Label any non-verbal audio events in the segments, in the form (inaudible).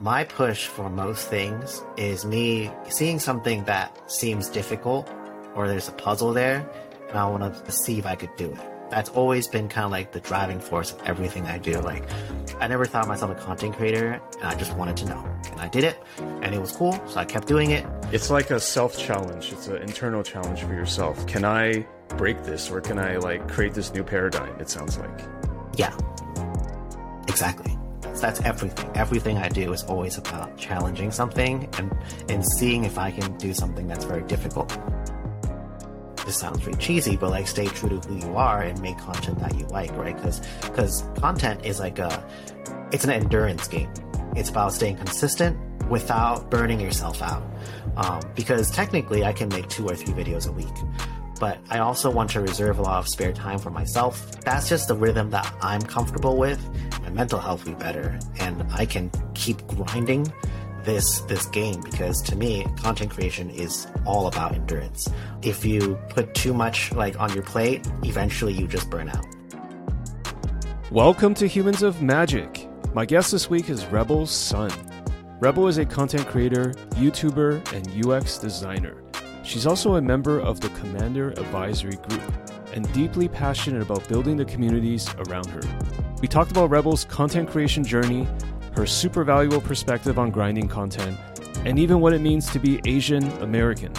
my push for most things is me seeing something that seems difficult or there's a puzzle there, and I want to see if I could do it. That's always been kind of like the driving force of everything I do. Like, I never thought myself a content creator, and I just wanted to know. And I did it, and it was cool, so I kept doing it. It's like a self challenge, it's an internal challenge for yourself. Can I break this, or can I like create this new paradigm? It sounds like. Yeah, exactly. That's everything. Everything I do is always about challenging something and, and seeing if I can do something that's very difficult this sounds really cheesy, but like stay true to who you are and make content that you like, right? Because because content is like a it's an endurance game. It's about staying consistent without burning yourself out. Um, because technically, I can make two or three videos a week, but I also want to reserve a lot of spare time for myself. That's just the rhythm that I'm comfortable with. Mental health be better, and I can keep grinding this this game because to me content creation is all about endurance. If you put too much like on your plate eventually you just burn out. Welcome to humans of magic. My guest this week is rebel sun. Rebel is a content creator youtuber and ux designer. She's also a member of the commander advisory group and deeply passionate about building the communities around her we talked about rebel's content creation journey her super valuable perspective on grinding content, and even what it means to be Asian American.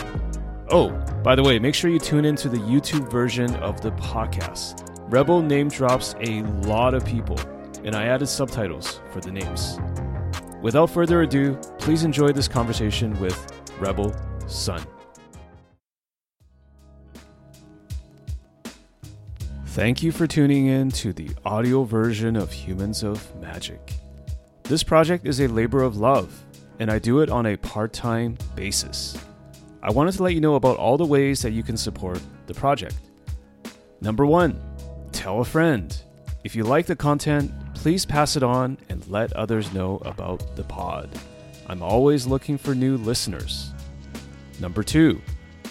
Oh, by the way, make sure you tune into the YouTube version of the podcast. Rebel name drops a lot of people, and I added subtitles for the names. Without further ado, please enjoy this conversation with Rebel Sun. Thank you for tuning in to the audio version of Humans of Magic. This project is a labor of love, and I do it on a part time basis. I wanted to let you know about all the ways that you can support the project. Number one, tell a friend. If you like the content, please pass it on and let others know about the pod. I'm always looking for new listeners. Number two,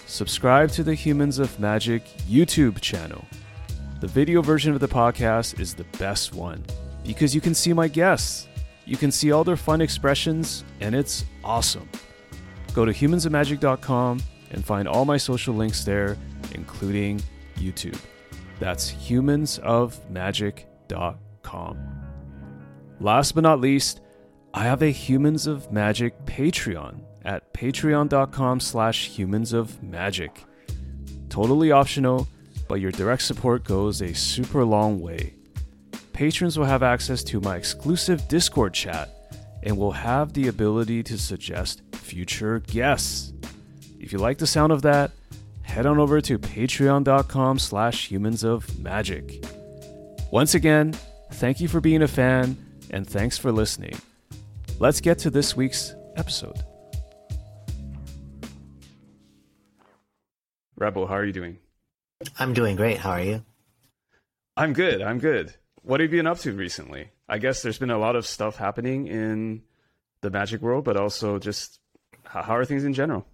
subscribe to the Humans of Magic YouTube channel. The video version of the podcast is the best one because you can see my guests you can see all their fun expressions, and it's awesome. Go to humansofmagic.com and find all my social links there, including YouTube. That's humansofmagic.com. Last but not least, I have a Humans of Magic Patreon at patreon.com slash humans of magic. Totally optional, but your direct support goes a super long way patrons will have access to my exclusive Discord chat and will have the ability to suggest future guests. If you like the sound of that, head on over to patreon.com slash humans of magic. Once again, thank you for being a fan and thanks for listening. Let's get to this week's episode. Rebel, how are you doing? I'm doing great. How are you? I'm good. I'm good what have you been up to recently? I guess there's been a lot of stuff happening in the magic world, but also just how are things in general?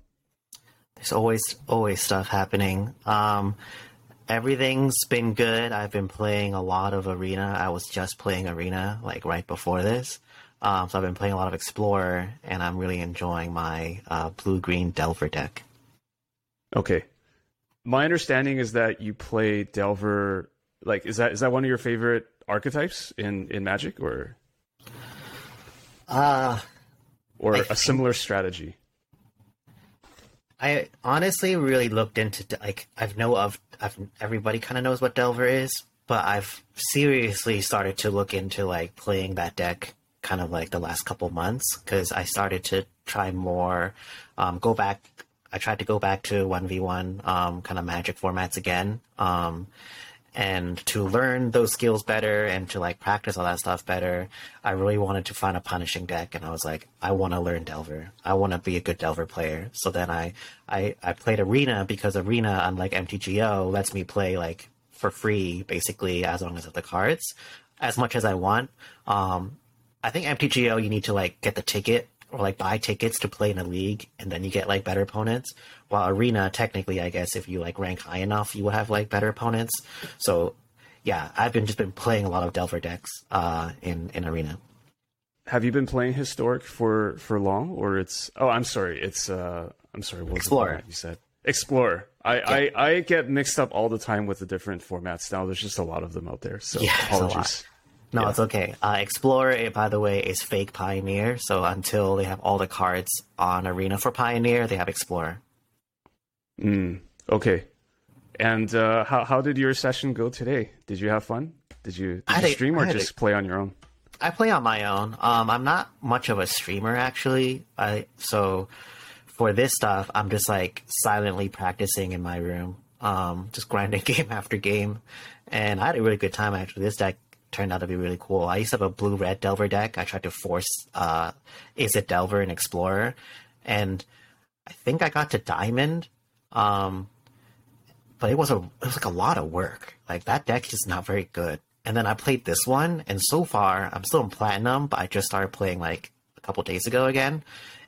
There's always always stuff happening. Um, everything's been good. I've been playing a lot of Arena. I was just playing Arena like right before this. Um, so I've been playing a lot of Explorer, and I'm really enjoying my uh, blue green Delver deck. Okay, my understanding is that you play Delver. Like, is that is that one of your favorite archetypes in in Magic, or uh or I a similar strategy? I honestly really looked into like I've know of I've, everybody kind of knows what Delver is, but I've seriously started to look into like playing that deck kind of like the last couple months because I started to try more, um, go back. I tried to go back to one v one um, kind of Magic formats again, um, and to learn those skills better and to like practice all that stuff better, I really wanted to find a punishing deck. And I was like, I want to learn Delver. I want to be a good Delver player. So then I, I, I played Arena because Arena, unlike MTGO, lets me play like for free, basically, as long as I have the cards, as much as I want. Um, I think MTGO, you need to like get the ticket or like buy tickets to play in a league and then you get like better opponents. While arena, technically, I guess if you like rank high enough, you will have like better opponents. So yeah, I've been just been playing a lot of Delver decks uh, in in arena. have you been playing historic for for long, or it's? Oh, I'm sorry. It's uh, I'm sorry. What was Explorer. You said Explorer. I, I I get mixed up all the time with the different formats now. There's just a lot of them out there. So Yeah, it's a lot. apologies. No, Yeah. it's okay. Uh, Explorer, by the way, is fake Pioneer. So until they have all the cards on Arena for Pioneer, they have Explorer. Mm, okay. And uh, how how did your session go today? Did you have fun? Did you, did you stream or just play on your own? I play on my own. Um, I'm not much of a streamer actually. I so for this stuff, I'm just like silently practicing in my room, um, just grinding (laughs) game after game, and I had a really good time actually. This deck turned out to be really cool. I used to have a blue red Delver deck. I tried to force uh, is it Delver and Explorer, and I think I got to Diamond. Um, but it was a it was like a lot of work. Like that deck is not very good. And then I played this one, and so far I'm still in platinum, but I just started playing like a couple days ago again,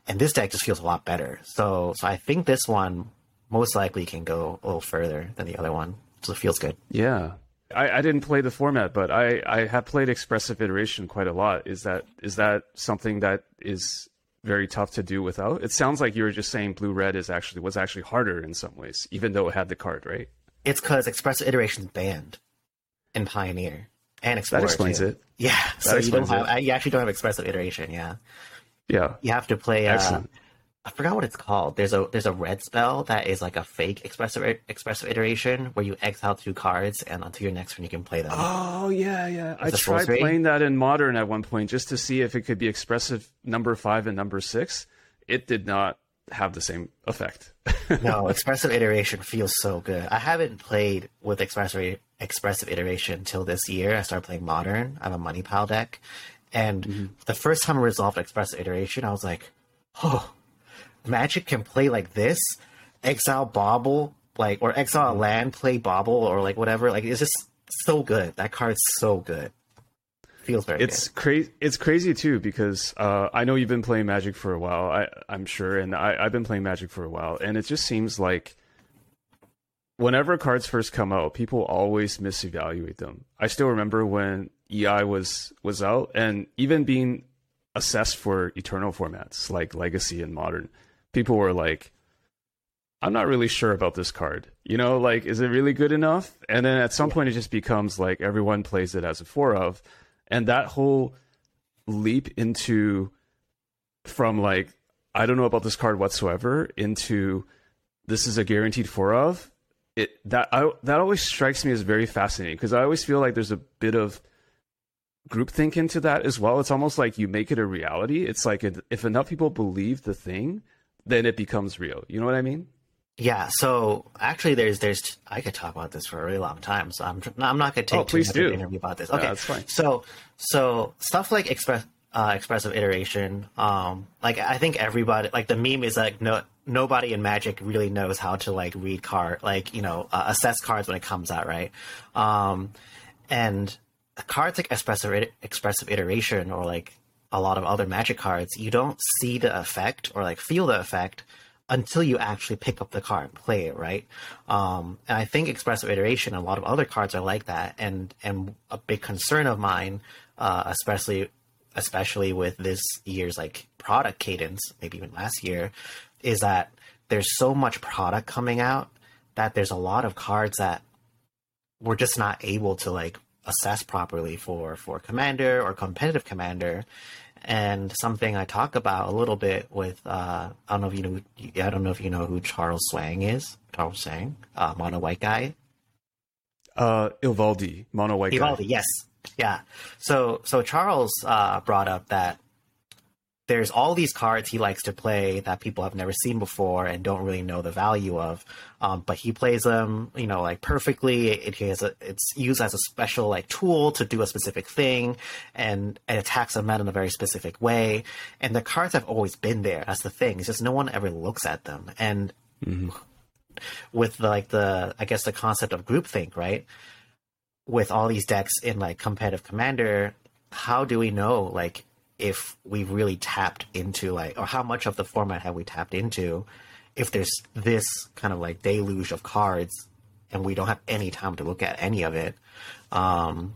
and this deck just feels a lot better. So so I think this one most likely can go a little further than the other one. So it feels good. Yeah. I, I didn't play the format, but I, I have played expressive iteration quite a lot. Is that is that something that is very tough to do without? It sounds like you were just saying blue red is actually was actually harder in some ways, even though it had the card, right? It's because expressive iteration is banned in Pioneer and Explorer. explains too. it. Yeah, so you don't have it. you actually don't have expressive iteration. Yeah, Yeah. you have to play. Uh. I forgot what it's called. There's a there's a red spell that is like a fake expressive expressive iteration where you exile two cards and onto your next turn you can play them. Oh yeah, yeah. I It's a tried sorcery? playing that in modern at one point just to see if it could be expressive number five and number six. It did not have the same effect. (laughs) no, expressive iteration feels so good. I haven't played with expressive expressive iteration till this year. I started playing modern. I have a money pile deck, and mm-hmm. the first time I resolved expressive iteration, I was like, oh, Magic can play like this, exile Bauble, like or exile land, play Bauble, or like whatever. Like it's just so good. That card's so good. Feels very It's crazy. It's crazy too because uh, I know you've been playing Magic for a while. I, I'm sure, and I, I've been playing Magic for a while, and it just seems like whenever cards first come out, people always misevaluate them. I still remember when EI was was out, and even being assessed for Eternal formats like Legacy and Modern, people were like, "I'm not really sure about this card." You know, like, is it really good enough? And then at some point, it just becomes like everyone plays it as a four of and that whole leap into from like I don't know about this card whatsoever into this is a guaranteed four of it that I, that always strikes me as very fascinating because I always feel like there's a bit of groupthink into that as well. It's almost like you make it a reality. It's like if enough people believe the thing, then it becomes real. You know what I mean? Yeah, so actually, there's there's I could talk about this for a really long time. So I'm I'm not going to take Oh, too much of do. an interview about this. Okay, that's fine. So so stuff like express uh, expressive iteration, um, like I think everybody like the meme is like no nobody in Magic really knows how to like read card like you know uh, assess cards when it comes out, right? Um, and cards like expressive expressive iteration or like a lot of other Magic cards, you don't see the effect or like feel the effect until you actually pick up the card and play it, right? Um, and I think expressive iteration and a lot of other cards are like that. And and a big concern of mine, uh, especially especially with this year's like product cadence, maybe even last year, is that there's so much product coming out that there's a lot of cards that we're just not able to like assess properly for for commander or competitive commander and something I talk about a little bit with uh, I don't know if you know I don't know if you know who Charles Swang is. Charles Swang uh, mono white guy. Uh, Ivaldi, mono white guy. Vivaldi yes. Yeah. So so Charles uh, brought up that there's all these cards he likes to play that people have never seen before and don't really know the value of um, but he plays them you know like perfectly. It, it has a, it's used as a special like tool to do a specific thing and it attacks a meta in a very specific way. And the cards have always been there. That's the thing. It's just no one ever looks at them. And with the, like the i guess the concept of groupthink right? With all these decks in like competitive commander how do we know like if we really tapped into like or how much of the format have we tapped into if there's this kind of like deluge of cards and we don't have any time to look at any of it um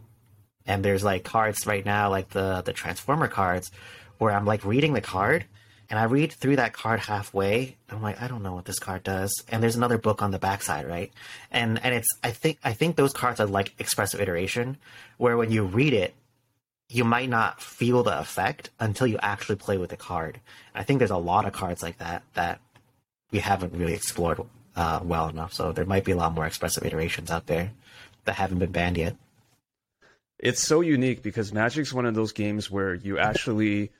and there's like cards right now, like the the Transformer cards, where I'm like reading the card, and I read through that card halfway. I'm like, I don't know what this card does. And there's another book on the backside, right? And and it's I think I think those cards are like expressive iteration, where when you read it, you might not feel the effect until you actually play with the card. I think there's a lot of cards like that that we haven't really explored uh, well enough. So there might be a lot more expressive iterations out there that haven't been banned yet. It's so unique because Magic's one of those games where you actually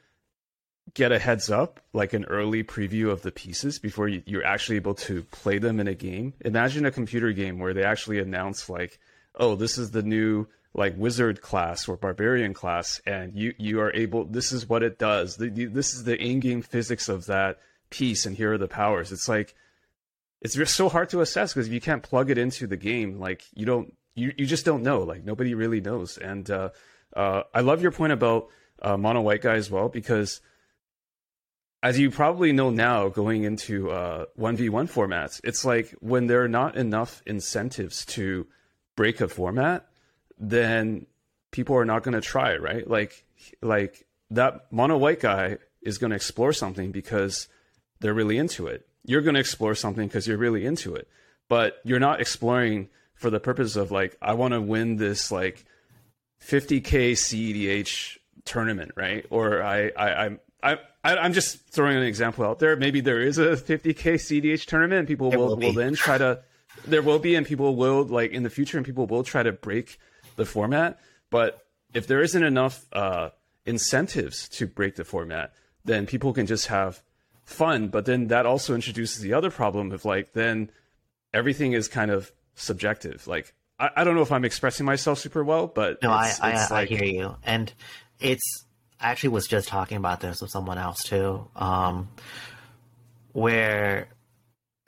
get a heads up, like an early preview of the pieces before you, you're actually able to play them in a game. Imagine a computer game where they actually announce like, oh, this is the new like wizard class or barbarian class, and you you are able. This is what it does. The, this is the in-game physics of that piece, and here are the powers. It's like it's just so hard to assess because if you can't plug it into the game, like you don't you you just don't know. Like nobody really knows. And uh, uh, I love your point about uh, mono white guy as well because as you probably know now, going into uh, one v one formats, it's like when there are not enough incentives to break a format, then people are not going to try it, right? Like like that mono white guy is going to explore something because they're really into it. You're going to explore something because you're really into it, but you're not exploring for the purpose of like I want to win this like 50k CEDH tournament, right? Or I I I'm I, I, am just throwing an example out there. Maybe there is a 50k CDH tournament, and people will, will, will then try to. There will be, and people will like in the future, and people will try to break the format. But if there isn't enough uh, incentives to break the format, then people can just have fun. But then that also introduces the other problem of like then everything is kind of subjective. Like I, I don't know if I'm expressing myself super well, but no, I I, like... I hear you, and it's I actually was just talking about this with someone else too, um, where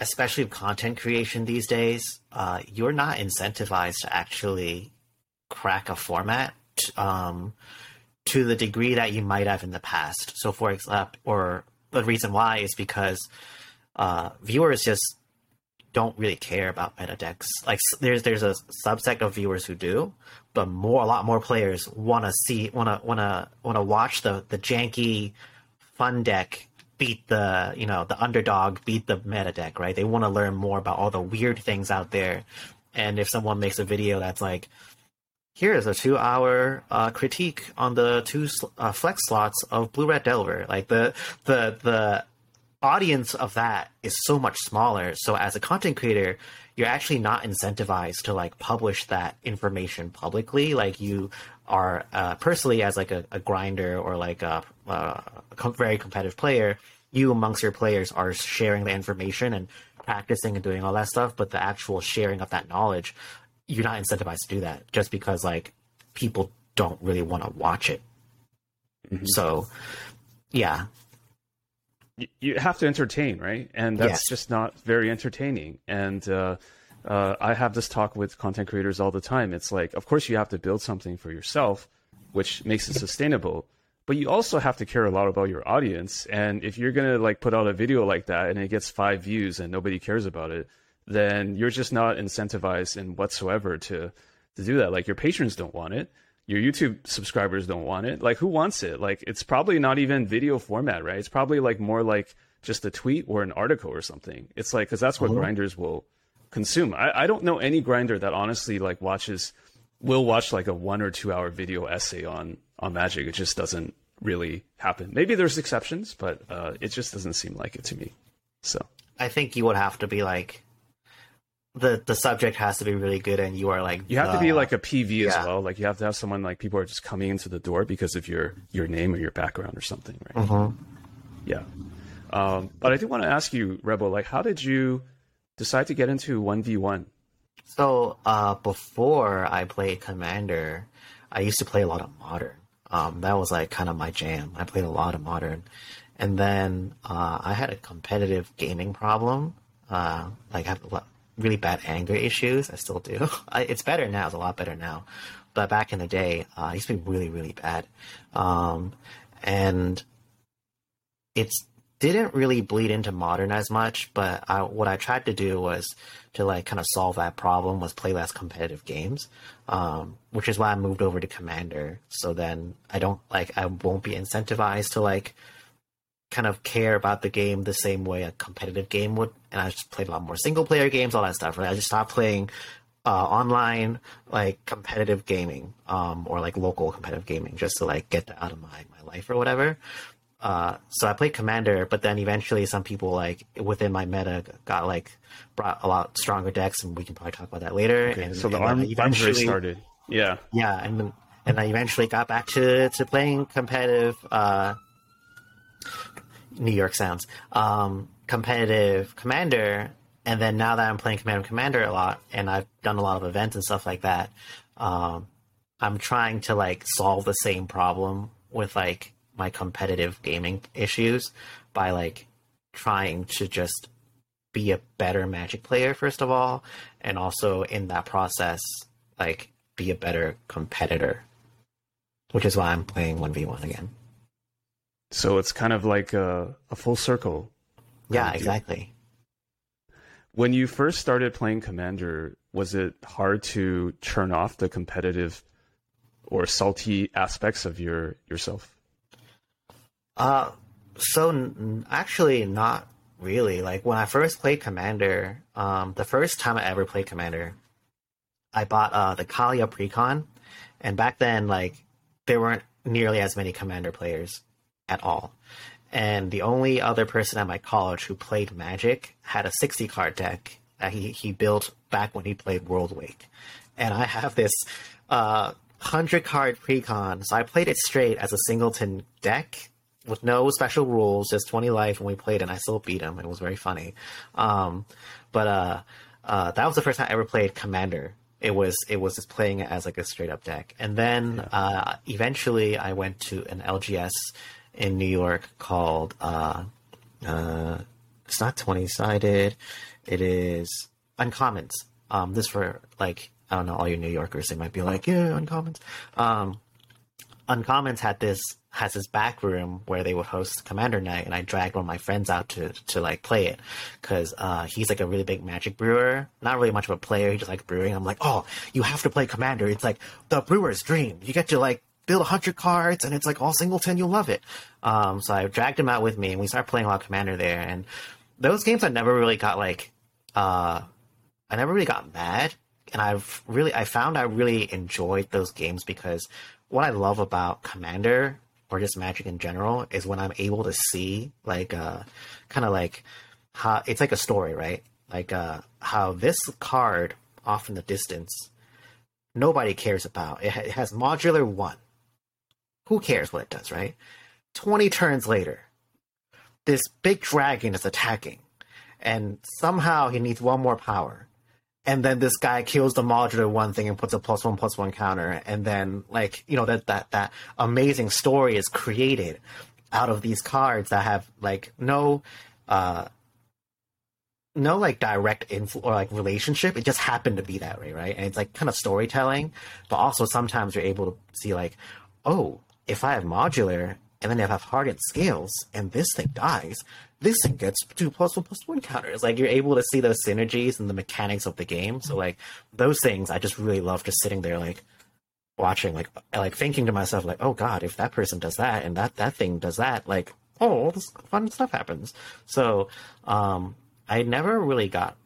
especially with content creation these days, uh, you're not incentivized to actually crack a format um, to the degree that you might have in the past. So, for example, or the reason why is because uh, viewers just don't really care about meta decks. Like there's there's a subset of viewers who do, but more a lot more players want to see want to want to want to watch the the janky fun deck beat the you know the underdog beat the meta deck right they want to learn more about all the weird things out there and if someone makes a video that's like here's a two hour uh, critique on the two uh, flex slots of blue red delver like the the the audience of that is so much smaller. So as a content creator, you're actually not incentivized to like publish that information publicly. Like you are uh, personally as like a, a, grinder or like a, a very competitive player, you amongst your players are sharing the information and practicing and doing all that stuff. But the actual sharing of that knowledge, you're not incentivized to do that just because like people don't really want to watch it. Mm-hmm. So, yeah, you have to entertain, right? And that's yes. just not very entertaining. And uh, uh, I have this talk with content creators all the time. It's like, of course, you have to build something for yourself, which makes it sustainable. But you also have to care a lot about your audience. And if you're gonna like put out a video like that and it gets five views and nobody cares about it, then you're just not incentivized in whatsoever to to do that. Like your patrons don't want it your YouTube subscribers don't want it. Like, who wants it? Like, it's probably not even video format, right? It's probably like more like just a tweet or an article or something. It's like, because that's what uh-huh. grinders will consume. I, I don't know any grinder that honestly like watches, will watch like a one or two hour video essay on, on Magic. It just doesn't really happen. Maybe there's exceptions, but uh, it just doesn't seem like it to me. So I think you would have to be like the the subject has to be really good and you are like you have to be like a pv as well. Like you have to have someone like people are just coming into the door because of your your name or your background or something right? Mm-hmm. yeah. Um, but i do want to ask you rebel like how did you decide to get into 1v1 so uh, before i played commander i used to play a lot of modern. Um, that was like kind of my jam. I played a lot of modern. And then uh, i had a competitive gaming problem. Uh, like I have really bad anger issues. I still do. (laughs) It's better now. It's a lot better now. But back in the day, uh, I used to be really, really bad. Um, and it's didn't really bleed into modern as much, but I, what I tried to do was to like kind of solve that problem was play less competitive games, um, which is why I moved over to Commander. So then I don't like I won't be incentivized to like kind of care about the game the same way a competitive game would, and I just played a lot more single player games, all that stuff. Right, I just stopped playing uh, online like competitive gaming um, or like local competitive gaming just to like get that out of my, my life or whatever uh, so i played commander but then eventually some people like within my meta got like brought a lot stronger decks and we can probably talk about that later Okay, and so the and arm, arms eventually started. Yeah. yeah and then and I eventually got back to, to playing competitive uh, New York sounds um, competitive commander and then now that I'm playing Command Commander a lot, and I've done a lot of events and stuff like that, um, I'm trying to like solve the same problem with like my competitive gaming issues by like trying to just be a better Magic player first of all, and also in that process like be a better competitor, which is why I'm playing one v one again. So it's kind of like a, a full circle. Yeah, deal. exactly. When you first started playing Commander, was it hard to turn off the competitive or salty aspects of your yourself? Uh, so n- actually, not really. Like when I first played Commander, um, the first time I ever played Commander, I bought uh the Kaalia Precon, and back then, like there weren't nearly as many Commander players at all. And the only other person at my college who played Magic had a 60 card deck that he, he built back when he played Worldwake. And I have this uh, 100 card precon. So I played it straight as a singleton deck with no special rules, just 20 life, and we played, and I still beat him. It was very funny. Um, but uh, uh, that was the first time I ever played Commander. It was it was just playing it as like a straight up deck, and then uh, eventually I went to an LGS in New York called uh, uh, it's not 20 sided, it is Uncommons. Um, this for like I don't know all you New Yorkers, they might be like yeah Uncommons. Um, Uncommons had this has this back room where they would host Commander Night, and I dragged one of my friends out to to like play it because uh, he's like a really big Magic brewer, not really much of a player. He just likes brewing. I'm like, oh, you have to play Commander. It's like the brewer's dream. You get to like build a hundred cards, and it's like all singleton. You'll love it. Um, so I dragged him out with me, and we started playing a lot of Commander there. And those games I never really got like, uh, I never really got mad, and I've really I found I really enjoyed those games because what I love about Commander or just Magic in general is when I'm able to see like uh kind of like how it's like a story, right? Like uh how this card off in the distance nobody cares about. It, ha- it has modular 1. Who cares what it does, right? 20 turns later, this big dragon is attacking and somehow he needs one more power. And then this guy kills the modular one thing and puts a plus one plus one counter. And then like you know that that that amazing story is created out of these cards that have like no uh no like direct influ- or like relationship. It just happened to be that way right? And it's like kind of storytelling but also sometimes you're able to see like oh if i have modular and then if i have hardened scales and this thing dies this thing gets two plus one plus one counters. Like you're able to see those synergies and the mechanics of the game. So like those things, I just really love just sitting there like watching, like like thinking to myself, like, oh god, if that person does that and that that thing does that, like, oh, all this fun stuff happens. So um, I never really got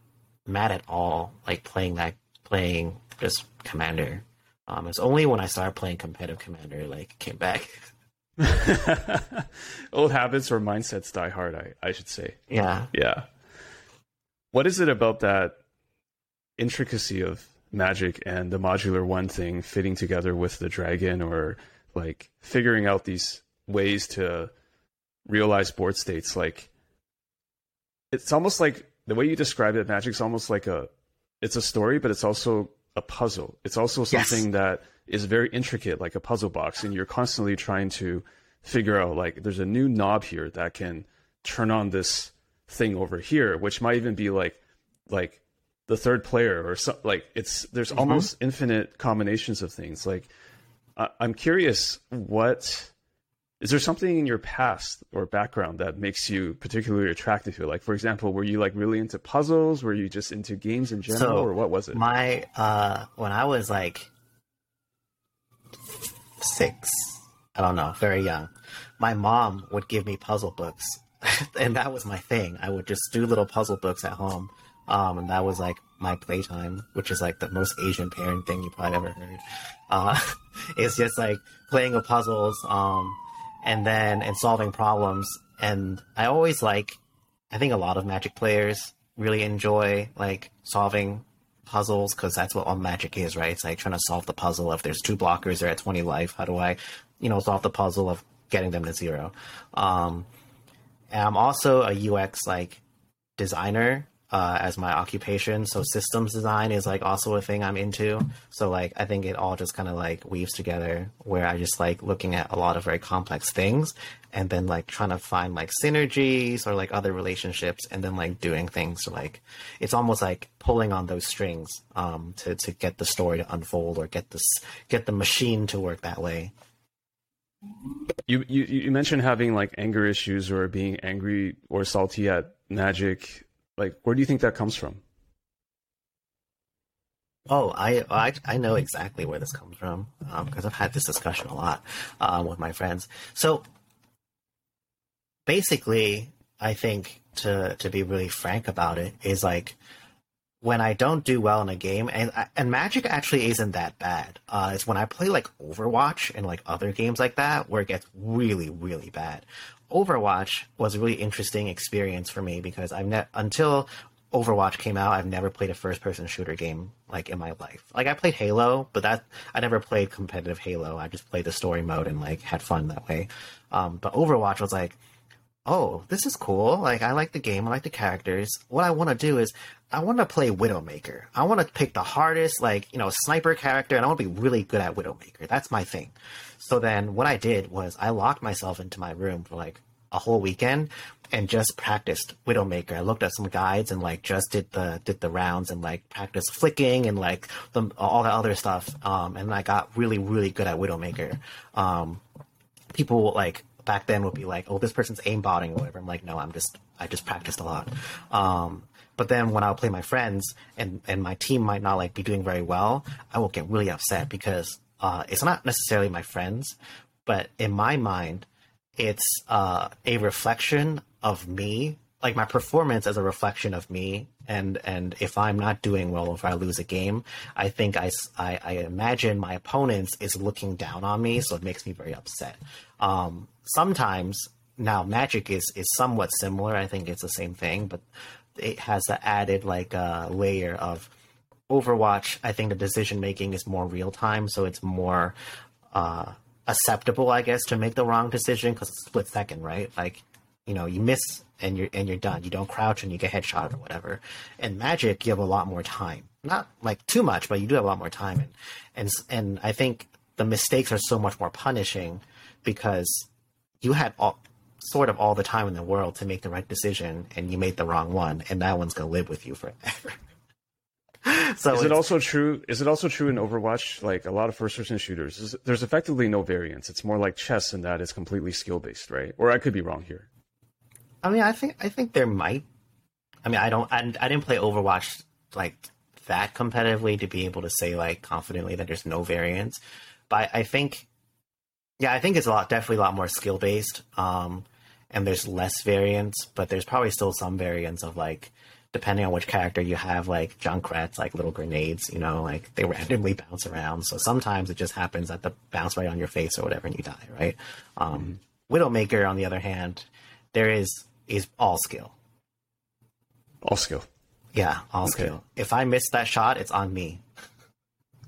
mad at all, like playing that playing just Commander. Um, it's only when I started playing competitive Commander, like came back. (laughs) Old habits or mindsets die hard, I, I should say. yeah. Yeah. What is it about that intricacy of magic and the modular one thing fitting together with the dragon or like figuring out these ways to realize board states? Like, it's almost like the way you describe it, magic's almost like a, it's a story, but it's also a puzzle. It's also Yes. something that is very intricate, like a puzzle box, and you're constantly trying to figure out like there's a new knob here that can turn on this thing over here, which might even be like like the third player or so, like it's there's mm-hmm. almost infinite combinations of things. Like I, I'm curious what is there something in your past or background that makes you particularly attracted to it? Like, for example, were you like really into puzzles? Were you just into games in general, So, or what was it? My uh, when I was like six, I don't know, very young, my mom would give me puzzle books, (laughs) and that was my thing. I would just do little puzzle books at home, um, and that was like my playtime, which is like the most Asian parent thing you probably ever heard. Uh, (laughs) it's just like playing with puzzles, um, and then and solving problems. And I always like, I think a lot of Magic players really enjoy like solving puzzles because that's what all magic is, right? It's like trying to solve the puzzle. If there's two blockers, they're at 20 life. How do I, you know, solve the puzzle of getting them to zero? Um, and I'm also a UX like designer uh, as my occupation. So systems design is like also a thing I'm into. So like I think it all just kind of like weaves together where I just like looking at a lot of very complex things and then like trying to find like synergies or like other relationships and then like doing things to like it's almost like pulling on those strings um to to get the story to unfold or get this get the machine to work that way. You, you you mentioned having like anger issues or being angry or salty at Magic. Like, where do you think that comes from? Oh, I, I I know exactly where this comes from because I've had this discussion a lot um, with my friends. So basically, I think to to be really frank about it is like when I don't do well in a game, and and Magic actually isn't that bad. Uh, it's when I play like Overwatch and like other games like that where it gets really really bad. Overwatch was a really interesting experience for me because I've ne- until Overwatch came out, I've never played a first person shooter game like in my life. Like I played Halo, but that I never played competitive Halo. I just played the story mode and like had fun that way. Um, but Overwatch was like, oh, this is cool. Like I like the game, I like the characters. What I want to do is I want to play Widowmaker. I want to pick the hardest, like you know, sniper character, and I want to be really good at Widowmaker. That's my thing. So then what I did was I locked myself into my room for like a whole weekend and just practiced Widowmaker. I looked at some guides and like just did the did the rounds and like practiced flicking and like the, all the other stuff. Um, and I got really really good at Widowmaker. Um, people like back then would be like, "Oh, this person's aimbotting or whatever." I'm like, "No, I'm just I just practiced a lot." Um, but then when I would play my friends and and my team might not like be doing very well, I will get really upset because uh, it's not necessarily my friends, but in my mind, it's uh, a reflection of me. Like my performance as a reflection of me, and and if I'm not doing well, if I lose a game, I think I I imagine my opponents is looking down on me, so it makes me very upset. Um, sometimes now Magic is is somewhat similar. I think it's the same thing, but it has the added like uh, layer of Overwatch, I think the decision making is more real time, so it's more uh, acceptable, I guess, to make the wrong decision because it's split second, right? Like, you know, you miss and you're and you're done. You don't crouch and you get headshot or whatever. And Magic, you have a lot more time, not like too much, but you do have a lot more time. And and and I think the mistakes are so much more punishing because you had all sort of all the time in the world to make the right decision and you made the wrong one and that one's gonna live with you forever (laughs) so Is it also true? Is it also true in Overwatch? Like a lot of first-person shooters, is, there's effectively no variance. It's more like chess in that it's completely skill-based, right? Or I could be wrong here. I mean, I think I think there might. I mean, I don't. I, I didn't play Overwatch like that competitively to be able to say like confidently that there's no variance. But I think, yeah, I think it's a lot, definitely a lot more skill based. Um, and there's less variance, but there's probably still some variance of like depending on which character you have, like Junkrats, like little grenades. You know, like they randomly (laughs) bounce around. So sometimes it just happens that the bounce right on your face or whatever, and you die. Right. Um, Widowmaker, on the other hand, there is is all skill. All skill. Yeah, all skill. If I miss that shot, it's on me.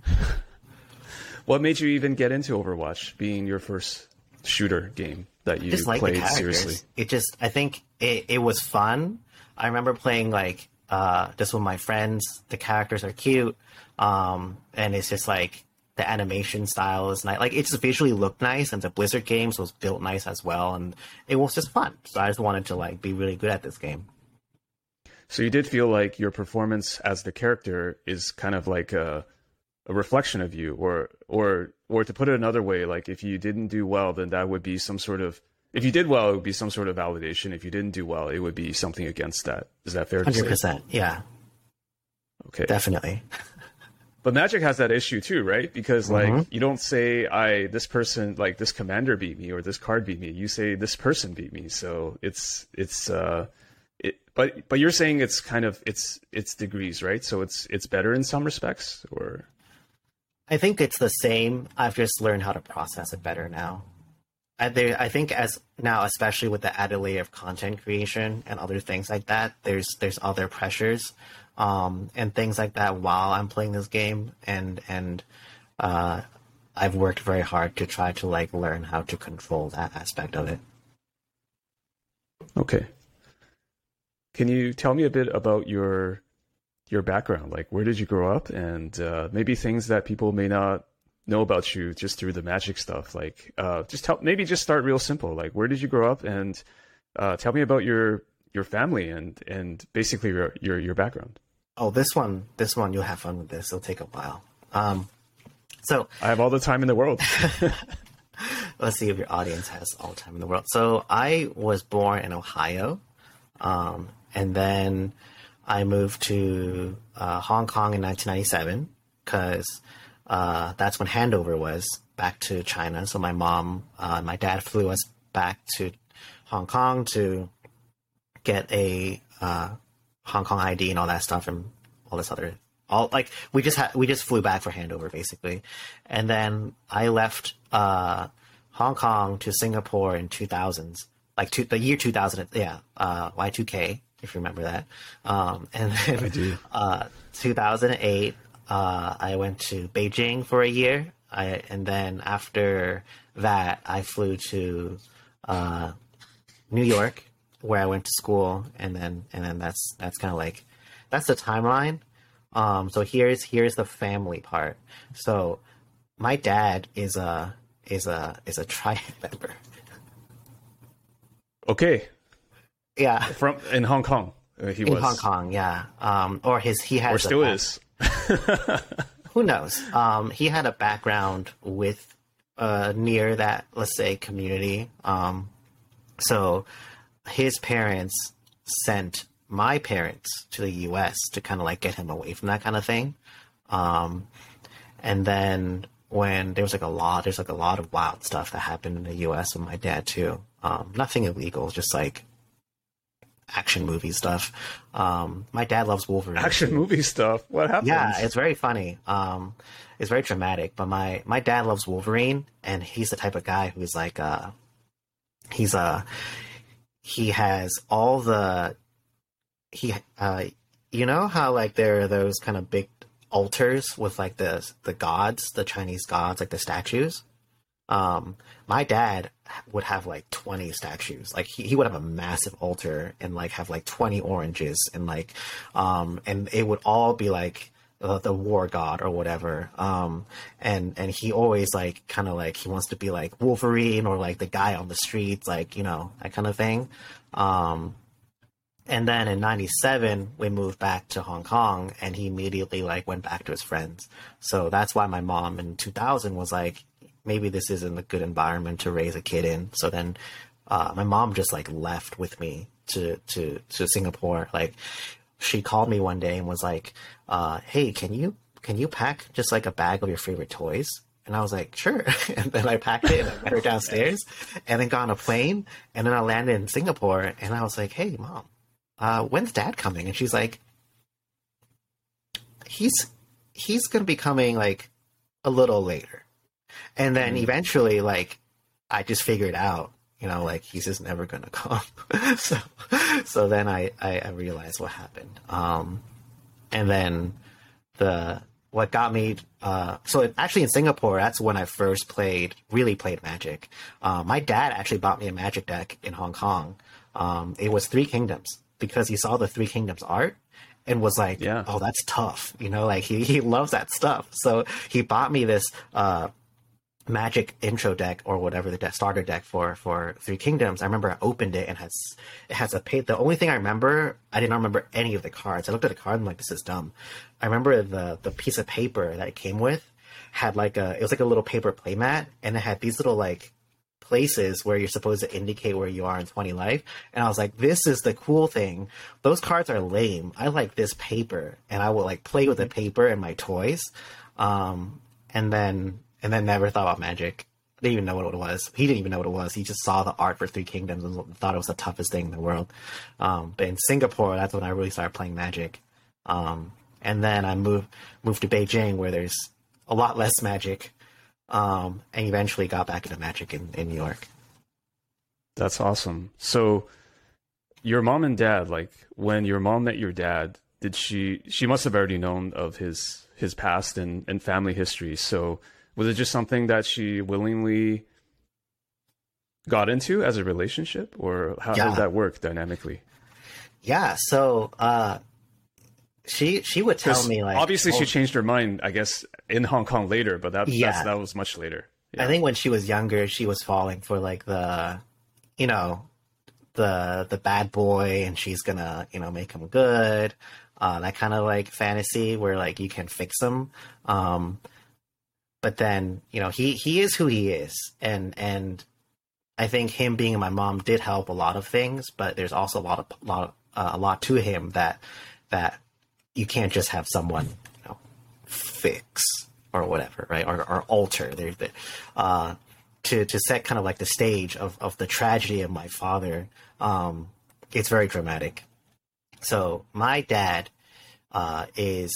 (laughs) What made you even get into Overwatch, being your first shooter game that you Just like played seriously? It just, I think it, it was fun. I remember playing like uh, just with my friends. The characters are cute, um, and it's just like the animation style is nice. Like it just visually looked nice, and the Blizzard games was built nice as well, and it was just fun. So I just wanted to like be really good at this game. So you did feel like your performance as the character is kind of like a, a reflection of you, or or or to put it another way, like if you didn't do well, then that would be some sort of if you did well, it would be some sort of validation. If you didn't do well, it would be something against that. Is that fair? Hundred percent. Yeah. Okay. Definitely. (laughs) But Magic has that issue too, right? Because like mm-hmm. you don't say I this person like this commander beat me or this card beat me. You say this person beat me. So it's it's uh it but but you're saying it's kind of it's it's degrees, right? So it's it's better in some respects or I think it's the same. I've just learned how to process it better now. I, there, I think as now, especially with the added layer of content creation and other things like that, there's there's other pressures um, and things like that while I'm playing this game, and and uh, I've worked very hard to try to like learn how to control that aspect of it. Okay. Can you tell me a bit about your your background? Like, where did you grow up, and uh, maybe things that people may not know about you just through the magic stuff? Like, uh, just tell maybe just start real simple. Like, where did you grow up, and uh, tell me about your your family and and basically your your, your background. Oh, this one, this one, you'll have fun with this. It'll take a while. Um, so I have all the time in the world. (laughs) let's see if your audience has all the time in the world. So I was born in Ohio, um, and then I moved to uh, Hong Kong in 1997 because uh, that's when handover was back to China. So my mom, uh, my dad flew us back to Hong Kong to get a uh, Hong Kong ID and all that stuff and all this other all like we just had we just flew back for handover basically, and then I left uh, Hong Kong to Singapore in 2000s like two, the year 2000 yeah uh, Y2K if you remember that um, and then. (laughs) Uh, 2008 uh, I went to Beijing for a year I, and then after that I flew to uh, New York where I went to school, and then and then that's that's kind of like that's the timeline. Um, so here's here's the family part. So my dad is a is a is a (laughs) triad member. Okay. Yeah. From in Hong Kong, uh, he in was Hong Kong. Yeah. Um, or his he has or still is. (laughs) who knows? Um, he had a background with uh, near that, let's say, community. Um, so his parents sent my parents to the U.S. to kind of like get him away from that kind of thing. Um, and then when there was like a lot, there's like a lot of wild stuff that happened in the U.S. with my dad too. Um, nothing illegal, just like action movie stuff. Um, my dad loves Wolverine. Action too. movie stuff. What happened? Yeah, it's very funny. Um, it's very dramatic. But my my dad loves Wolverine, and he's the type of guy who's like, uh, he's a uh, he has all the he uh you know how like there are those kind of big altars with like the the gods, the Chinese gods, like the statues. Um, my dad would have like 20 statues. Like he, he would have a massive altar and like have like 20 oranges and like, um, and it would all be like the war god or whatever. Um, and and he always like kind of like he wants to be like Wolverine or like the guy on the streets, like you know that kind of thing. Um, and then in 97 we moved back to hong kong and he immediately like went back to his friends so that's why my mom in 2000 was like maybe this isn't a good environment to raise a kid in so then uh, my mom just like left with me to to to singapore like she called me one day and was like, uh, "Hey, can you can you pack just like a bag of your favorite toys?" And I was like, "Sure." (laughs) and then I packed it and I went (laughs) her downstairs, and then got on a plane, and then I landed in Singapore, and I was like, "Hey, mom, uh, when's dad coming?" And she's like, "He's he's gonna be coming like a little later," and then mm-hmm. eventually, like, I just figured out you know, like he's just never gonna (laughs) come. so, so then I, I, I realized what happened. Um, and then the what got me uh, so actually in Singapore that's when I first played really played Magic. Uh, my dad actually bought me a Magic deck in Hong Kong. Um, it was Three Kingdoms because he saw the Three Kingdoms art and was like, yeah. "Oh, that's tough," you know, like he he loves that stuff. So he bought me this uh, magic intro deck or whatever the de- starter deck for for three kingdoms i remember i opened it and has it has a page the only thing i remember i didn't remember any of the cards. I looked at the card and I'm like this is dumb. I remember the the piece of paper that it came with had like a it was like a little paper playmat and it had these little like places where you're supposed to indicate where you are in 20 life. And i was like this is the cool thing. Those cards are lame. I like this paper and i will like play with the paper and my toys. Um and then and then never thought about magic. Didn't even know what it was. He didn't even know what it was. He just saw the art for Three Kingdoms and thought it was the toughest thing in the world. Um, but in Singapore, that's when I really started playing Magic. Um, and then I moved moved to Beijing, where there's a lot less Magic, um, and eventually got back into Magic in, in New York. That's awesome. So, your mom and dad, like when your mom met your dad, did she? She must have already known of his his past and, and family history. So was it just something that she willingly got into as a relationship or how, yeah. did that work dynamically? Yeah. So, uh, she she would tell me like obviously oh, she changed her mind I guess in Hong Kong later but that yeah. that was much later. Yeah. I think when she was younger she was falling for like the you know the the bad boy and she's gonna you know make him good uh, that kind of like fantasy where like you can fix him um, but then you know he he is who he is. And and i think him being my mom did help a lot of things but there's also a lot of lot uh, a lot to him that that you can't just have someone you know fix or whatever right? Or, or alter. There's the uh to to set kind of like the stage of of the tragedy of my father um it's very dramatic. So my dad uh is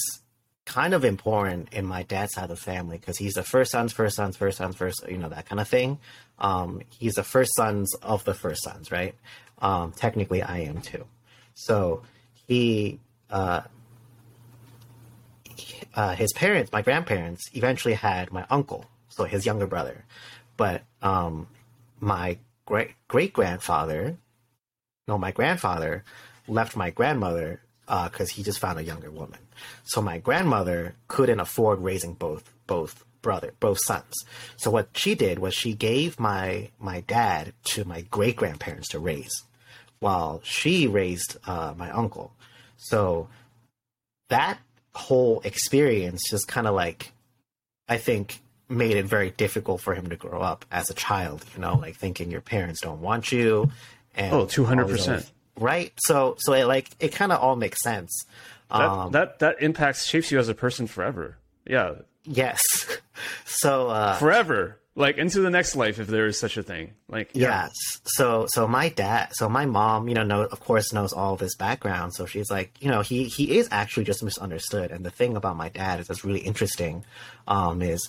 kind of important in my dad's side of the family because he's the first sons, first sons, first sons, first, you know, that kind of thing. Um, he's the first sons of the first sons, right? Um, technically, I am too. So he, uh, uh, his parents, my grandparents, eventually had my uncle, so his younger brother. But um, my great great grandfather, no, my grandfather left my grandmother because uh, he just found a younger woman. So my grandmother couldn't afford raising both both brother both sons. So what she did was she gave my my dad to my great grandparents to raise, while she raised uh, my uncle. So that whole experience just kind of like I think made it very difficult for him to grow up as a child. You know, like thinking your parents don't want you. And oh, 200 percent right? So so it like it kind of all makes sense. That, um, that that impacts shapes you as a person forever. Yeah. Yes. (laughs) so uh, forever, like into the next life, if there is such a thing. Like yeah. yes. So so my dad, so my mom, you know, know of course knows all this background. So she's like, you know, he he is actually just misunderstood. And the thing about my dad is that's really interesting, um, is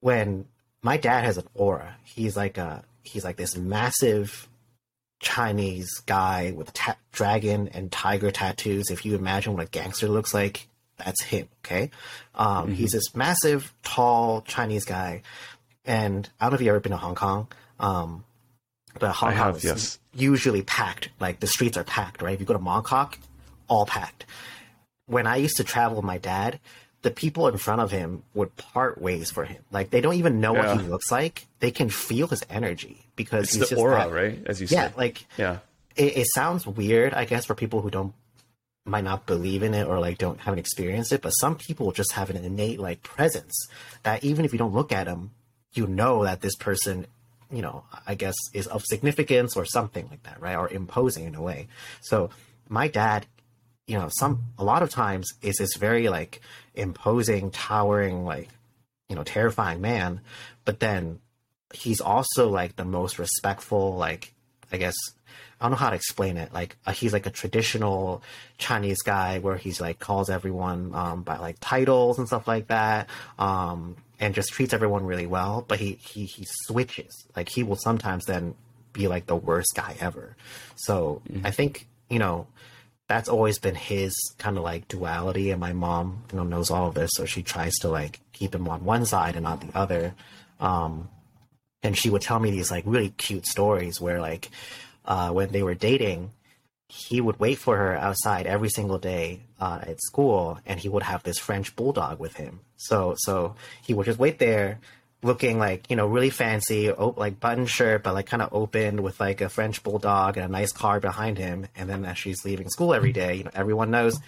when my dad has an aura. He's like a he's like this massive Chinese guy with ta- dragon and tiger tattoos. If you imagine what a gangster looks like, that's him. Okay, um, mm-hmm. he's this massive, tall Chinese guy, and I don't know if you've ever been to Hong Kong, um, but Hong Kong have, is yes. usually packed. Like the streets are packed, right? If you go to Mongkok, all packed. When I used to travel with my dad, the people in front of him would part ways for him. Like they don't even know yeah. what he looks like. They can feel his energy because it's he's the aura, that, right? As you said. yeah, said. like yeah, it, it, sounds weird, I guess, for people who don't might not believe in it or like don't haven't experienced it. But some people just have an innate like presence that even if you don't look at them, you know that this person, you know, I guess is of significance or something like that, right? Or imposing in a way. So my dad you know, some a lot of times is this very like imposing, towering, like you know, terrifying man, but then he's also like the most respectful, like I guess I don't know how to explain it. Like uh, he's like a traditional Chinese guy where he's like calls everyone um, by like titles and stuff like that, um, and just treats everyone really well. But he he he switches. Like he will sometimes then be like the worst guy ever. So mm-hmm. I think you know that's always been his kind of like duality and my mom you know knows all of this so she tries to like keep him on one side and not the other. Um and she would tell me these like really cute stories where like uh when they were dating he would wait for her outside every single day uh, at school and he would have this french bulldog with him. So so he would just wait there looking like you know really fancy, op- like button shirt, but like kind of open with like a French bulldog and a nice car behind him. And then as she's leaving school every day, you know everyone knows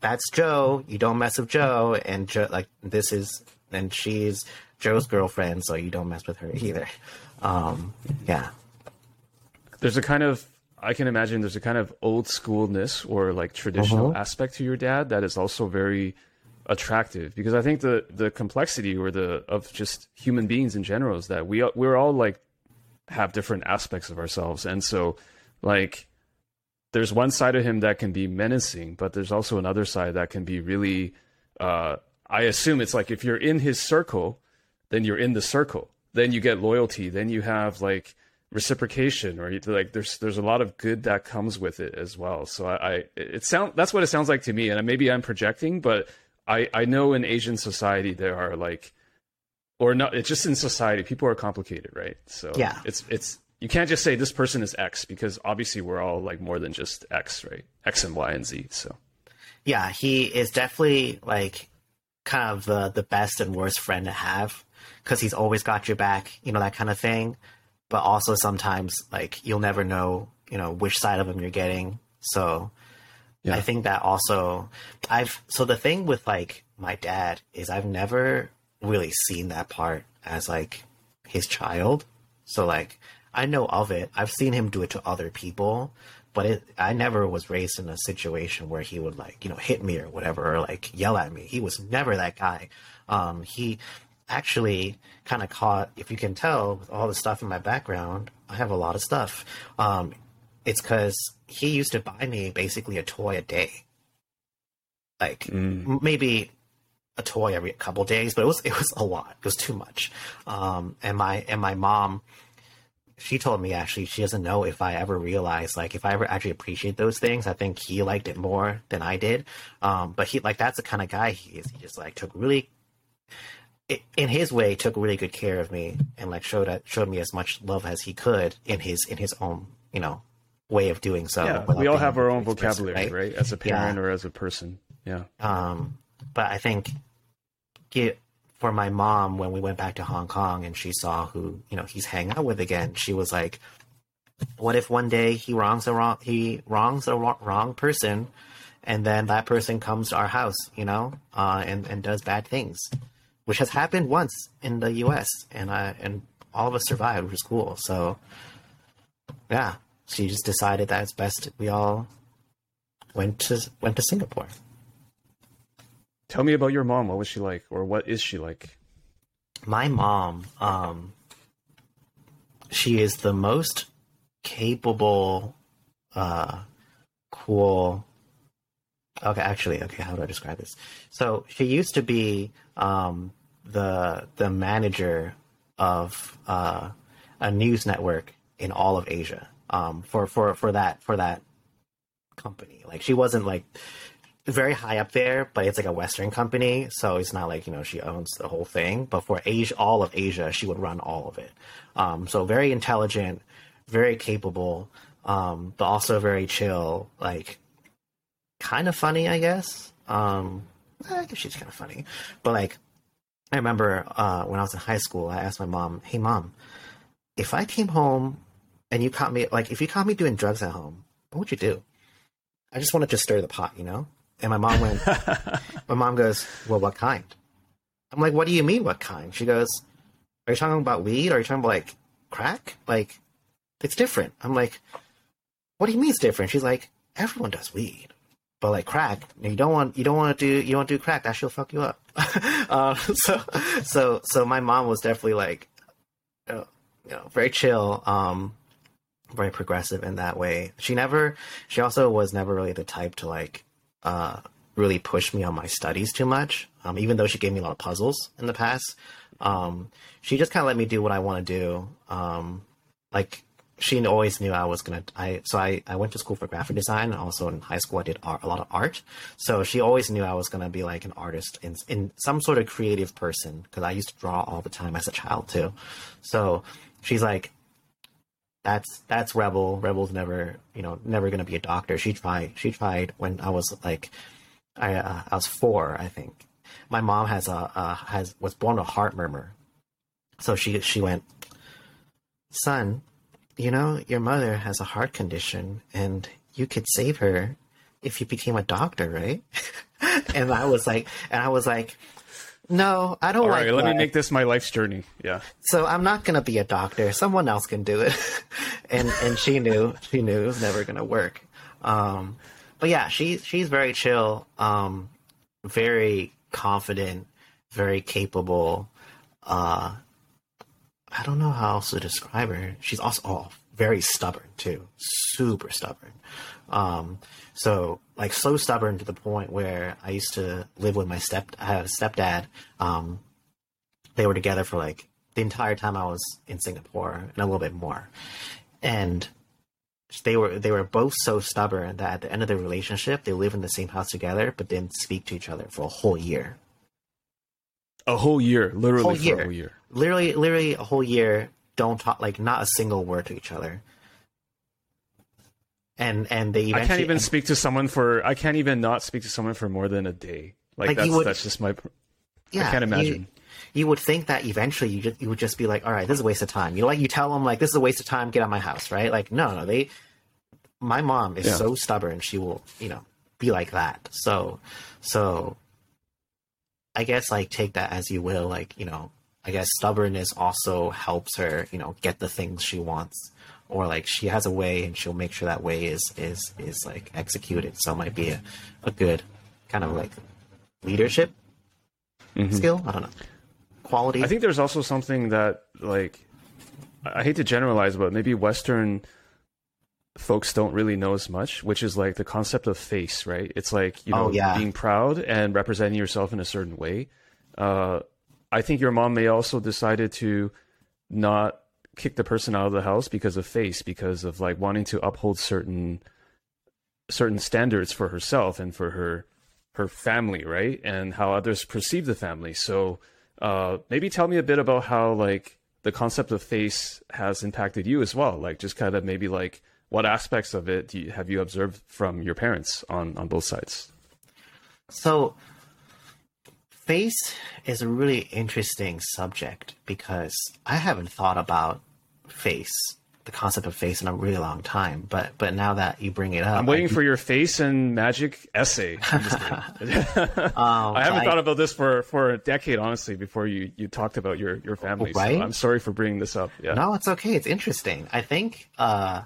that's Joe. You don't mess with Joe, and jo- like this is and she's Joe's girlfriend, so you don't mess with her either. Um, yeah, there's a kind of I can imagine there's a kind of old schoolness or like traditional Uh-huh. aspect to your dad that is also very attractive because I think the the complexity or the of just human beings in general is that we we're all like have different aspects of ourselves. And so like there's one side of him that can be menacing but there's also another side that can be really uh I assume it's like if you're in his circle then you're in the circle. Then you get loyalty. Then you have like reciprocation or like there's there's a lot of good that comes with it as well. So i, I it sound that's what it sounds like to me and maybe i'm projecting but i i know in asian society there are like or not it's just in society people are complicated right so Yeah. it's it's you can't just say this person is x because obviously we're all like more than just x right x and y and z so yeah, he is definitely like kind of the the best and worst friend to have because he's always got your back, you know that kind of thing. But also sometimes like you'll never know, you know, which side of him you're getting. So Yeah. I think that also I've so the thing with like my dad is I've never really seen that part as like his child. So like I know of it. I've seen him do it to other people, but it I never was raised in a situation where he would like, you know, hit me or whatever or like yell at me. He was never that guy. Um he actually kind of caught if you can tell with all the stuff in my background, I have a lot of stuff. Um it's because he used to buy me basically a toy a day. Like m- maybe a toy every couple days, but it was it was a lot. It was too much. Um, and my and my mom, she told me actually she doesn't know if I ever realized like if I ever actually appreciate those things. I think he liked it more than I did. Um, but he like that's the kind of guy he is. He just like took really. In his way, took really good care of me and like showed showed me as much love as he could in his in his own you know way of doing so. yeah we all have our own vocabulary right, as a parent Yeah. or as a person yeah Um, but I think get for my mom when we went back to Hong Kong and she saw who you know he's hanging out with again, she was like, "What if one day he wrongs a wrong he wrongs a wrong, wrong person, and then that person comes to our house, you know, uh, and and does bad things, which has happened once in the U.S. and I and all of us survived, which is cool. So, yeah, she just decided that it's best we all went to went to Singapore. tell me about your mom. What was she like? Or what is she like? My mom um she is the most capable uh cool okay actually okay how do i describe this? So she used to be um the the manager of uh a news network in all of asia um for for for that for that company like she wasn't like very high up there, but it's like a Western company, so it's not like you know she owns the whole thing. But for Asia, all of Asia, she would run all of it. Um, so very intelligent, very capable, um, but also very chill, like kind of funny, I guess. Um, I guess she's kind of funny, but like I remember uh, when I was in high school, I asked my mom, "Hey, mom, if I came home and you caught me, like if you caught me doing drugs at home, what would you do?" I just wanted to stir the pot, you know. And my mom went, (laughs) my mom goes, Well, what kind? I'm like, What do you mean, what kind? She goes, Are you talking about weed? Or are you talking about like crack? Like, it's different. I'm like, What do you mean it's different? She's like, Everyone does weed. But like crack, you don't want you don't want to do you don't want to do crack. That she'll fuck you up. uh, (laughs) so so so my mom was definitely like, uh, you know, very chill. Um, very progressive in that way. She never, she also was never really the type to like, uh, really push me on my studies too much. Um, even though she gave me a lot of puzzles in the past, um, she just kind of let me do what I want to do. Um, like she always knew I was gonna. I so I I went to school for graphic design, also in high school I did art, a lot of art. So she always knew I was gonna be like an artist in in some sort of creative person because I used to draw all the time as a child too. So she's like, that's that's rebel. Rebel's never you know never to be a doctor. She tried she tried when i was like i uh, i was four i think. My mom has a uh, has was born with a heart murmur. So she she went, son, you know your mother has a heart condition, and you could save her if you became a doctor, right? (laughs) and I was like, and I was like, no, I don't All like. right, let me make this my life's journey. Yeah. So I'm not gonna be a doctor. Someone else can do it. (laughs) and and she knew she knew it was never gonna work. Um, but yeah, she she's very chill, um, very confident, very capable. Uh, I don't know how else to describe her. She's also oh, very stubborn too, super stubborn. Um, so like so stubborn to the point where I used to live with my step I had a stepdad. Um, they were together for like the entire time I was in Singapore and a little bit more. And they were they were both so stubborn that at the end of their relationship they live in the same house together but didn't speak to each other for a whole year. A whole year, literally Whole for year. a whole year. Literally literally a whole year don't talk like not a single word to each other. And and they eventually I can't even speak to someone for. I can't even not speak to someone for more than a day. Like, Like, that's would- that's just my. yeah, I can't you- imagine. You, would think that eventually you just you would just be like, all right, this is a waste of time. You know, like you tell them like this is a waste of time, get out of my house, right? Like no, no, they. My mom is Yeah. so stubborn; she will, you know, be like that. So, so. I guess like take that as you will. Like you know, I guess stubbornness also helps her, you know, get the things she wants, or like she has a way and she'll make sure that way is is is like executed. So it might be a, a good kind of like leadership skill. I don't know quality. Mm-hmm. I think there's also something that like I I hate to generalize, but maybe Western folks don't really know as much, which is like the concept of face, right? It's like you know Oh, yeah. being proud and representing yourself in a certain way. Uh, I think your mom may also decided to not kick the person out of the house because of face, because of like wanting to uphold certain certain standards for herself and for her her family, right? And how others perceive the family. So uh, maybe tell me a bit about how like the concept of face has impacted you as well. Like just kind of maybe like what aspects of it you, have you observed from your parents on on both sides? So, face is a really interesting subject because I haven't thought about face, the concept of face, in a really long time. But but now that you bring it up, I'm waiting I, for your face and magic essay. (laughs) I'm just kidding. (laughs) um, I haven't I- thought about this for, for a decade, honestly, before you, you talked about your, your family. Right? So I'm sorry for bringing this up. Yeah. No, it's okay. It's interesting. I think uh,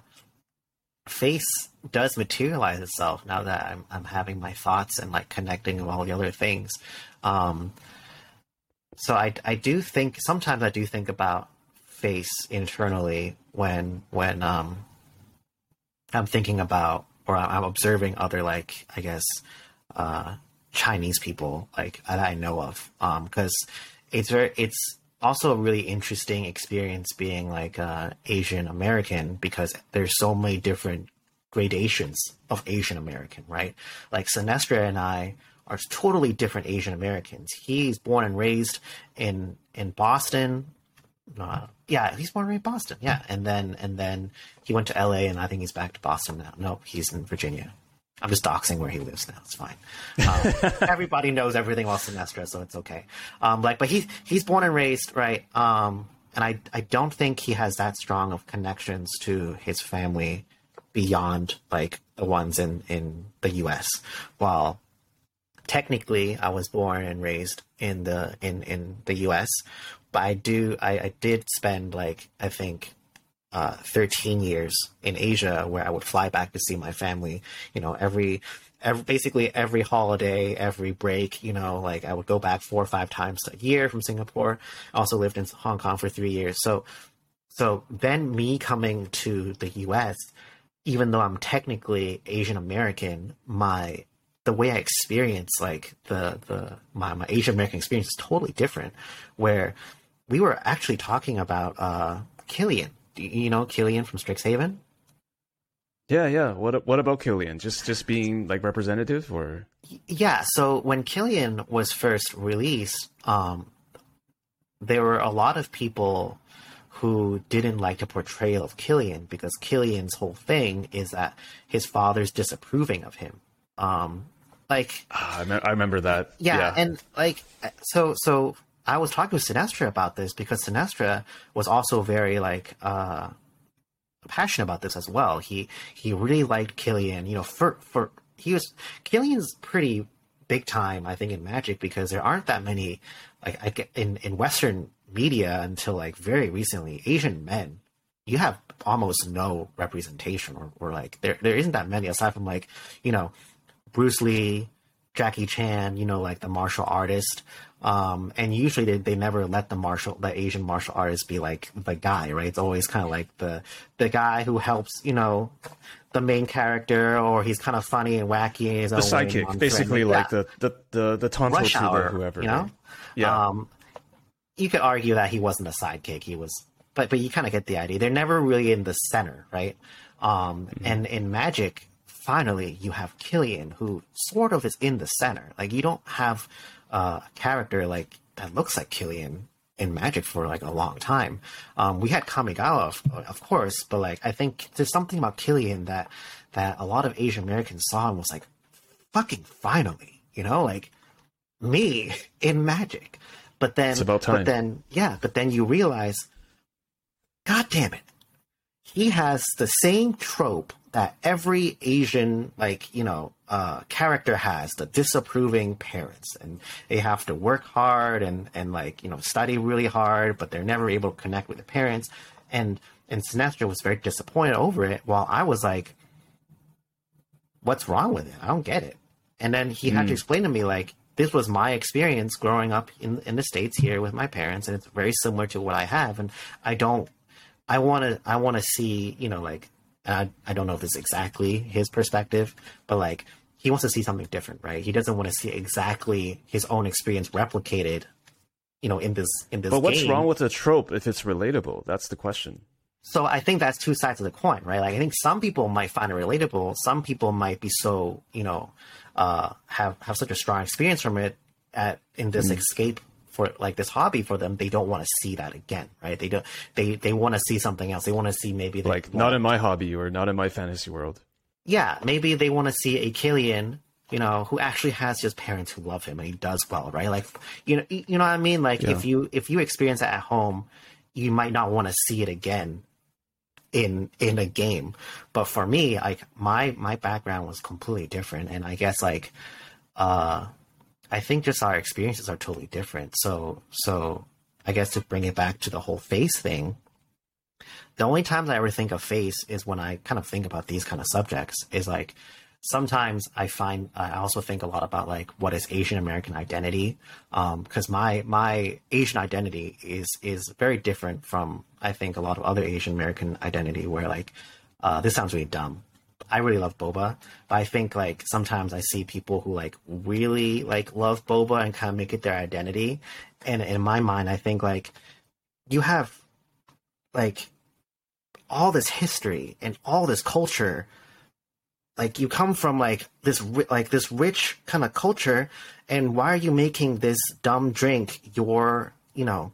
face does materialize itself now that I'm, I'm having my thoughts and like connecting with all the other things. Um, so I, I do think sometimes I do think about face internally when when um, I'm thinking about or I'm observing other like I guess uh, Chinese people like that I know of because it's very it's also a really interesting experience being like uh, Asian American because there's so many different gradations of Asian American, right? Like Sinestra and I are totally different Asian Americans. He's born and raised in in Boston. Uh, yeah, he's born and raised in Boston. Yeah, and then and then he went to L.A. and I think he's back to Boston now. No, he's in Virginia. I'm just doxing where he lives now. It's fine. Um, (laughs) everybody knows everything about Sinestra, so it's okay. Um, like, but he's he's born and raised right. Um, and I I don't think he has that strong of connections to his family beyond like the ones in in the U.S. While technically I was born and raised in the in in the U.S., but I do I, I did spend like I think uh, 13 years in Asia where I would fly back to see my family. You know, every, every basically every holiday, every break. You know, like I would go back four or five times a year from Singapore. I also lived in Hong Kong for three years. So, so then me coming to the U.S. Even though I'm technically Asian American, my the way I experience like the the my, my Asian American experience is totally different. Where we were actually talking about uh, Killian. You know Killian from Strixhaven. Yeah, yeah. What what about Killian? Just just being like representative or Yeah. So when Killian was first released, um, there were a lot of people who didn't like the portrayal of Killian because Killian's whole thing is that his father's disapproving of him. Um, like Ah, I, me- I remember that. yeah, and like so so I was talking with Sinestra about this because Sinestra was also very like uh, passionate about this as well. He he really liked Killian. You know, for for he was Killian's pretty big time, I think, in Magic because there aren't that many like in in Western media until like very recently. Asian men, you have almost no representation, or, or like there there isn't that many aside from like you know Bruce Lee, Jackie Chan, you know, like the martial artist. Um, and usually they, they never let the martial, the Asian martial artist be like the guy, right? It's always kind of like the, the guy who helps, you know, the main character, or he's kind of funny and wacky. the sidekick, basically like the, the, the, the tonto Rush hour, whoever, you know? Right? Yeah. Um, you could argue that he wasn't a sidekick. He was, but, but you kind of get the idea. They're never really in the center, right? Um, Mm-hmm. and in Magic, finally you have Killian who sort of is in the center. Like you don't have uh, a character like that looks like Killian in Magic for like a long time. Um, we had Kamigawa, of, of course, but like I think there's something about Killian that that a lot of Asian Americans saw and was like, fucking finally, you know, like me (laughs) in Magic. But then, It's about time. but then, yeah, but then you realize, God damn it, he has the same trope that every Asian, like, you know, uh, character has the disapproving parents. And they have to work hard and, and like, you know, study really hard, but they're never able to connect with the parents. And, and Sinestra was very disappointed over it, while I was like, what's wrong with it? I don't get it. And then he had to explain to me, like, this was my experience growing up in, in the States here with my parents, and it's very similar to what I have. And I don't, I want to, I want to see, you know, like, I, I don't know if it's exactly his perspective, but like, he wants to see something different, right? He doesn't want to see exactly his own experience replicated, you know, in this, in this but what's game. wrong with a trope if it's relatable? That's the question. So I think that's two sides of the coin, right? Like I think some people might find it relatable. Some people might be so, you know, uh, have have such a strong experience from it at in this Mm-hmm. escape for like this hobby for them. They don't want to see that again, right? They don't. They they want to see something else. They want to see maybe Like, not in my hobby or not in my fantasy world. yeah, maybe they want to see a Killian, you know, who actually has his parents who love him and he does well, right? Like, you know, you know what I mean? Like, if you if you experience that at home, you might not want to see it again in in a game. But for me, like my my background was completely different, and I guess like, uh, I think just our experiences are totally different. So so I guess to bring it back to the whole face thing, the only times I ever think of face is when I kind of think about these kind of subjects. Is like sometimes I find I also think a lot about like what is Asian American identity, because my my Asian identity is is very different from I think a lot of other Asian American identity. Where like uh, this sounds really dumb. I really love boba, but I think like sometimes I see people who like really like love boba and kind of make it their identity, and in my mind, I think like you have like all this history and all this culture. Like you come from like this like this rich kind of culture and why are you making this dumb drink your you know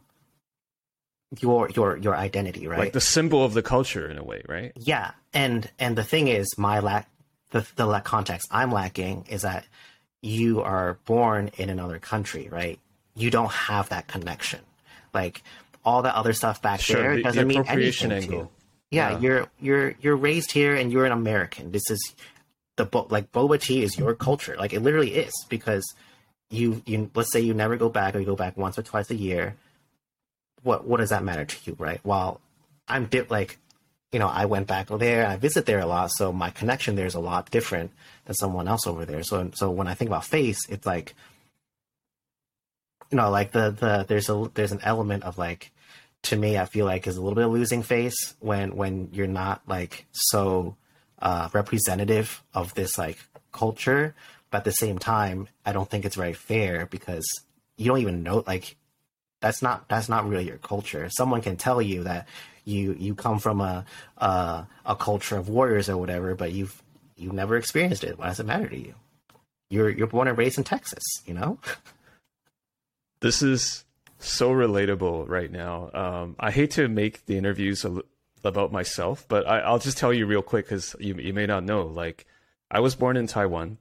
your your your identity right Like the symbol of the culture in a way, right? yeah and and the thing is my lack the the lack context i'm lacking is that you are born in another country right you don't have that connection like all that other stuff back Sure, there the- the doesn't mean anything to you yeah, Yeah. you're you're you're raised here and you're an American. This is the bo- like boba tea is your culture. Like it literally is because you you let's say you never go back or you go back once or twice a year. What what does that matter to you, right? While I'm di- like, you know, I went back there, I visit there a lot, so my connection there is a lot different than someone else over there. So so when I think about face, it's like, you know, like the the there's a there's an element of like to me i feel like is a little bit of losing face when when you're not like so uh representative of this like culture but at the same time i don't think it's very fair because you don't even know like that's not that's not really your culture someone can tell you that you you come from a a, a culture of warriors or whatever but you've you've never experienced it why does it matter to you you're you're born and raised in texas you know (laughs) This is so relatable right now. Um, I hate to make the interviews a, about myself, but I, I'll just tell you real quick because you you may not know. Like, I was born in Taiwan.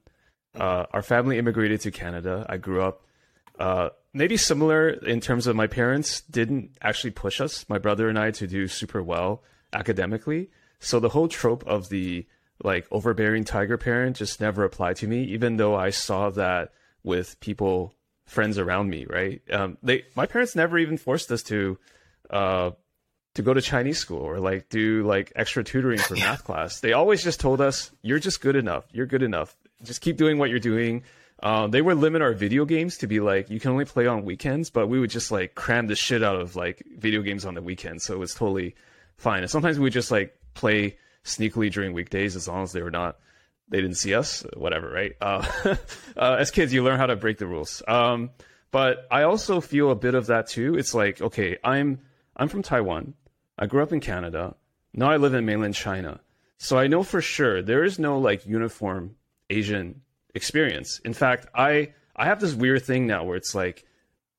Uh, our family immigrated to Canada. I grew up uh, maybe similar in terms of my parents didn't actually push us, my brother and I, to do super well academically. So the whole trope of the like overbearing tiger parent just never applied to me, even though I saw that with people, friends around me, right? Um, they, my parents never even forced us to, uh, to go to Chinese school or like do like extra tutoring for (laughs) math class. They always just told us, "You're just good enough. You're good enough. Just keep doing what you're doing." Uh, they would limit our video games to be like you can only play on weekends, but we would just like cram the shit out of like video games on the weekends, so it was totally fine. And sometimes we would just like play sneakily during weekdays as long as they were not they didn't see us, whatever, right? Uh, (laughs) uh, as kids, you learn how to break the rules. Um, but I also feel a bit of that too. It's like, okay, I'm I'm from Taiwan. I grew up in Canada. Now I live in mainland China. So I know for sure there is no like uniform Asian experience. In fact, I I have this weird thing now where it's like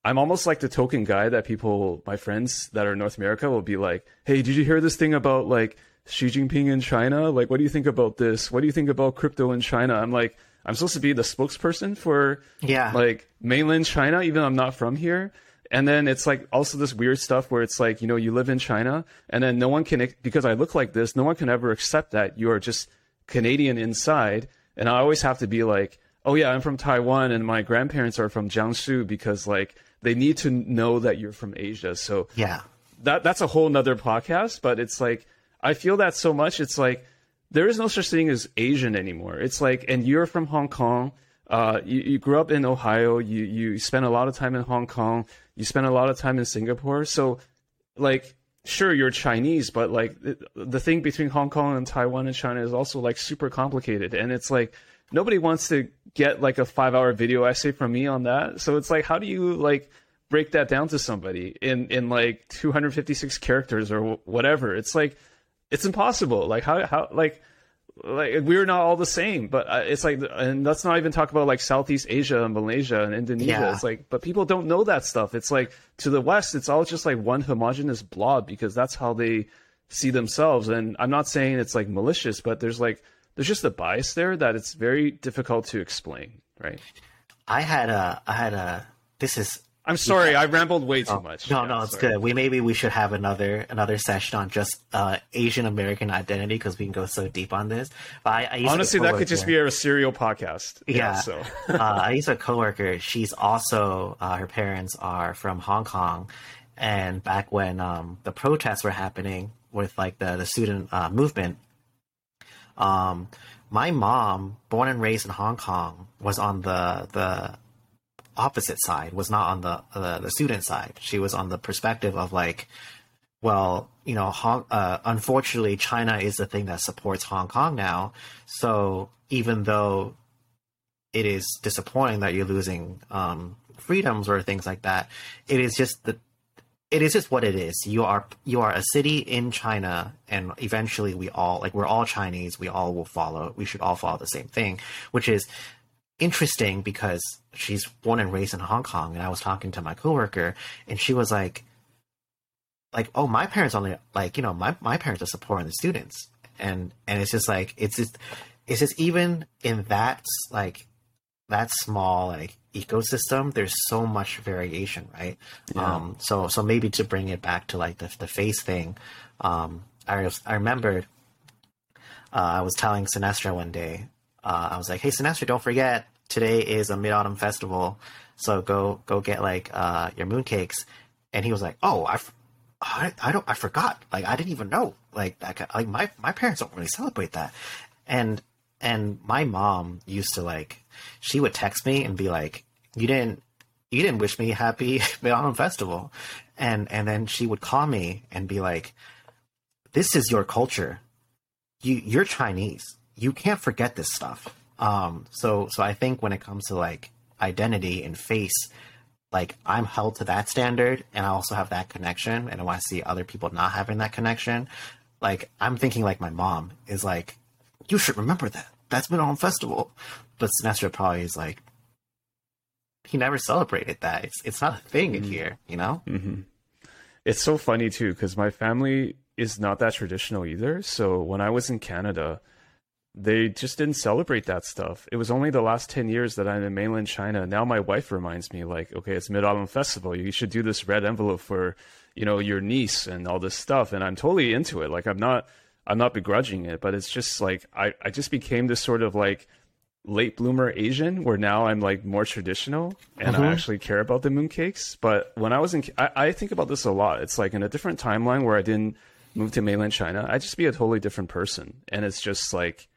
I'm almost like the token guy that people, my friends that are in North America, will be like, "Hey, did you hear this thing about like Xi Jinping in China? Like, what do you think about this? What do you think about crypto in China?" I'm like, I'm supposed to be the spokesperson for Yeah. like mainland China, even though I'm not from here. And then it's like also this weird stuff where it's like, you know, you live in China and then no one can, because I look like this, no one can ever accept that you are just Canadian inside. And I always have to be like, oh yeah, I'm from Taiwan and my grandparents are from Jiangsu because like they need to know that you're from Asia. So yeah. that that's a whole nother podcast, but it's like I feel that so much. It's like there is no such thing as Asian anymore. It's like, and you're from Hong Kong. Uh, you, you grew up in Ohio. You you spent a lot of time in Hong Kong. You spent a lot of time in Singapore. So, like, sure, you're Chinese, but like the, thing between Hong Kong and Taiwan and China is also like super complicated. And it's like nobody wants to get like a five hour video essay from me on that. So it's like, how do you like break that down to somebody in in like 256 characters or whatever? It's like it's impossible. Like how how like like we're not all the same, but uh, it's like, and let's not even talk about like Southeast Asia and Malaysia and Indonesia. Yeah. It's like, but people don't know that stuff. It's like to the West, it's all just like one homogenous blob because that's how they see themselves. And I'm not saying it's like malicious, but there's like there's just a bias there that it's very difficult to explain, right? I had a, I had a. This is I'm sorry, I rambled way too much. no, Yeah, no, it's sorry. good. We maybe we should have another another session on just uh, Asian American identity because we can go so deep on this. But I, I to Honestly, that could just be a serial podcast. Yeah. so (laughs) uh, I used a coworker. She's also uh, her parents are from Hong Kong, and back when um, the protests were happening with like the the student uh, movement, um, my mom, born and raised in Hong Kong, was on the the opposite side. Was not on the uh, the student side. She was on the perspective of like, well, you know, Hong, uh, unfortunately, China is the thing that supports Hong Kong now. So even though it is disappointing that you're losing um, freedoms or things like that, it is just the it is just what it is. You are you are a city in China, and eventually we all like we're all Chinese. We all will follow. We should all follow the same thing, which is interesting because she's born and raised in Hong Kong. And I was talking to my coworker, and she was like, like, oh, my parents only like you know my my parents are supporting the students, and and it's just like it's just it's just even in that like that small like ecosystem there's so much variation right um so so maybe to bring it back to like the, the face thing um i i remembered uh, i was telling sinestra one day uh, i was like hey sinestra don't forget today is a mid-autumn festival so go go get like uh your mooncakes. And he was like oh i I, don't I forgot. Like I didn't even know. Like that like my my parents don't really celebrate that. And and my mom used to like she would text me and be like you didn't you didn't wish me happy (laughs) mid-autumn festival. And and then she would call me and be like this is your culture. You you're chinese you can't forget this stuff. Um so so i think when it comes to like identity and face like i'm held to that standard and i also have that connection and when i see other people not having that connection. Like i'm thinking like my mom is like you should remember that. That's been on festival. But Sinestra probably is like he never celebrated that. It's it's not a thing in here you know? It's so funny too because my family is not that traditional either. So when I was in Canada, they just didn't celebrate that stuff. It was only the last 10 years that I'm in mainland China. Now my wife reminds me like, okay, it's Mid-Autumn Festival. You should do this red envelope for, you know, your niece and all this stuff. And I'm totally into it. Like I'm not, I'm not begrudging it, but it's just like, I, I just became this sort of like late bloomer Asian where now I'm like more traditional and mm-hmm. I actually care about the mooncakes. But when I was in, I, I think about this a lot. It's like in a different timeline where I didn't move to mainland China, I'd just be a totally different person. And it's just like,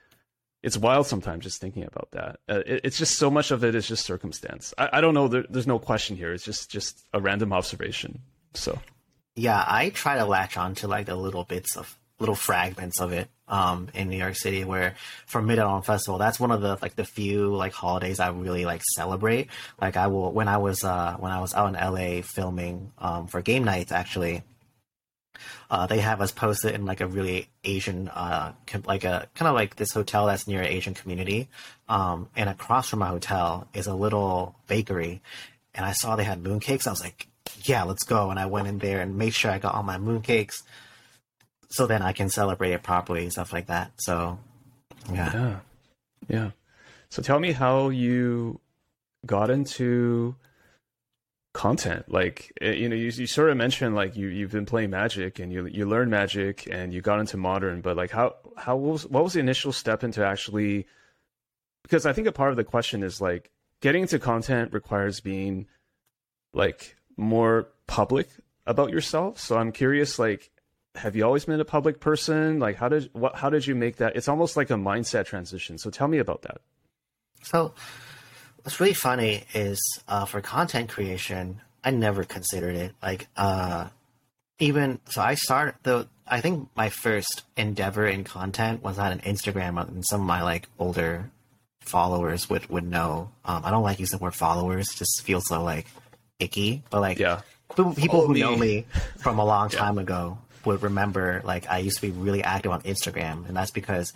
it's wild sometimes just thinking about that. Uh, it, it's just so much of it is just circumstance. I, I don't know. There, there's no question here. It's just just a random observation. So, yeah, I try to latch on to like the little bits of little fragments of it um, in New York City. Where for Mid Autumn Festival, that's one of the like the few like holidays I really like celebrate. Like I will when I was uh, when I was out in LA filming um, for game nights actually uh, they have us posted in like a really Asian, uh, like a kind of like this hotel that's near an Asian community. Um, and across from my hotel is a little bakery. And I saw they had mooncakes. I was like, yeah, let's go. And I went in there and made sure I got all my mooncakes so then I can celebrate it properly and stuff like that. So, yeah. Yeah. Yeah. So tell me how you got into content. Like eh, you know you, you sort of mentioned like you you've been playing magic and you you learned magic and you got into modern but like how how was what was the initial step into actually because i think a part of the question is like getting into content requires being like more public about yourself. So i'm curious like have you always been a public person? Like how did what how did you make that? It's almost like a mindset transition. So tell me about that. So what's really funny is uh, for content creation, I never considered it. Like, uh, even so, I started the. I think my first endeavor in content was on an Instagram, and some of my like older followers would would know. Um, I don't like using the word followers; it just feels so like icky. But like, yeah, people who me. know me (laughs) from a long time yeah. ago would remember. Like, I used to be really active on Instagram, and that's because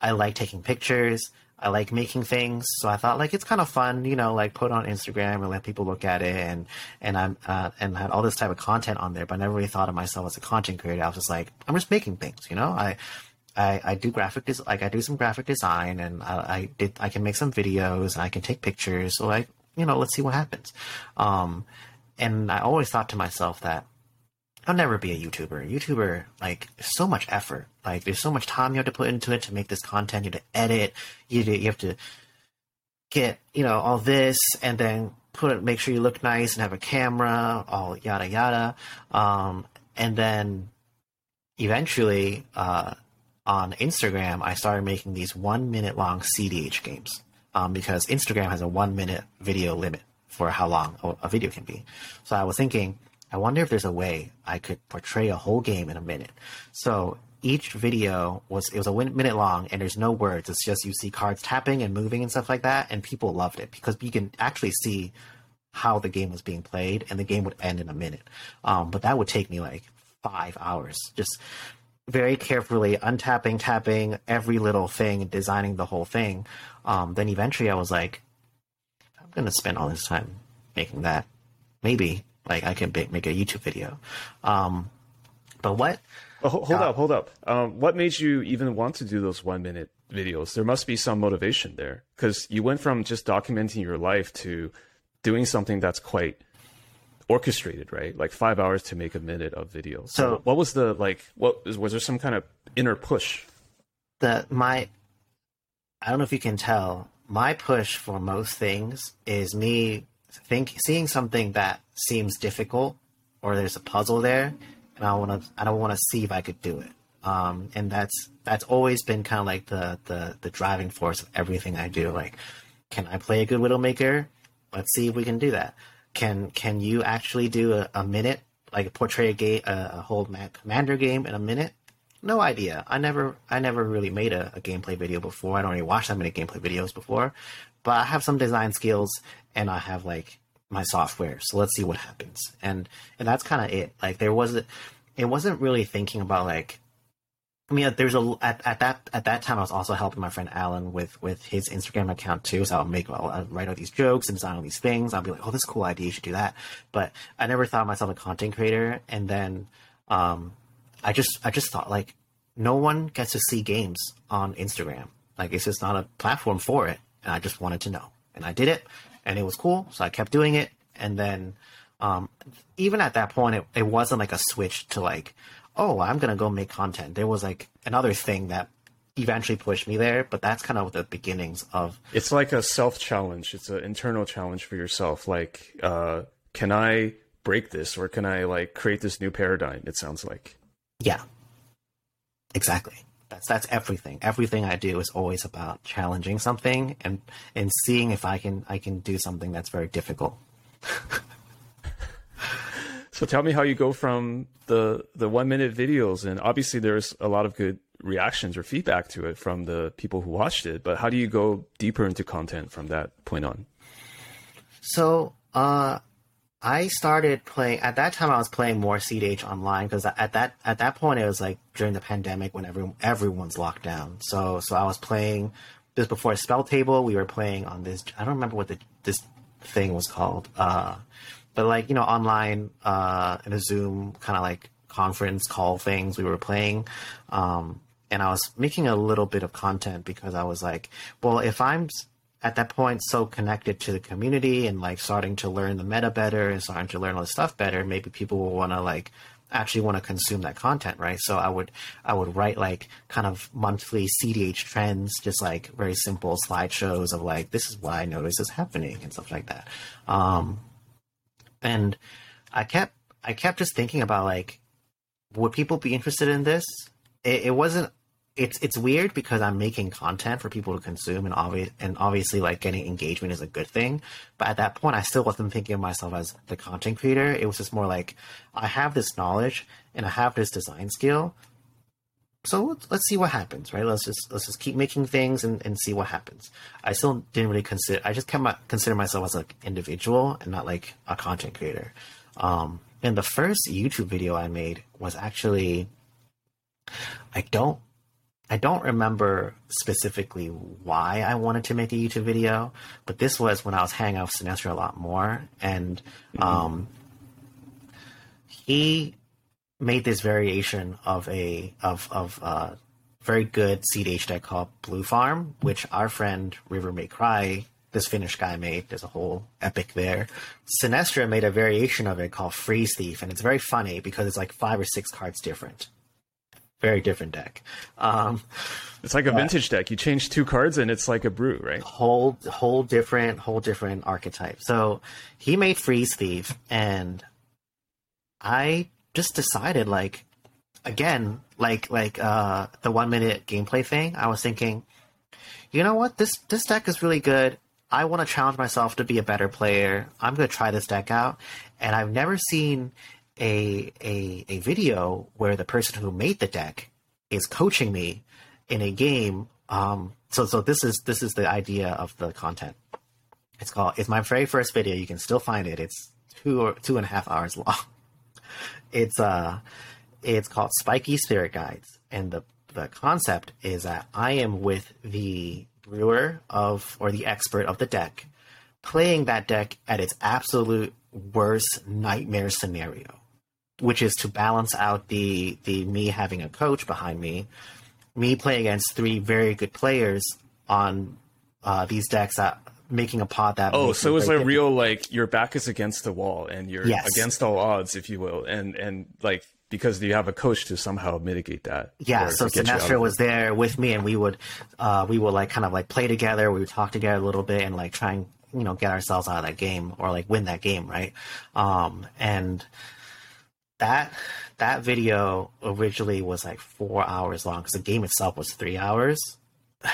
I like taking pictures. I like making things, so I thought like it's kind of fun, you know, like put on Instagram and let people look at it, and and I'm uh, and had all this type of content on there, but I never really thought of myself as a content creator. I was just like, I'm just making things, you know. I I, I do graphic des- like I do some graphic design, and I, I did I can make some videos and I can take pictures. So like you know, let's see what happens. Um, and I always thought to myself that I'll never be a YouTuber. YouTuber, like, so much effort. Like, there's so much time you have to put into it to make this content. You have to edit. You you have to get, you know, all this and then put it, make sure you look nice and have a camera, all yada yada. Um, and then eventually, uh, on Instagram, I started making these one minute long CDH games. Um, because Instagram has a one minute video limit for how long a video can be. So I was thinking, I wonder if there's a way I could portray a whole game in a minute. So each video was it was a minute long and there's no words. It's just you see cards tapping and moving and stuff like that, and people loved it because you can actually see how the game was being played, and the game would end in a minute. Um, but that would take me like five hours, just very carefully untapping, tapping every little thing, designing the whole thing. Um, then eventually, I was like, I'm gonna spend all this time making that. Maybe like I can make a YouTube video. Um, but what? hold uh, up, hold up. Um, what made you even want to do those one minute videos? There must be some motivation there because you went from just documenting your life to doing something that's quite orchestrated, right? Like five hours to make a minute of video. So, so what was the like? What was there some kind of inner push? The my, I don't know if you can tell. My push for most things is me think seeing something that seems difficult or there's a puzzle there, and I want to I don't want to see if I could do it. Um, and that's that's always been kind of like the, the the driving force of everything I do. Like, can I play a good Widowmaker? Let's see if we can do that. Can can you actually do a, a minute, like portray a game, a, a whole commander game in a minute? No idea. I never I never really made a, a gameplay video before. I don't really watch that many gameplay videos before, but I have some design skills and I have like my software. So let's see what happens. And and that's kind of it. Like there wasn't it wasn't really thinking about like I mean, there's a at, at that at that time I was also helping my friend Alan with with his Instagram account too. So I'll make I'll, I'll write all these jokes and design all these things. I'll be like, oh, this cool idea, you should do that. But I never thought myself a content creator. And then um, I just I just thought like no one gets to see games on Instagram. Like it's just not a platform for it. And I just wanted to know. And I did it and it was cool. So I kept doing it. And then um, even at that point, it, it wasn't like a switch to like, oh, I'm going to go make content. There was like another thing that eventually pushed me there, but that's kind of the beginnings of. It's like a self challenge. It's an internal challenge for yourself. Like, uh, can I break this or can I like create this new paradigm? It sounds like. Yeah. Exactly. That's that's everything. Everything I do is always about challenging something and and seeing if I can I can do something that's very difficult. (laughs) so tell me how you go from the the one minute videos and obviously there's a lot of good reactions or feedback to it from the people who watched it, but how do you go deeper into content from that point on? So uh I started playing at that time. I was playing more CDH online because at that at that point it was like during the pandemic when everyone everyone's locked down. So so I was playing this before Spell Table. We were playing on this. I don't remember what the this thing was called. Uh, but like you know online uh, in a Zoom kind of like conference call things we were playing. Um, and I was making a little bit of content because I was like, well, if I'm at that point so connected to the community and like starting to learn the meta better and starting to learn all the stuff better, maybe people will want to like actually want to consume that content, right? So I would I would write like kind of monthly CDH trends, just like very simple slideshows of like this is what I notice is happening and stuff like that. Um, and I kept I kept just thinking about like would people be interested in this? It, it wasn't it's it's weird because I'm making content for people to consume, and and obviously like getting engagement is a good thing. But at that point, I still wasn't thinking of myself as the content creator. It was just more like I have this knowledge and I have this design skill. So let's, let's see what happens, right? Let's just let's just keep making things and, and see what happens. I still didn't really consider. I just kept my, consider myself as an individual and not like a content creator. Um, and the first YouTube video I made was actually I don't I don't remember specifically why I wanted to make a YouTube video, but this was when I was hanging out with Sinestra a lot more, and mm-hmm. um, he made this variation of a of of a very good CDH deck called Blue Farm, which our friend River May Cry, this Finnish guy made. There's a whole epic there. Sinestra made a variation of it called Freeze Thief, and it's very funny because it's like five or six cards different very different deck. Um, it's like a vintage deck. You change two cards and it's like a brew, right? Whole whole different whole different archetype. So he made Freeze Thief, and I just decided like again like like uh, the one minute gameplay thing. I was thinking, you know what this this deck is really good. I want to challenge myself to be a better player. I'm going to try this deck out, and I've never seen a, a a video where the person who made the deck is coaching me in a game. Um, so so this is this is the idea of the content. It's called. It's my very first video. You can still find it. It's two or two and a half hours long. (laughs) It's uh, it's called Spiky Spirit Guides, and the the concept is that I am with the brewer of or the expert of the deck, playing that deck at its absolute worst nightmare scenario which is to balance out the the me having a coach behind me, me play against three very good players on uh, these decks that making a pot that. Oh, so it's a real like your back is against the wall and you're yes. against all odds, if you will, and and like because you have a coach to somehow mitigate that. Yeah, so Sinestra was there with me, and we would uh, we would like kind of like play together. We would talk together a little bit and like try and you know get ourselves out of that game or like win that game, right? Um, and that that video originally was like four hours long because the game itself was three hours. (sighs)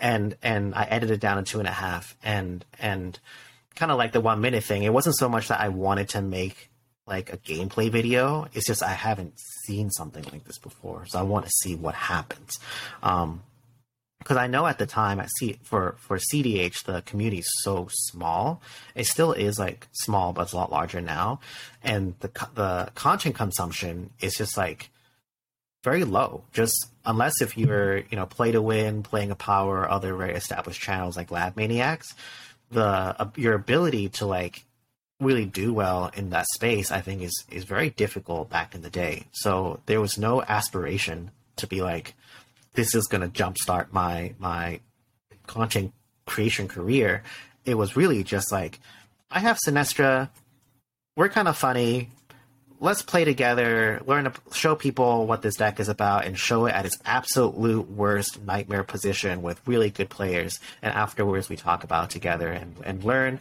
And and i edited it down to two and a half and and kind of like the one minute thing it wasn't so much that i wanted to make like a gameplay video it's just i haven't seen something like this before so i want to see what happens. Um because I know at the time at C for for CDH the community is so small. It still is like small, but it's a lot larger now, and the the content consumption is just like very low. Just unless if you're you know play to win, playing a power, or other very established channels like Lab Maniacs, the uh, your ability to like really do well in that space, I think is is very difficult back in the day. So there was no aspiration to be like this is going to jumpstart my my content creation career. It was really just like I have Sinestra. We're kind of funny. Let's play together, learn to show people what this deck is about, and show it at its absolute worst nightmare position with really good players. And afterwards, we talk about together and, and learn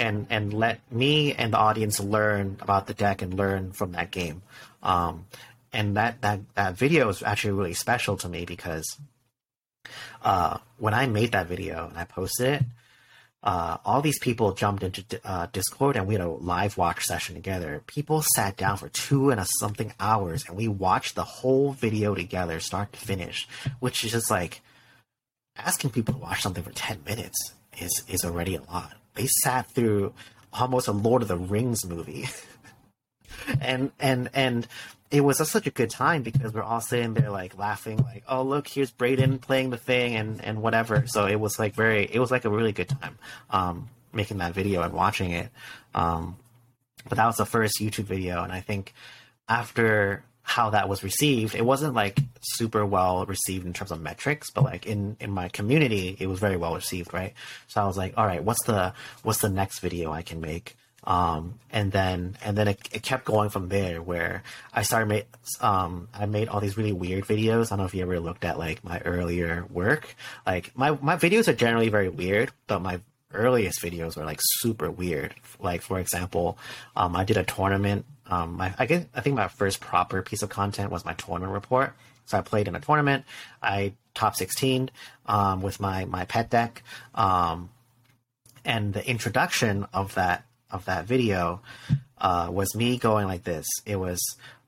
and and let me and the audience learn about the deck and learn from that game. Um, and that that that video is actually really special to me because uh, when I made that video and I posted it, uh, all these people jumped into uh, Discord and we had a live watch session together. People sat down for two and a something hours and we watched the whole video together, start to finish, which is just like asking people to watch something for 10 minutes is, is already a lot. They sat through almost a Lord of the Rings movie. (laughs) and, and, and it was such a good time because we're all sitting there like laughing, like, oh look, here's Braden playing the thing and and whatever. So it was like very, it was like a really good time um, making that video and watching it. Um, but that was the first YouTube video, and I think after how that was received, it wasn't like super well received in terms of metrics, but like in in my community, it was very well received, right? So I was like, all right, what's the what's the next video I can make? Um, and then and then it, it, kept going from there where I started made um, I made all these really weird videos. I don't know if you ever looked at like my earlier work. Like my my videos are generally very weird, but my earliest videos were like super weird. Like for example, um, I did a tournament. Um, my I guess I think my first proper piece of content was my tournament report. So I played in a tournament. I top 16 um, with my my pet deck. Um, and the introduction of that of that video uh, was me going like this. It was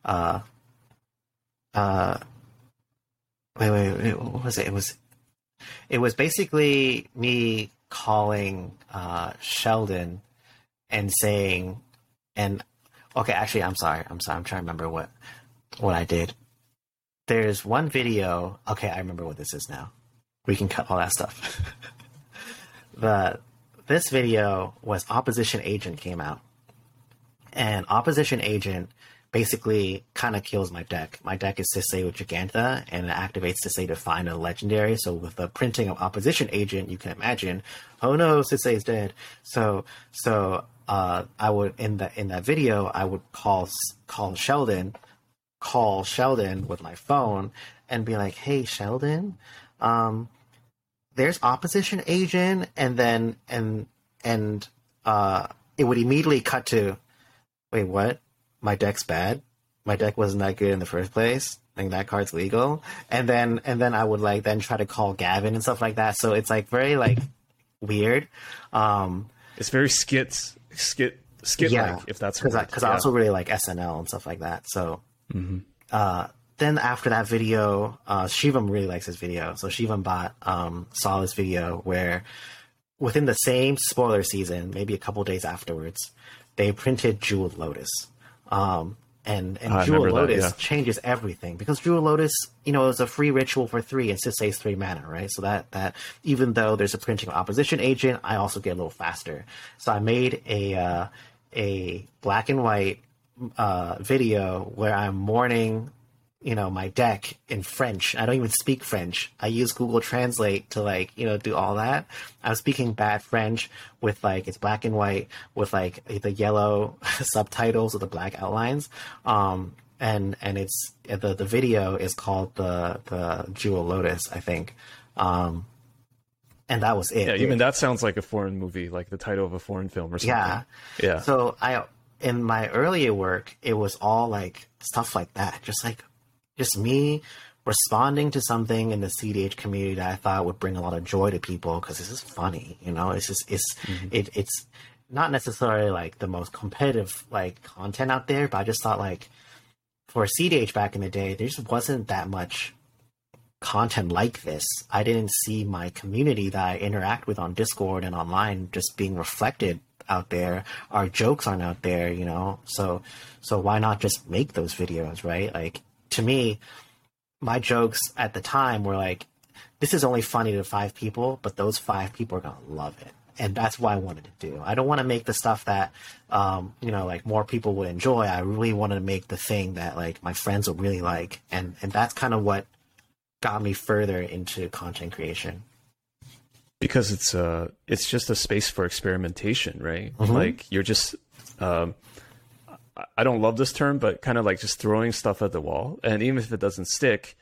uh, uh, wait, wait, wait, what was it? It was it was basically me calling uh, Sheldon and saying, and okay, actually, I'm sorry, I'm sorry, I'm trying to remember what what I did. There's one video. Okay, I remember what this is now. We can cut all that stuff. (laughs) the this video was Opposition Agent came out, and Opposition Agent basically kind of kills my deck. My deck is Sisay with Jegantha, and it activates Sisay to find a legendary. So with the printing of Opposition Agent, you can imagine, oh no, Sisay is dead. So so uh, I would in that in that video, I would call call Sheldon, call Sheldon with my phone, and be like, hey Sheldon, um, there's opposition agent and then and and uh it would immediately cut to wait what? My deck's bad. My deck wasn't that good in the first place. I think that card's legal. And then and then i would like then try to call gavin and stuff like that. So it's like very like weird. Um it's very skits skit skit yeah. if that's because I, yeah. I also really like snl and stuff like that. So mm-hmm. uh then after that video, uh, Shivam really likes this video. So Shivam bot um, saw this video where within the same spoiler season, maybe a couple days afterwards, they printed Jewel Lotus. Um, and and Jewel Lotus that, yeah. changes everything because Jewel Lotus, you know, is a free ritual for three and Sisay's three mana, right? So that that even though there's a printing opposition agent, I also get a little faster. So I made a uh, a black and white uh, video where I'm mourning you know my deck in French. I don't even speak French. I use Google Translate to like you know do all that. I'm speaking bad French with like it's black and white with like the yellow (laughs) subtitles with the black outlines. Um, and and it's the the video is called the the Jewel Lotus, I think. Um, and that was it. Yeah, even that sounds like a foreign movie, like the title of a foreign film or something. Yeah, yeah. So I in my earlier work, it was all like stuff like that, just like just me responding to something in the CDH community that I thought would bring a lot of joy to people because this is funny, you know. It's just it's mm-hmm. it, it's not necessarily like the most competitive like content out there, but I just thought like for CDH back in the day, there just wasn't that much content like this. I didn't see my community that I interact with on Discord and online just being reflected out there. Our jokes aren't out there, you know. So so why not just make those videos, right? Like to me, my jokes at the time were like, this is only funny to five people, but those five people are gonna love it. And that's what I wanted to do. I don't want to make the stuff that, um, you know, like more people would enjoy. I really wanted to make the thing that like my friends would really like, and and that's kind of what got me further into content creation because it's uh it's just a space for experimentation right mm-hmm. like you're just um i don't love this term but kind of like just throwing stuff at the wall. And even if it doesn't stick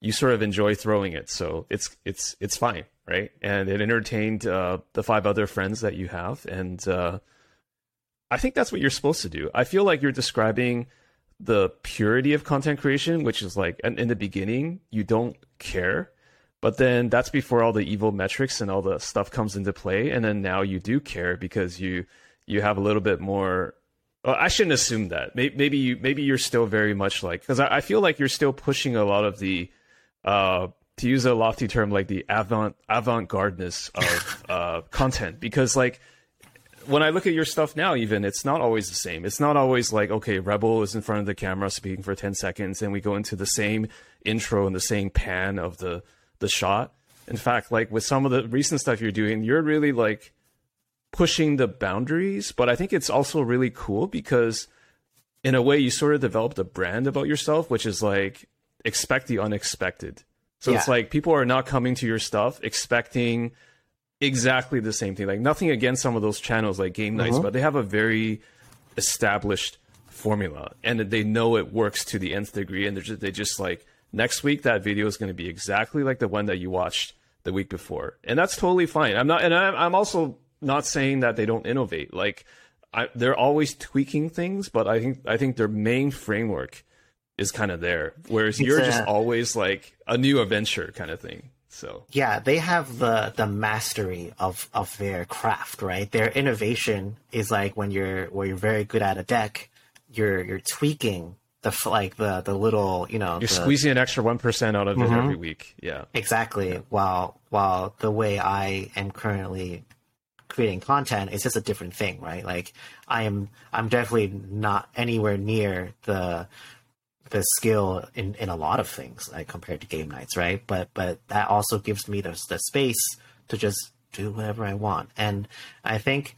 you sort of enjoy throwing it. So it's it's it's fine right? And it entertained uh the five other friends that you have. And uh i think that's what you're supposed to do. I feel like you're describing the purity of content creation which is like in the beginning you don't care. But then that's before all the evil metrics and all the stuff comes into play, and then now you do care because you you have a little bit more. Well, I shouldn't assume that. Maybe you maybe you're still very much like because I, I feel like you're still pushing a lot of the uh, to use a lofty term like the avant avant gardeness of (laughs) uh, content because like when I look at your stuff now, even it's not always the same. It's not always like okay, Rebel is in front of the camera speaking for ten seconds, and we go into the same intro and the same pan of the the shot. In fact, like with some of the recent stuff you're doing, you're really like pushing the boundaries, but I think it's also really cool because in a way you sort of developed a brand about yourself, which is like expect the unexpected. So yeah. it's like people are not coming to your stuff expecting exactly the same thing. Like nothing against some of those channels like Game Knights, uh-huh. but they have a very established formula and they know it works to the nth degree and they're just, they just like next week that video is going to be exactly like the one that you watched the week before and that's totally fine i'm not and i'm also not saying that they don't innovate like I, they're always tweaking things but i think i think their main framework is kind of there whereas it's you're a, just always like a new adventure kind of thing so yeah they have the the mastery of of their craft right their innovation is like when you're when you're very good at a deck you're you're tweaking the like the the little you know you're the, squeezing an extra one percent out of mm-hmm. it every week. Yeah, exactly. Yeah. While while the way I am currently creating content is just a different thing, right? Like I am I'm definitely not anywhere near the the skill in, in a lot of things like compared to game knights, right? But but that also gives me the the space to just do whatever I want, and I think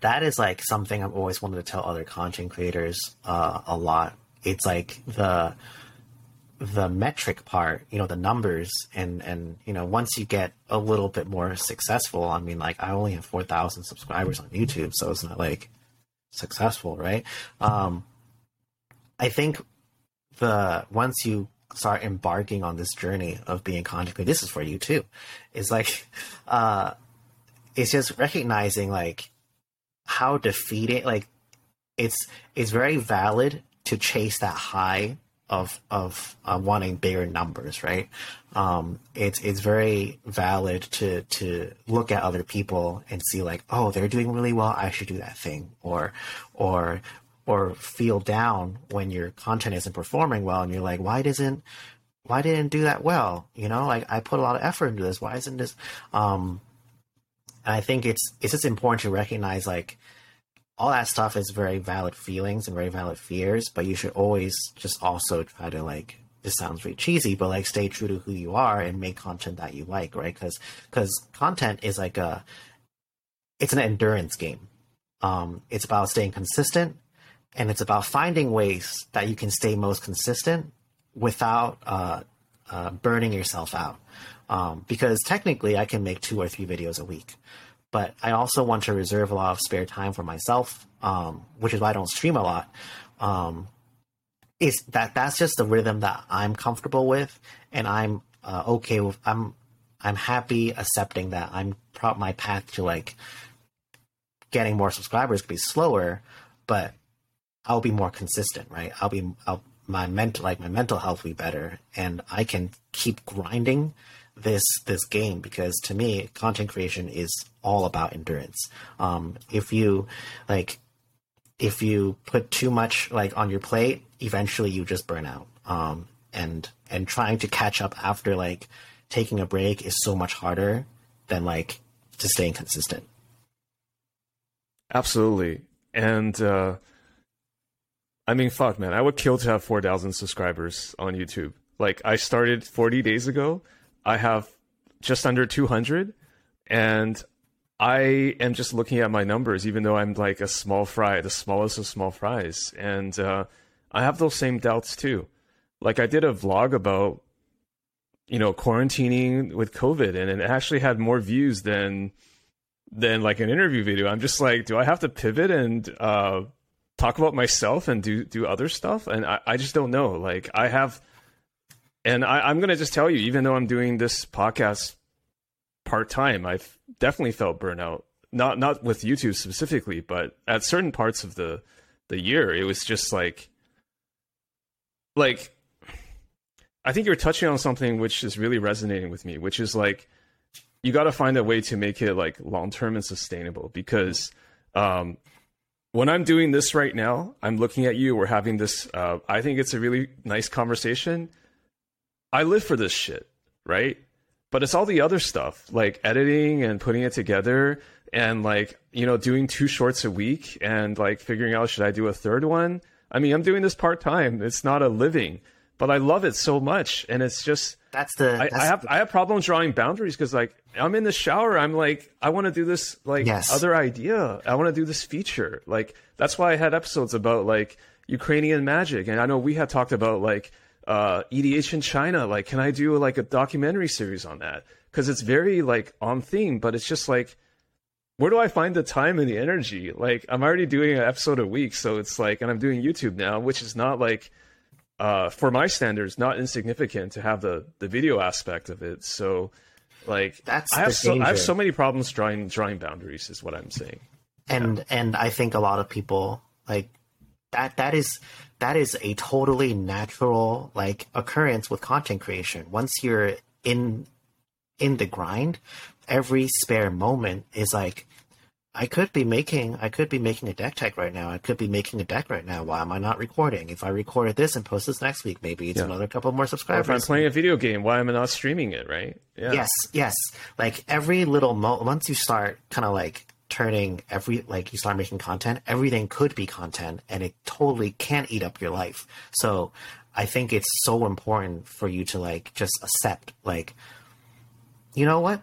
that is like something I've always wanted to tell other content creators uh, a lot. It's like the the metric part, you know, the numbers, and and you know, once you get a little bit more successful, I mean, like I only have four thousand subscribers on YouTube, so it's not like successful, right? Um, I think the once you start embarking on this journey of being content creator, this is for you too. It's like, (laughs) uh, it's just recognizing like how defeating like it's it's very valid to chase that high of of uh, wanting bigger numbers, right? Um, it's it's very valid to to look at other people and see like, oh, they're doing really well. I should do that thing, or or or feel down when your content isn't performing well, and you're like, why doesn't why didn't do that well? You know, like I put a lot of effort into this. Why isn't this? Um, I think it's it's just important to recognize like all that stuff is very valid feelings and very valid fears, but you should always just also try to like this sounds very cheesy, but like stay true to who you are and make content that you like, right? Because because content is like a it's an endurance game. Um, it's about staying consistent, and it's about finding ways that you can stay most consistent without uh, uh, burning yourself out. Um, because technically, I can make two or three videos a week, but I also want to reserve a lot of spare time for myself, um, which is why I don't stream a lot. Um, is that that's just the rhythm that I'm comfortable with, and I'm uh, okay with. I'm I'm happy accepting that I'm my path to like getting more subscribers could be slower, but I'll be more consistent, right? I'll be I'll, my mental like my mental health will be better, and I can keep grinding this this game because to me content creation is all about endurance. Um, if you like if you put too much like on your plate eventually you just burn out. Um, and and trying to catch up after like taking a break is so much harder than like to staying consistent. Absolutely. And uh i mean fuck man i would kill to have 4000 subscribers on youtube. Like i started 40 days ago I have just under 200, and I am just looking at my numbers, even though I'm like a small fry, the smallest of small fries, and uh, I have those same doubts too. Like I did a vlog about you know, quarantining with COVID, and it actually had more views than than like an interview video. I'm just like, do I have to pivot and uh, talk about myself and do do other stuff? And I, I just don't know. Like I have, and I, I'm gonna just tell you, even though I'm doing this podcast part time, I've definitely felt burnout. Not not with YouTube specifically, but at certain parts of the the year, it was just like like I think you're touching on something which is really resonating with me, which is like you got to find a way to make it like long term and sustainable because um, when I'm doing this right now, I'm looking at you. We're having this. Uh, I think it's a really nice conversation. I live for this shit, right? But it's all the other stuff like editing and putting it together and like you know doing two shorts a week and like figuring out should I do a third one. I mean, I'm doing this part time. It's not a living, but I love it so much, and it's just that's the. I, That's I have I have problems drawing boundaries because like I'm in the shower. I'm like I want to do this like Yes. other idea. I want to do this feature. Like that's why I had episodes about like Ukrainian magic, and I know we had talked about like uh, EDH in China. Like, can I do like a documentary series on that? Because it's very like on theme, but it's just like where do I find the time and the energy? Like I'm already doing an episode a week, so it's like, and I'm doing YouTube now, which is not like uh, for my standards, not insignificant to have the the video aspect of it. So, like, That's I have so I have so many problems drawing drawing boundaries. Is what I'm saying. and and I think a lot of people like that that is that is a totally natural like occurrence with content creation. Once you're in in the grind, every spare moment is like I could be making I could be making a deck tech right now. I could be making a deck right now. Why am I not recording? If I recorded this and post this next week, maybe it's Yeah. another couple more Or if I'm playing a video game, why am I not streaming it? Right? Yeah. Yes, yes. Like every little mo once you start kind of like turning every like you start making content, everything could be content and it totally can eat up your life. So I think it's so important for you to like just accept like you know what?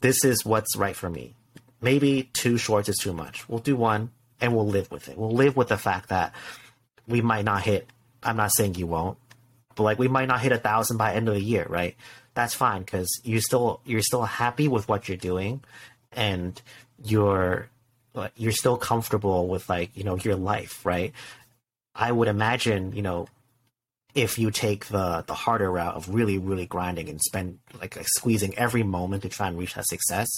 This is what's right for me. Maybe two shorts is too much. We'll do one and we'll live with it. We'll live with the fact that we might not hit I'm not saying you won't, but like we might not hit a thousand by end of the year, right? That's fine because you still you're still happy with what you're doing, and you're like, you're still comfortable with like you know your life, right? I would imagine you know if you take the the harder route of really really grinding and spend like, like squeezing every moment to try and reach that success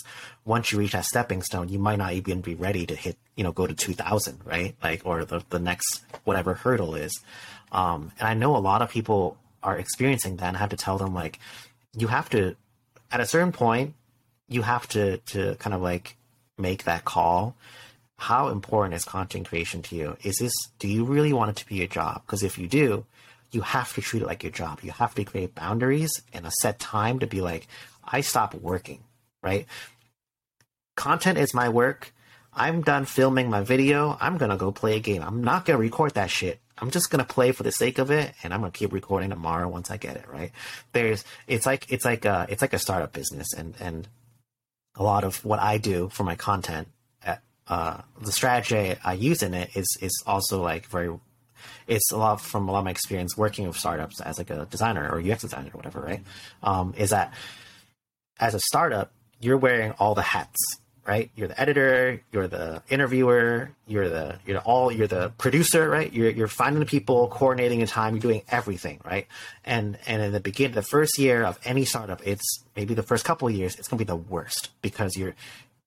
once you reach that stepping stone you might not even be ready to hit you know go to 2000 right like or the, the next whatever hurdle is um and i know a lot of people are experiencing that and I have to tell them like you have to at a certain point you have to to kind of like make that call how important is content creation to you? Is this do you really want it to be your job? Because if you do you have to treat it like your job. You have to create boundaries and a set time to be like i stop working right? Content is my work. I'm done filming my video. I'm gonna go play a game. I'm not gonna record that shit. I'm just gonna play for the sake of it and i'm gonna keep recording tomorrow once i get it right? There's it's like it's like a it's like a startup business and and a lot of what i do for my content uh, the strategy I use in it is is also like very it's a lot from a lot of my experience working with startups as like a designer or UX designer or whatever, right? Um, is that as a startup, you're wearing all the hats, right? You're the editor, you're the interviewer, you're the you're all you're the producer, right? You're you're finding the people, coordinating the time, you're doing everything, right? And and in the beginning, the first year of any startup, it's maybe the first couple of years, it's gonna be the worst because you're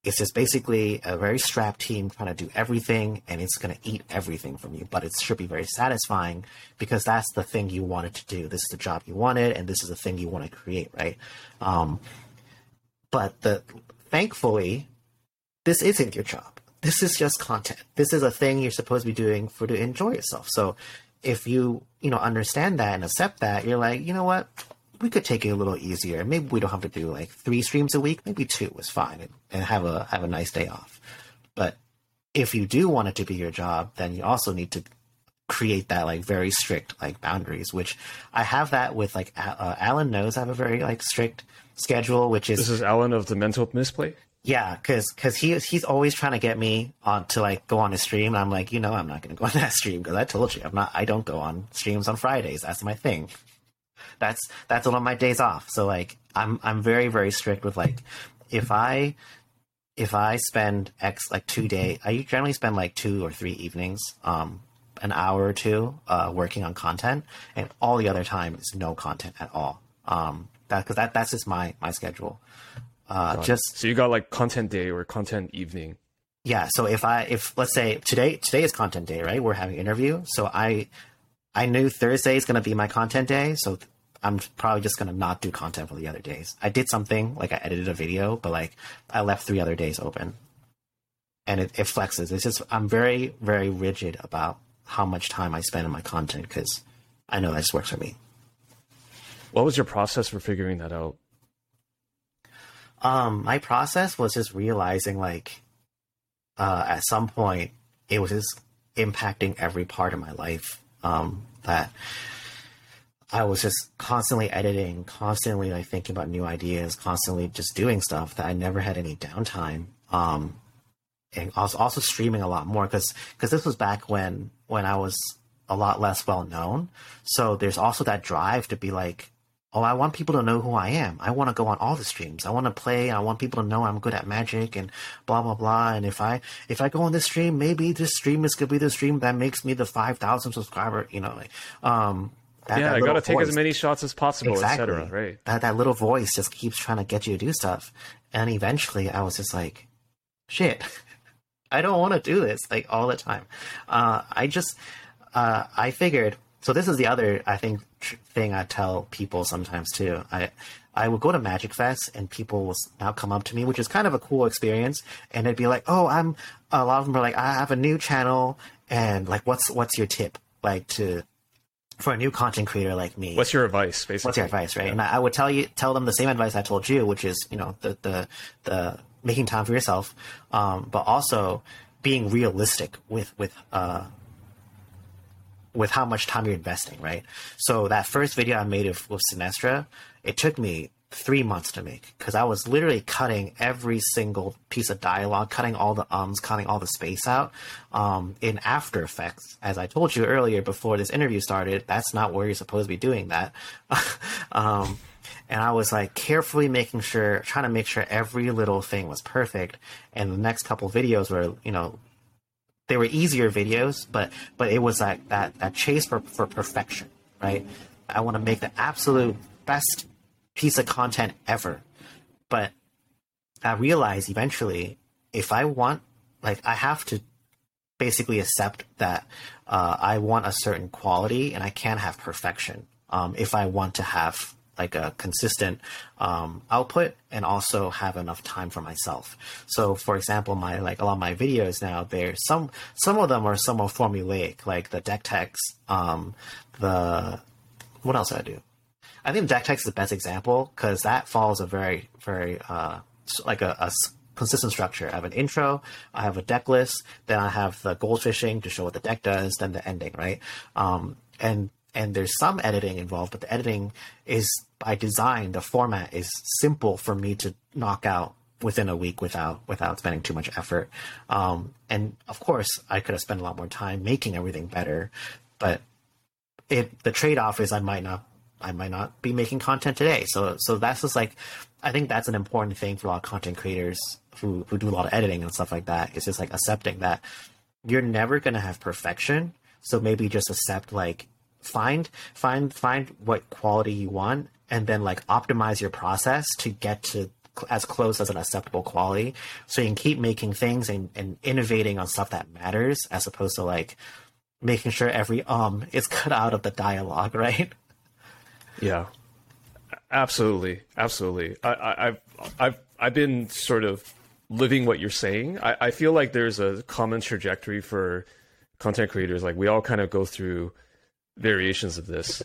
it's just basically a very strapped team trying to do everything and it's going to eat everything from you but it should be very satisfying because that's the thing you wanted to do this is the job you wanted and this is the thing you want to create right um, but the thankfully this isn't your job this is just content this is a thing you're supposed to be doing for to enjoy yourself so if you you know understand that and accept that you're like you know what we could take it a little easier. Maybe we don't have to do like three streams a week. Maybe two is fine, and, and have a have a nice day off. But if you do want it to be your job, then you also need to create that like very strict like boundaries. Which I have that with like uh, Alan knows I have a very like strict schedule, which is This is Alan of the Mental Misplay. Yeah, because because he he's always trying to get me on to like go on a stream. And I'm like, you know, I'm not going to go on (laughs) that stream because I told you I'm not. I don't go on streams on Fridays. That's my thing. That's that's one of my days off. So like I'm I'm very very strict with like if I if I spend X like two day, I generally spend like two or three evenings, um, an hour or two, uh, working on content, and all the other time is no content at all. Um, that because that that's just my my schedule. Uh, just so you got like content day or content evening. Yeah. So if I if let's say today today is content day, right? We're having interview, so I I knew Thursday is going to be my content day, so I'm probably just going to not do content for the other days. I did something like I edited a video, but like I left three other days open, and it, it flexes. It's just I'm very very rigid about how much time I spend on my content because I know that just works for me. What was your process for figuring that out? Um, my process was just realizing like uh, at some point it was just impacting every part of my life. Um, that I was just constantly editing, constantly like thinking about new ideas, constantly just doing stuff that I never had any downtime. Um, and I was also streaming a lot more because because this was back when when I was a lot less well known. So there's also that drive to be like, oh, I want people to know who I am. I want to go on all the streams. I want to play. I want people to know I'm good at magic and blah blah blah. And if I if I go on this stream, maybe this stream is gonna be the stream that makes me the five thousand subscriber. You know, like, um, that, yeah, that I gotta take as many shots as possible, exactly. etc. Right. That that little voice just keeps trying to get you to do stuff, and eventually I was just like, shit. (laughs) I don't want to do this like all the time. Uh, I just, uh, I figured so this is the other I think tr- thing I tell people sometimes too. I I would go to Magic Fest and people will now come up to me, which is kind of a cool experience, and they'd be like, "Oh, I'm." A lot of them are like, "I have a new channel, and like, what's what's your tip like to for a new content creator like me. What's your advice, basically? What's your advice, right? Yeah. And I, I, would tell you, tell them the same advice I told you, which is, you know, the the the making time for yourself, um, but also being realistic with with uh, with how much time you're investing, right? So that first video I made of, with Sinestra, it took me three months to make because I was literally cutting every single piece of dialogue, cutting all the ums, cutting all the space out um, in After Effects. As I told you earlier before this interview started, that's not where you're supposed to be doing that. (laughs) um, and I was like carefully making sure, trying to make sure every little thing was perfect. And the next couple videos were, you know, they were easier videos, but but it was like that that chase for for perfection, right? I want to make the absolute best piece of content ever, but I realized eventually if I want, like, I have to basically accept that uh, I want a certain quality and I can't have perfection um, if I want to have like a consistent um, output and also have enough time for myself. So, for example, my like a lot of my videos now, there some some of them are somewhat formulaic, like the deck techs, um, the what else I do? I think deck techs is the best example because that follows a very very uh, like a, a consistent structure. I have an intro, I have a deck list, then I have the goldfishing to show what the deck does, then the ending, right? Um, and and there's some editing involved, but the editing is by design. The format is simple for me to knock out within a week without without spending too much effort. Um, and of course, I could have spent a lot more time making everything better, but it the trade off is I might not I might not be making content today. So so that's just like I think that's an important thing for a lot of content creators who who do a lot of editing and stuff like that. It's just like accepting that you're never gonna have perfection. So maybe just accept like find find find what quality you want and then like optimize your process to get to as close as an acceptable quality. So you can keep making things and, and innovating on stuff that matters as opposed to like making sure every um is cut out of the dialogue (laughs) right? Yeah. Absolutely. Absolutely. I, have i've i've been sort of living what you're saying. I, I feel like there's a common trajectory for content creators. Like we all kind of go through variations of this.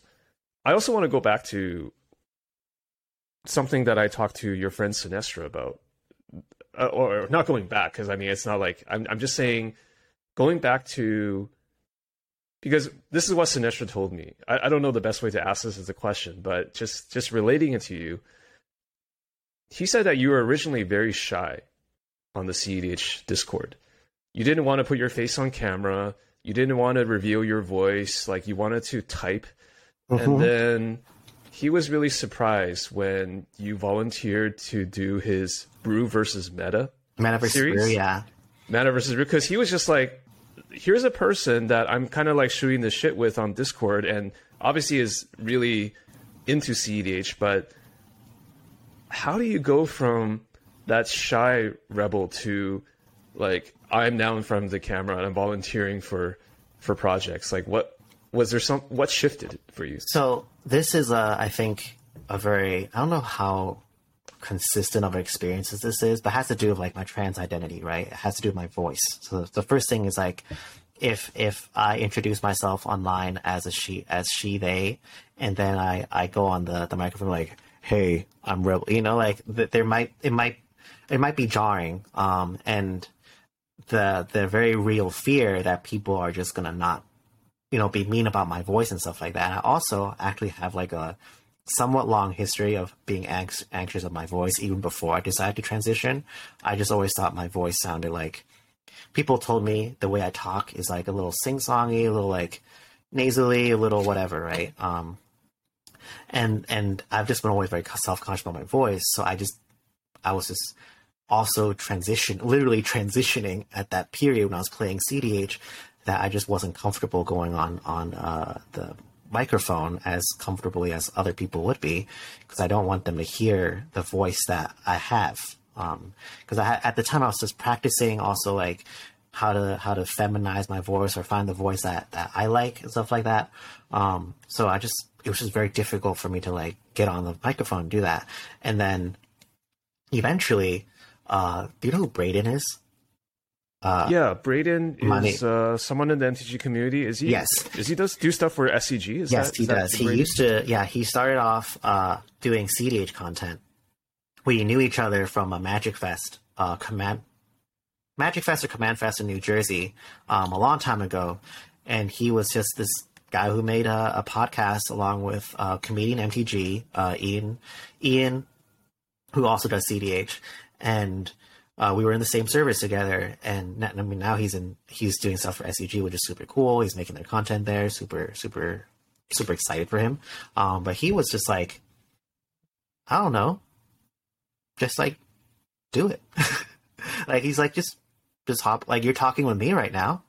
I also want to go back to something that I talked to your friend Sinestra about, uh, or not going back because I mean it's not like I'm. I'm just saying going back to because this is what Sinestra told me. I, I don't know the best way to ask this as a question, but just just relating it to you. He said that you were originally very shy on the CEDH Discord. You didn't want to put your face on camera you didn't want to reveal your voice like you wanted to type mm-hmm. and then he was really surprised when you volunteered to do his Brew versus Meta Meta versus series. Brew, yeah. Meta versus Brew, because he was just like, here's a person that I'm kind of like shooting the shit with on Discord, and obviously is really into CEDH, but how do you go from that shy rebel to like I'm now in front of the camera and I'm volunteering for for projects? Like what was there some what shifted for you? So this is, a, I think, a very I don't know how consistent of experiences this is, but has to do with like my trans identity, right? It has to do with my voice. So the first thing is like if if I introduce myself online as a she as she they, and then I I go on the the microphone like, hey, I'm rebel, you know, like th- there might it might it might be jarring, um, and the the very real fear that people are just gonna not you know, be mean about my voice and stuff like that. And I also actually have like a somewhat long history of being anx- anxious of my voice even before I decided to transition. I just always thought my voice sounded like people told me the way I talk is like a little sing songy, a little like nasally, a little whatever, right? Um, and and I've just been always very self conscious about my voice, so I just I was just also transition, literally transitioning at that period when I was playing CDH that I just wasn't comfortable going on on uh, the microphone as comfortably as other people would be because I don't want them to hear the voice that I have. Because I at the time I was just practicing also like how to how to feminize my voice or find the voice that that I like and stuff like that. Um, so I just it was just very difficult for me to like get on the microphone and do that. And then eventually, uh, do you know who Braden is? Uh, yeah, Braden is uh, someone in the MTG community. Is he? Yes. Is he does do stuff for SCG? Is yes, that, he does. He Braden? used to. Yeah, he started off uh, doing CDH content. We knew each other from a Magic Fest, uh, command, Magic Fest or Command Fest in New Jersey, um, a long time ago, and he was just this guy who made a, a podcast along with uh, comedian MTG uh, Ian, Ian, who also does CDH, and uh, we were in the same service together. And I mean, now he's in he's doing stuff for SCG, which is super cool. He's making their content there, super super super excited for him. Um, but he was just like, I don't know, just like do it. (laughs) like he's like just just hop like you're talking with me right now.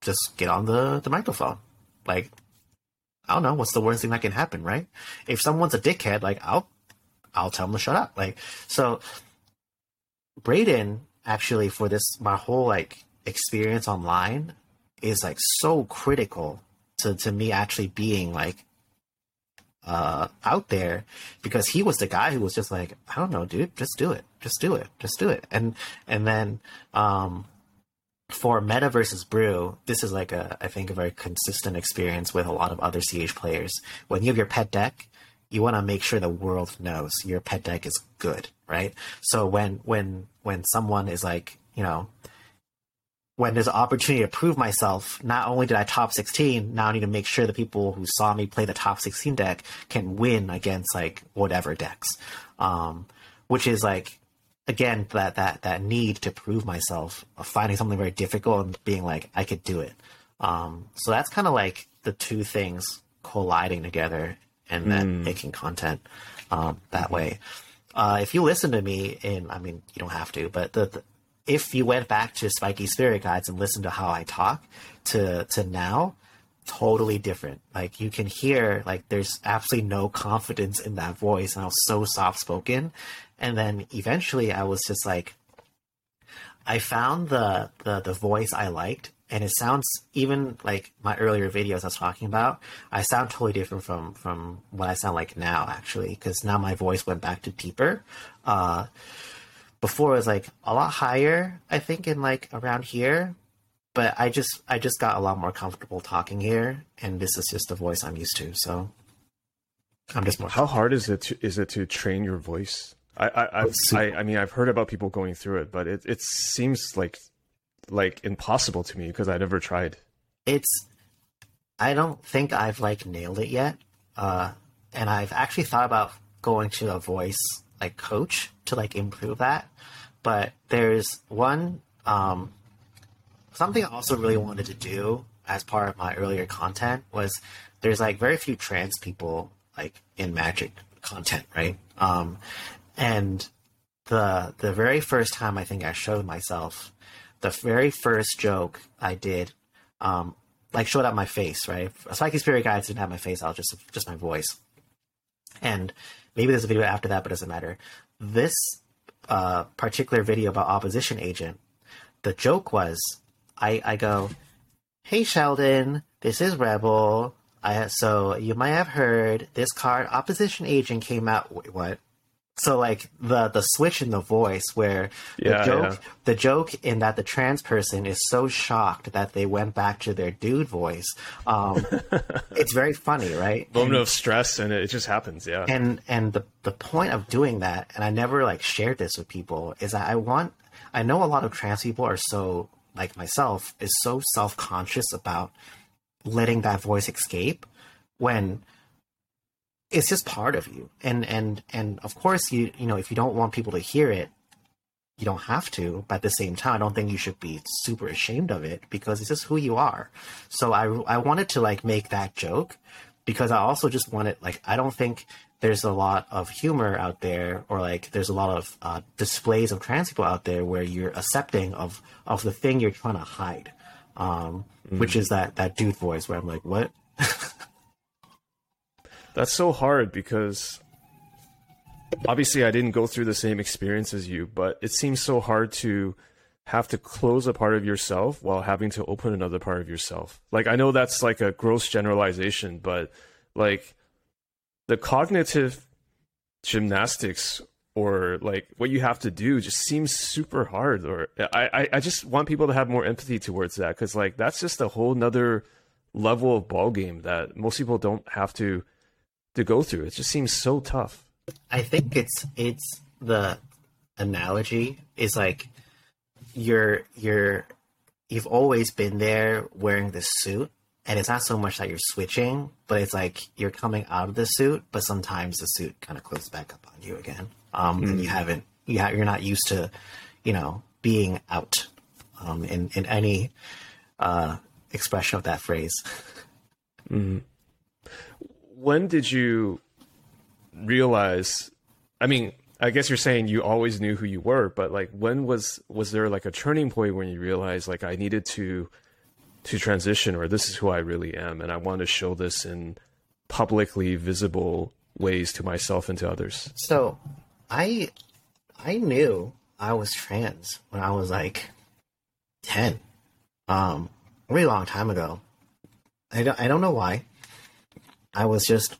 Just get on the the microphone. Like I don't know what's the worst thing that can happen, right? If someone's a dickhead, like I'll I'll tell them to shut up. Like so Braden actually for this my whole like experience online is like so critical to to me actually being like uh out there because he was the guy who was just like I don't know dude just do it just do it just do it. And and then um for meta versus brew this is like a i think a very consistent experience with a lot of other ch players. When you have your pet deck you want to make sure the world knows your pet deck is good right? So when when when someone is like you know when there's an opportunity to prove myself not only did i top 16 now i need to make sure the people who saw me play the top 16 deck can win against like whatever decks. Um which is like again that that that need to prove myself of finding something very difficult and being like i could do it. Um so that's kind of like the two things colliding together and then making content um that way. Uh if you listen to me and i mean you don't have to but the, the if you went back to spiky spirit guides and listened to how i talk to to now totally different. Like you can hear like there's absolutely no confidence in that voice and i was so soft spoken and then eventually i was just like i found the the, the voice i liked and it sounds even like my earlier videos i was talking about i sound totally different from from what i sound like now actually because now my voice went back to deeper. Uh before it was like a lot higher i think in like around here but i just i just got a lot more comfortable talking here and this is just the voice i'm used to so i'm just more How hard is it to, is it to train your voice? I I, I've, I I mean I've heard about people going through it, but it it seems like like impossible to me because I never tried. it's i don't think i've like nailed it yet uh and i've actually thought about going to a voice like coach to like improve that but there's one um something i also really wanted to do as part of my earlier content was there's like very few trans people like in magic content, right? Um, and the the very first time I think I showed myself, the very first joke I did, um, like showed out my face, right? Spiky Spirit Guides didn't have my face, was just just my voice. And maybe there's a video after that, but it doesn't matter. This uh, particular video about opposition agent, the joke was I, I go, Hey Sheldon, this is Rebel. I so you might have heard this card opposition agent came out wait, what? So like the the switch in the voice where Yeah, the joke yeah. the joke in that the trans person is so shocked that they went back to their dude voice. Um, (laughs) it's very funny, right? Moment of stress, and it, just happens. Yeah. and and the the point of doing that and i never like shared this with people is that i want i know a lot of trans people are so like myself is so self-conscious about letting that voice escape when it's just part of you. And and and of course you you know if you don't want people to hear it you don't have to but at the same time i don't think you should be super ashamed of it because it's just who you are. So i i wanted to like make that joke because i also just wanted like i don't think there's a lot of humor out there or like there's a lot of uh, displays of trans people out there where you're accepting of of the thing you're trying to hide. Um which is that that dude voice where i'm like what (laughs) That's so hard because obviously I didn't go through the same experience as you, but it seems so hard to have to close a part of yourself while having to open another part of yourself. Like I know that's like a gross generalization, but like the cognitive gymnastics or like what you have to do just seems super hard or I, I, just want people to have more empathy towards that because like that's just a whole nother level of ball game that most people don't have to to go through. It just seems so tough. I think it's it's the analogy is like you're you're you've always been there wearing this suit and it's not so much that you're switching but it's like you're coming out of the suit but sometimes the suit kind of closes back up on you again um and you haven't you ha- you're not used to you know being out um in in any uh expression of that phrase When did you realize? I mean, I guess you're saying you always knew who you were, but like, when was was there like a turning point when you realized like I needed to to transition, or this is who I really am, and I want to show this in publicly visible ways to myself and to others? So, I I knew I was trans when I was like ten, um, a really long time ago. I don't I don't know why. I was just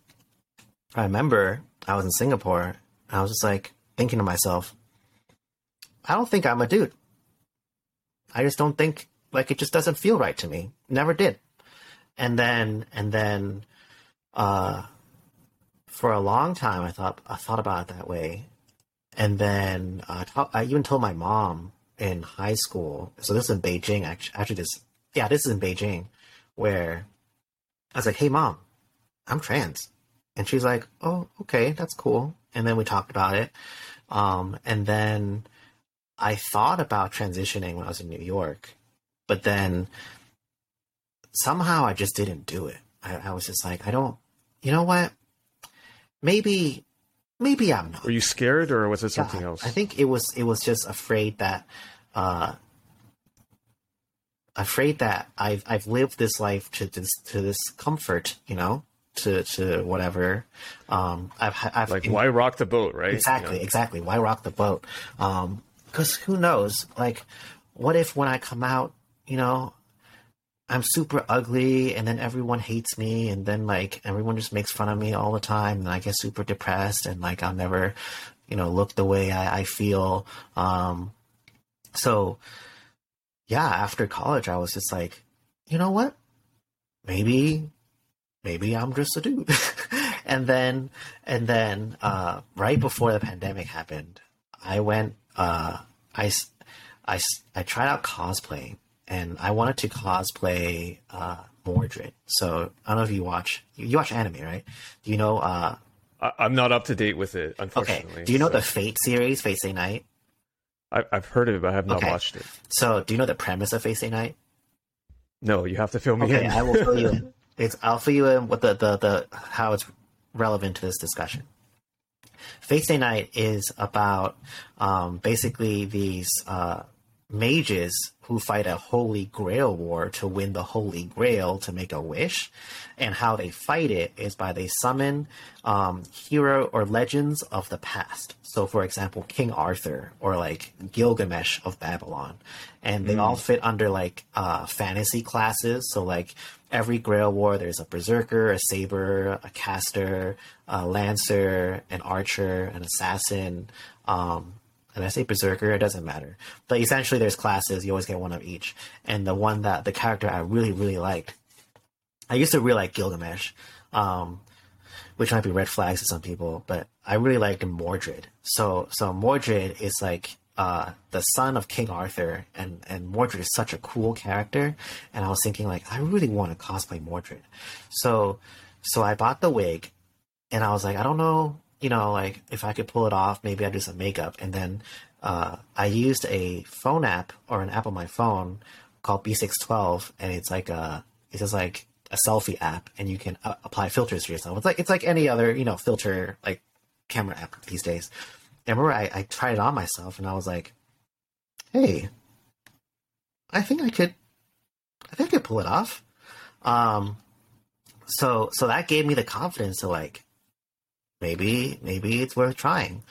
I remember I was in Singapore. I was just like thinking to myself, I don't think I'm a dude. I just don't think like it just doesn't feel right to me. Never did. And then and then uh for a long time I thought I thought about it that way. And then uh, I even told my mom in high school. So this is in Beijing. Actually, actually, this yeah, this is in Beijing, where I was like, "Hey, mom, I'm trans," and she's like, "Oh, okay, that's cool." And then we talked about it. Um, and then I thought about transitioning when I was in New York, but then somehow I just didn't do it. I, I was just like, I don't. You know what? Maybe, maybe I'm not. Were you scared, or was it something Yeah, else? I think it was it was just afraid that uh afraid that I've I've lived this life to this to this comfort, you know, to to whatever. Um I've I've like, why rock the boat, right? exactly, Yeah. exactly. Why rock the boat? Um because who knows? Like what if when I come out, you know, I'm super ugly and then everyone hates me and then like everyone just makes fun of me all the time and I get super depressed and like I'll never, you know, look the way I, I feel. Um so yeah, after college I was just like, you know what? Maybe maybe I'm just a dude. (laughs) and then and then uh right before the pandemic happened, I went uh I I, I tried out cosplay and I wanted to cosplay uh, Mordred. So I don't know if you watch you, watch anime, right? Do you know? Uh, I, I'm not up to date with it, unfortunately. okay. Do you know so- the Fate series, Fate Stay Night? I, I've heard of it, but I have not Okay. watched it. So do you know the premise of Fate Stay Night? No, you have to fill me Okay, in. I will fill you in. (laughs) It's I'll fill you in with the the, the how it's relevant to this discussion. Fate Stay Night is about um, basically these uh, mages who fight a holy grail war to win the holy grail to make a wish. And how they fight it is by they summon um, hero or legends of the past. So, for example, King Arthur or like Gilgamesh of Babylon. And they mm. all fit under like uh, fantasy classes. So, like every grail war, there's a berserker, a saber, a caster, a lancer, an archer, an assassin. Um, and I say berserker, it doesn't matter. But essentially, there's classes. You always get one of each. And the one that the character I really really liked, I used to really like Gilgamesh, um, which might be red flags to some people, but I really liked Mordred. So so Mordred is like uh, the son of King Arthur, and and Mordred is such a cool character. And I was thinking like I really want to cosplay Mordred. So so I bought the wig, and I was like I don't know you know, like if I could pull it off, maybe I do some makeup. And then uh, I used a phone app or an app on my phone called B612, and it's like a it's just like a selfie app, and you can uh, apply filters to yourself. It's like it's like any other you know filter like camera app these days. And remember, I, I tried it on myself, and I was like, hey, I think I could, I think I could pull it off. Um, so so that gave me the confidence to like maybe maybe it's worth trying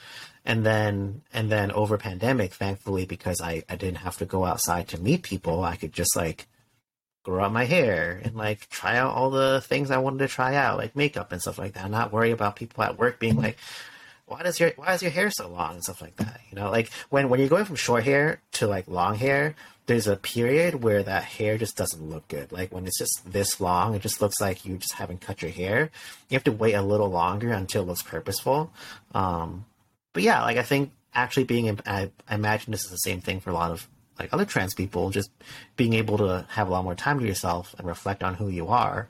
and then and then over pandemic thankfully because I, I didn't have to go outside to meet people i could just like grow out my hair and like try out all the things i wanted to try out like makeup and stuff like that not worry about people at work being like why does your why is your hair so long and stuff like that you know like when when you're going from short hair to like long hair there's a period where that hair just doesn't look good. Like when it's just this long, it just looks like you just haven't cut your hair. You have to wait a little longer until it looks purposeful. Um, but yeah, like I think actually being, I, I imagine this is the same thing for a lot of like other trans people, just being able to have a lot more time to yourself and reflect on who you are,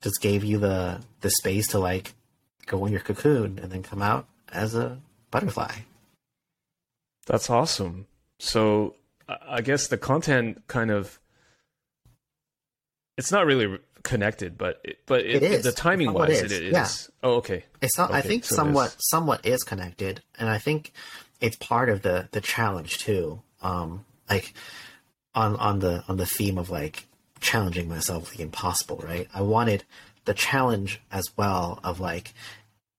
just gave you the the space to like go in your cocoon and then come out as a butterfly. That's awesome. So I guess the content kind of it's not really connected, but it, but it, it is. the timing wise, it is. Yeah. Oh, okay. It's not. Okay. I think so somewhat somewhat is connected, and I think it's part of the the challenge too. Um, like on on the on the theme of like challenging myself the impossible, right? I wanted the challenge as well of like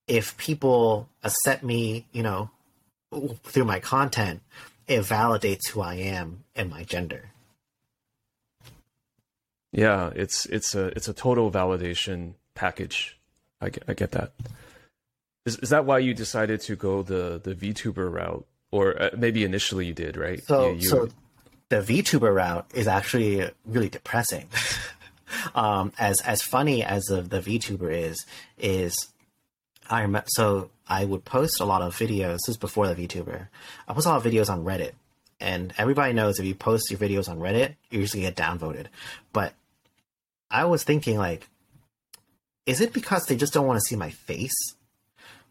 if people accept me, you know, through my content, it validates who I am and my gender. Yeah, it's it's a it's a total validation package. I get, I get that. Is is that why you decided to go the the VTuber route, or uh, maybe initially you did, right? So you, you... so the VTuber route is actually really depressing. (laughs) um, as as funny as the, the VTuber is, is I so I would post a lot of videos. This is before the VTuber. I post a lot of videos on Reddit, and everybody knows if you post your videos on Reddit, you usually get downvoted. But I was thinking, like, is it because they just don't want to see my face?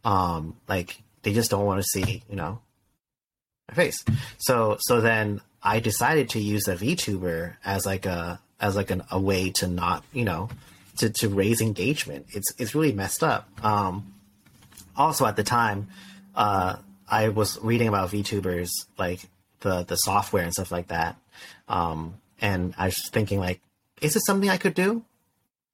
Um, like they just don't want to see, you know, my face. So so then I decided to use the VTuber as like a as like an, a way to not, you know, to, to raise engagement. It's it's really messed up. Um, also at the time, uh, I was reading about VTubers, like the the software and stuff like that, um, and I was thinking like, is this something I could do?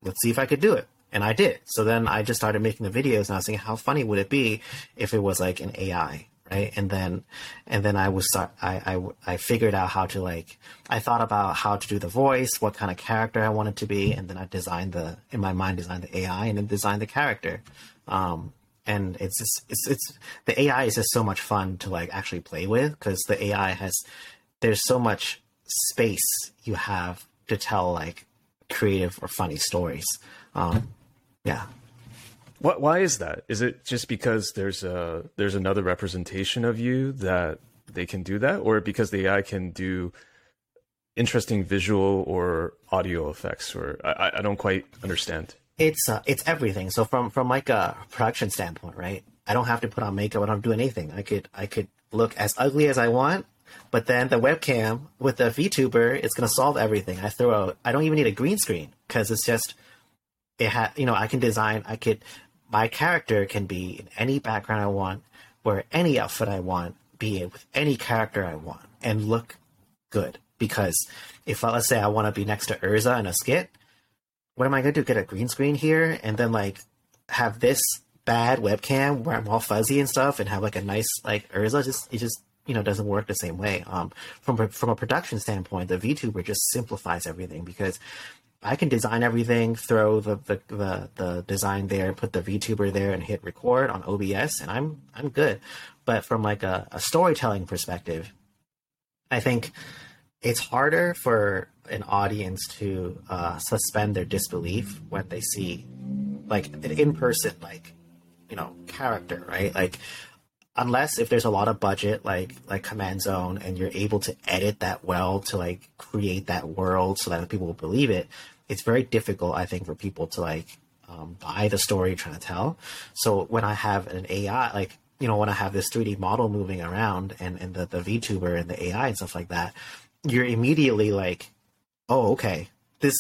Let's see if I could do it, and I did. So then I just started making the videos, and I was thinking, how funny would it be if it was like an AI, right? And then, and then I was start. I, I I figured out how to like. I thought about how to do the voice, what kind of character I wanted to be, and then I designed the in my mind designed the AI, and then designed the character. Um, and it's just it's it's the AI is just so much fun to like actually play with because the AI has there's so much space you have to tell like creative or funny stories. Um, yeah. What? Why is that? Is it just because there's a there's another representation of you that they can do that, or because the AI can do interesting visual or audio effects? Or I, I don't quite understand it's uh, it's everything. So from from like a production standpoint, right? I don't have to put on makeup. I don't do anything. I could I could look as ugly as I want, but then the webcam with the VTuber, it's gonna solve everything. I throw I don't even need a green screen because it's just it had you know I can design I could my character can be in any background I want, wear any outfit I want, be with any character I want, and look good. Because if let's say I want to be next to Urza in a skit, what am I going to do? Get a green screen here and then like have this bad webcam where I'm all fuzzy and stuff, and have like a nice like Urza? Just it just you know doesn't work the same way. Um, from from a production standpoint, the VTuber just simplifies everything because I can design everything, throw the, the, the, the, design there, put the VTuber there, and hit record on OBS, and I'm I'm good. But from like a, a storytelling perspective, I think it's harder for an audience to uh, suspend their disbelief when they see like an in person like you know character, right? Like unless if there's a lot of budget like like command zone and you're able to edit that well to like create that world so that people will believe it it's very difficult, I think, for people to like um, buy the story you're trying to tell. So when I have an AI, like you know, when I have this 3D model moving around and and the the VTuber and the AI and stuff like that, you're immediately like, oh, okay, this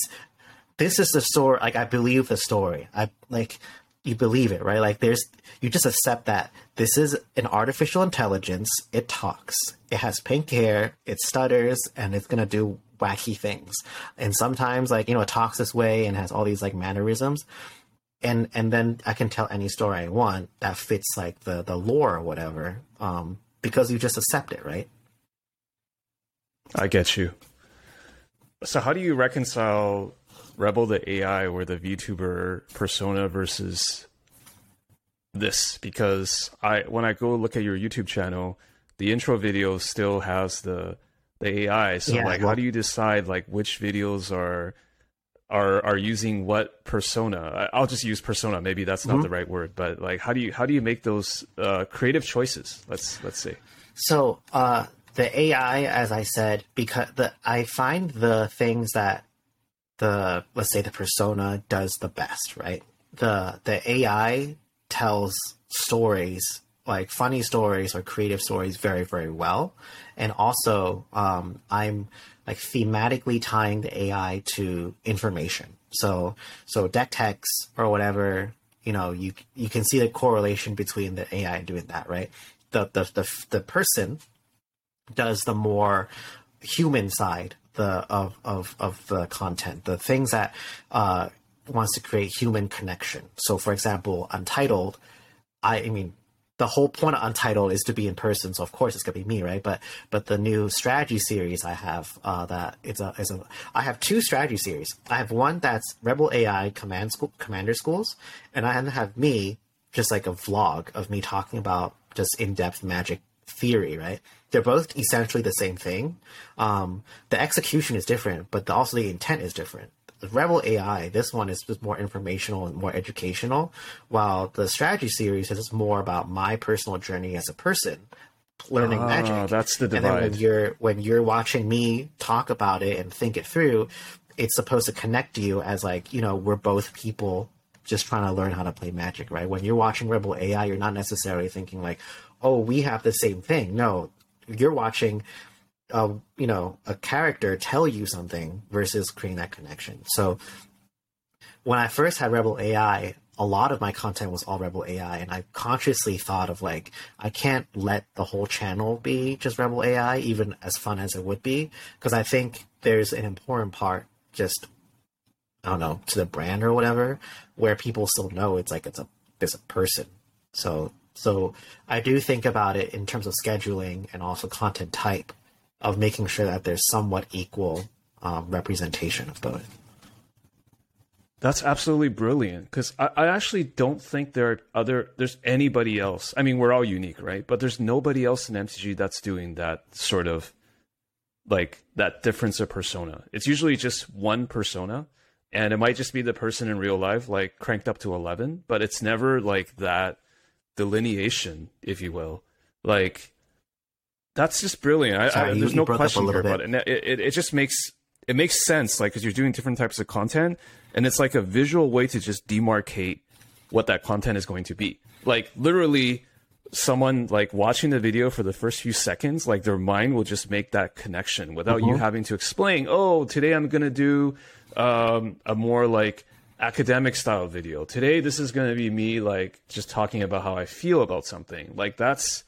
this is the story. Like I believe the story. I like you believe it, right? Like there's you just accept that this is an artificial intelligence. It talks. It has pink hair. It stutters, and it's gonna do wacky things. And sometimes, like you know, it talks this way and has all these like mannerisms. And and then I can tell any story I want that fits like the the lore or whatever, um, because you just accept it, right? I get you. So how do you reconcile Rebel the AI or the VTuber persona versus this? Because I when I go look at your YouTube channel, the intro video still has the the AI. So yeah, like how do you decide like which videos are are are using what persona? I'll just use persona. Maybe that's not mm-hmm. the right word, but like how do you how do you make those uh, creative choices? Let's let's see. So uh, the AI, as I said, because the I find the things that the let's say the persona does the best, right? The the AI tells stories like funny stories or creative stories very very well. And also um, i'm like thematically tying the ai to information. So so deck techs or whatever you know you you can see the correlation between the ai doing that right? The the the, the person does the more human side the of of of the content the things that uh wants to create human connection so for example untitled i i mean the whole point of Untitled is to be in person, so of course it's gonna be me, right? But but the new strategy series I have uh, that it's a is a I have two strategy series. I have one that's Rebel AI Command School Commander Schools, and I have me just like a vlog of me talking about just in depth magic theory, right? They're both essentially the same thing. Um, the execution is different, but the, also the intent is different. Rebel AI, this one is just more informational and more educational, while the strategy series is more about my personal journey as a person learning oh, magic. That's the divide. And then when you're when you're watching me talk about it and think it through, it's supposed to connect you as like you know we're both people just trying to learn how to play magic, right? When you're watching Rebel AI, you're not necessarily thinking like, oh, we have the same thing. No, you're watching a you know a character tell you something versus creating that connection. So when I first had Rebel AI, a lot of my content was all Rebel AI, and I consciously thought of like I can't let the whole channel be just Rebel AI, even as fun as it would be, because I think there's an important part just I don't know to the brand or whatever where people still know it's like it's a there's a person. So so I do think about it in terms of scheduling and also content type of making sure that there's somewhat equal um, representation of both. That's absolutely brilliant because I, I, actually don't think there are other there's anybody else. I mean, we're all unique, right? But there's nobody else in MTG that's doing that sort of like that difference of persona. It's usually just one persona, and it might just be the person in real life, like cranked up to eleven. But it's never like that delineation, if you will. Like that's just brilliant. I, Sorry, I, there's no question here about it. And it, it, it just makes it makes sense, like because you're doing different types of content, and it's like a visual way to just demarcate what that content is going to be. Like literally, someone like watching the video for the first few seconds, like their mind will just make that connection without mm-hmm. you having to explain. Oh, today I'm gonna do um, a more like academic style video. Today, this is going to be me like just talking about how I feel about something. Like that's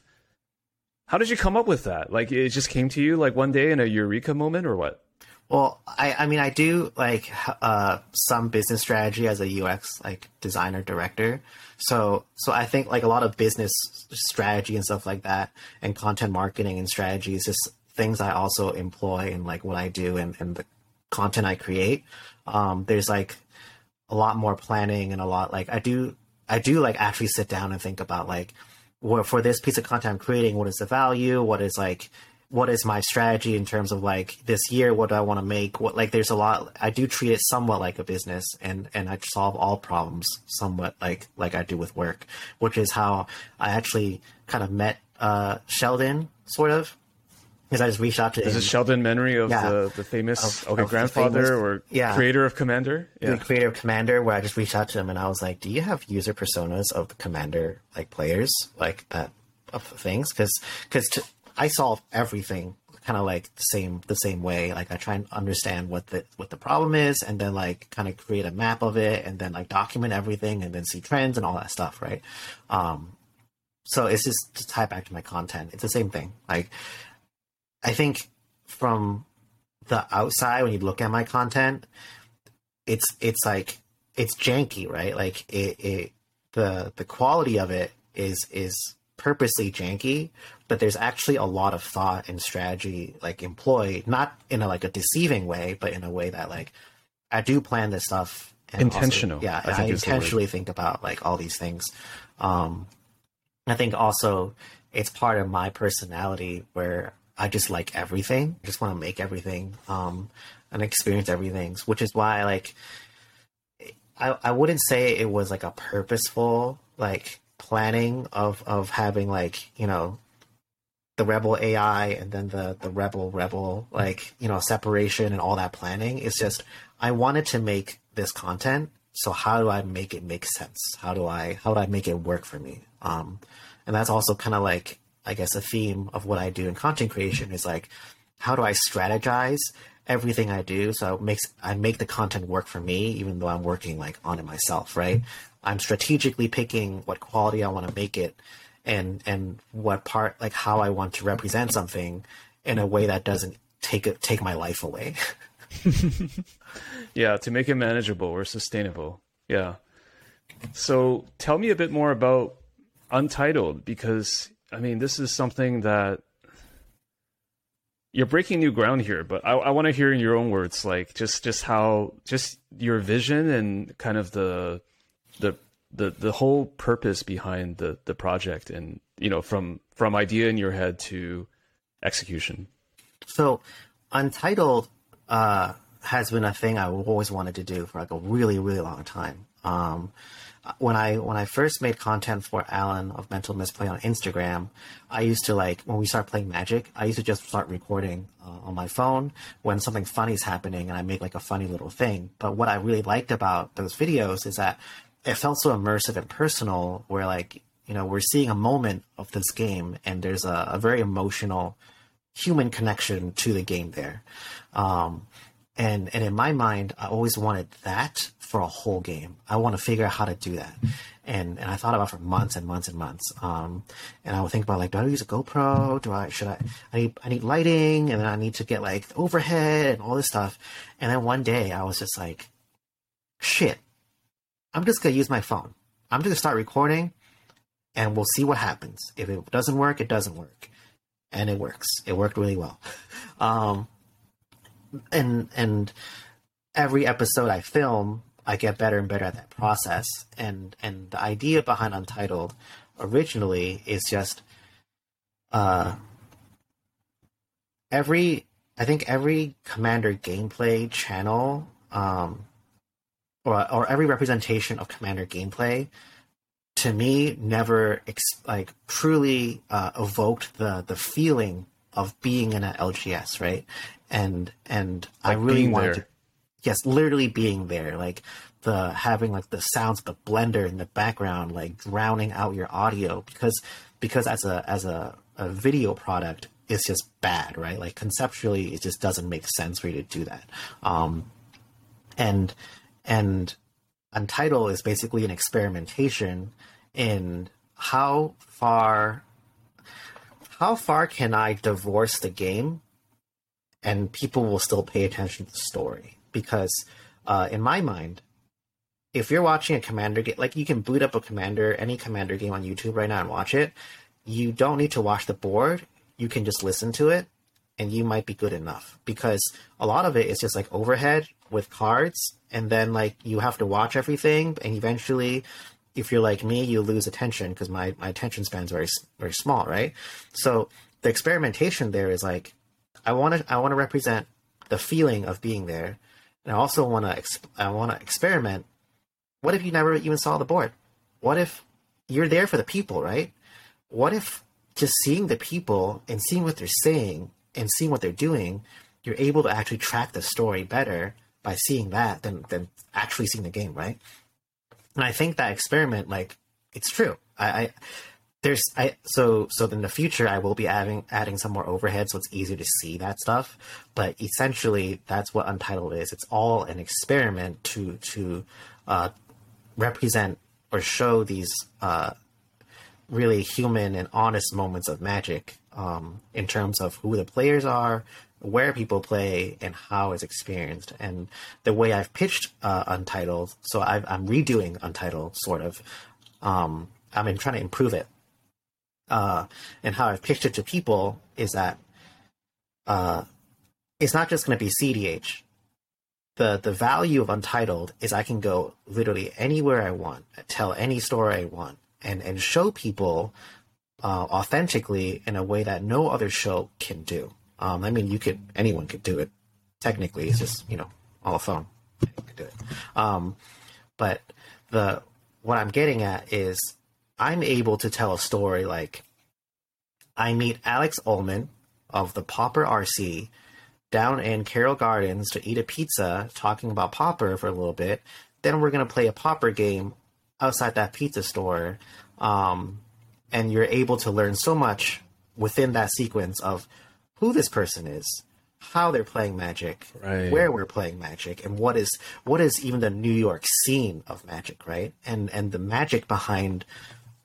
how did you come up with that? Like it just came to you like one day in a eureka moment or what? Well, I, I mean, I do like uh, some business strategy as a UX like designer director. So, so I think like a lot of business strategy and stuff like that, and content marketing and strategies, just things I also employ in like what I do and, and the content I create. Um, there's like a lot more planning and a lot like I do. I do like actually sit down and think about like, well, for this piece of content I'm creating, what is the value? What is like what is my strategy in terms of like this year what do i want to make what like there's a lot i do treat it somewhat like a business and and i solve all problems somewhat like like i do with work which is how i actually kind of met uh sheldon sort of because I just reached out to him. Is it Sheldon Menery of yeah, the, the famous of, okay of grandfather famous, or yeah, creator of Commander? Yeah. The creator of Commander, where I just reached out to him and I was like, "Do you have user personas of the Commander like players like that of things?" Because because I solve everything kind of like the same the same way. Like I try and understand what the what the problem is, and then like kind of create a map of it, and then like document everything, and then see trends and all that stuff, right? Um, so it's just to tie back to my content. It's the same thing. Like I think from the outside, when you look at my content, it's it's like it's janky, right? Like it, it the the quality of it is is purposely janky, but there's actually a lot of thought and strategy like employed, not in a like a deceiving way, but in a way that like I do plan this stuff. Intentional. Also, yeah, I, I intentionally think about like all these things. Um, I think also it's part of my personality where I just like everything. I just want to make everything um, and experience everything, which is why like I I wouldn't say it was like a purposeful like planning of of having like you know the rebel AI and then the the rebel rebel like you know separation and all that planning. It's just I wanted to make this content so how do I make it make sense? How do I how do I make it work for me? Um and that's also kind of like I guess a theme of what I do in content creation is like how do I strategize everything I do so it makes I make the content work for me even though I'm working like on it myself right I'm strategically picking what quality I want to make it and and what part like how I want to represent something in a way that doesn't take it take my life away. (laughs) yeah, to make it manageable or sustainable. Yeah. So tell me a bit more about Untitled because I mean this is something that you're breaking new ground here, but I, I want to hear in your own words, like just just how just your vision and kind of the the the the whole purpose behind the the project and you know from from idea in your head to execution. So untitled uh, has been a thing i always wanted to do for like a really really long time. Um, when i when i first made content for alan of mental misplay on instagram i used to like when we start playing magic i used to just start recording uh, on my phone when something funny is happening and i make like a funny little thing. But what i really liked about those videos is that it felt so immersive and personal where like you know we're seeing a moment of this game and there's a, a very emotional human connection to the game there. Um, and and in my mind i always wanted that for a whole game i want to figure out how to do that and and i thought about for months and months and months um, and i would think about like do i use a gopro do i should i i need, I need lighting and then i need to get like overhead and all this stuff and then one day i was just like shit I'm just gonna use my phone. I'm just gonna start recording, and we'll see what happens. If it doesn't work, it doesn't work, and it works. It worked really well. (laughs) Um, and and every episode I film, I get better and better at that process. And and the idea behind Untitled originally is just uh every I think every Commander gameplay channel um or, or every representation of commander gameplay to me never ex- like truly uh, evoked the the feeling of being in an LGS, right? And and like I really wanted there. to, yes, literally being there, like the having like the sounds of the blender in the background, like drowning out your audio, because because as a as a, a video product, it's just bad, right? Like conceptually, it just doesn't make sense for you to do that. Um, and and Untitled is basically an experimentation in how far how far can I divorce the game and people will still pay attention to the story? Because uh, in my mind, if you're watching a commander game, like you can boot up a commander, any commander game on YouTube right now and watch it, you don't need to watch the board. You can just listen to it and you might be good enough because a lot of it is just like overhead with cards and then like you have to watch everything and eventually if you're like me you lose attention because my, my attention span is very very small right? So the experimentation there is like i want to i want to represent the feeling of being there and i also want to exp- i want to experiment. What if you never even saw the board? What if you're there for the people right? What if just seeing the people and seeing what they're saying and seeing what they're doing, you're able to actually track the story better by seeing that than than actually seeing the game, right? And I think that experiment, like, it's true. I, I there's I so so in the future I will be adding adding some more overhead so it's easier to see that stuff. But essentially that's what Untitled is. It's all an experiment to to uh, represent or show these uh, really human and honest moments of magic um, in terms of who the players are, where people play, and how it's experienced. And the way I've pitched uh, Untitled, so i am redoing Untitled, sort of. Um, been trying to improve it. Uh, and how I've pitched it to people is that uh, it's not just going to be CDH. The, the value of Untitled is I can go literally anywhere I want, tell any story I want, and, and show people uh, authentically in a way that no other show can do. Um, I mean, you could anyone could do it. Technically, it's just you know on a phone. Could do it. Um, but the what I'm getting at is I'm able to tell a story like I meet Alex Ullman of the Pauper RC down in Carroll Gardens to eat a pizza, talking about Pauper for a little bit. Then we're gonna play a Pauper game outside that pizza store. Um, and you're able to learn so much within that sequence of who this person is, how they're playing magic, right. where we're playing magic, and what is what is even the New York scene of magic, right? And and the magic behind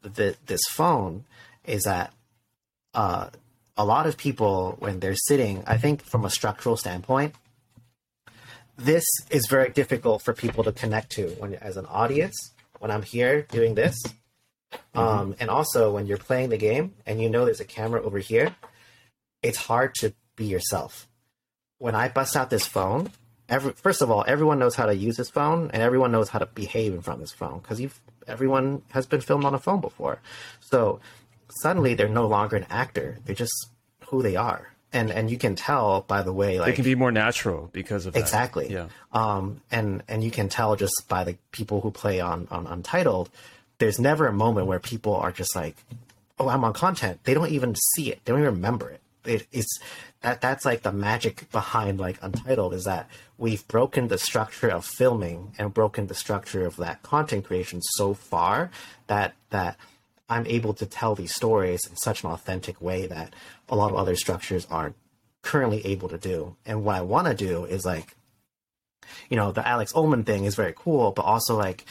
the this phone is that uh, a lot of people when they're sitting, I think from a structural standpoint, this is very difficult for people to connect to when as an audience. When I'm here doing this, Mm-hmm. Um, and also, when you're playing the game and you know there's a camera over here, it's hard to be yourself. When I bust out this phone, every, first of all, everyone knows how to use this phone, and everyone knows how to behave in front of this phone because you've everyone has been filmed on a phone before. So suddenly, they're no longer an actor; they're just who they are. And, and you can tell by the way like they can be more natural because of that. exactly yeah um and and you can tell just by the people who play on on untitled there's never a moment where people are just like, "Oh, I'm on content." They don't even see it. They don't even remember it. It it's that that's like the magic behind like Untitled is that we've broken the structure of filming and broken the structure of that content creation so far that that I'm able to tell these stories in such an authentic way that a lot of other structures aren't currently able to do. And what I want to do is like, you know, the Alex Ullman thing is very cool, but also like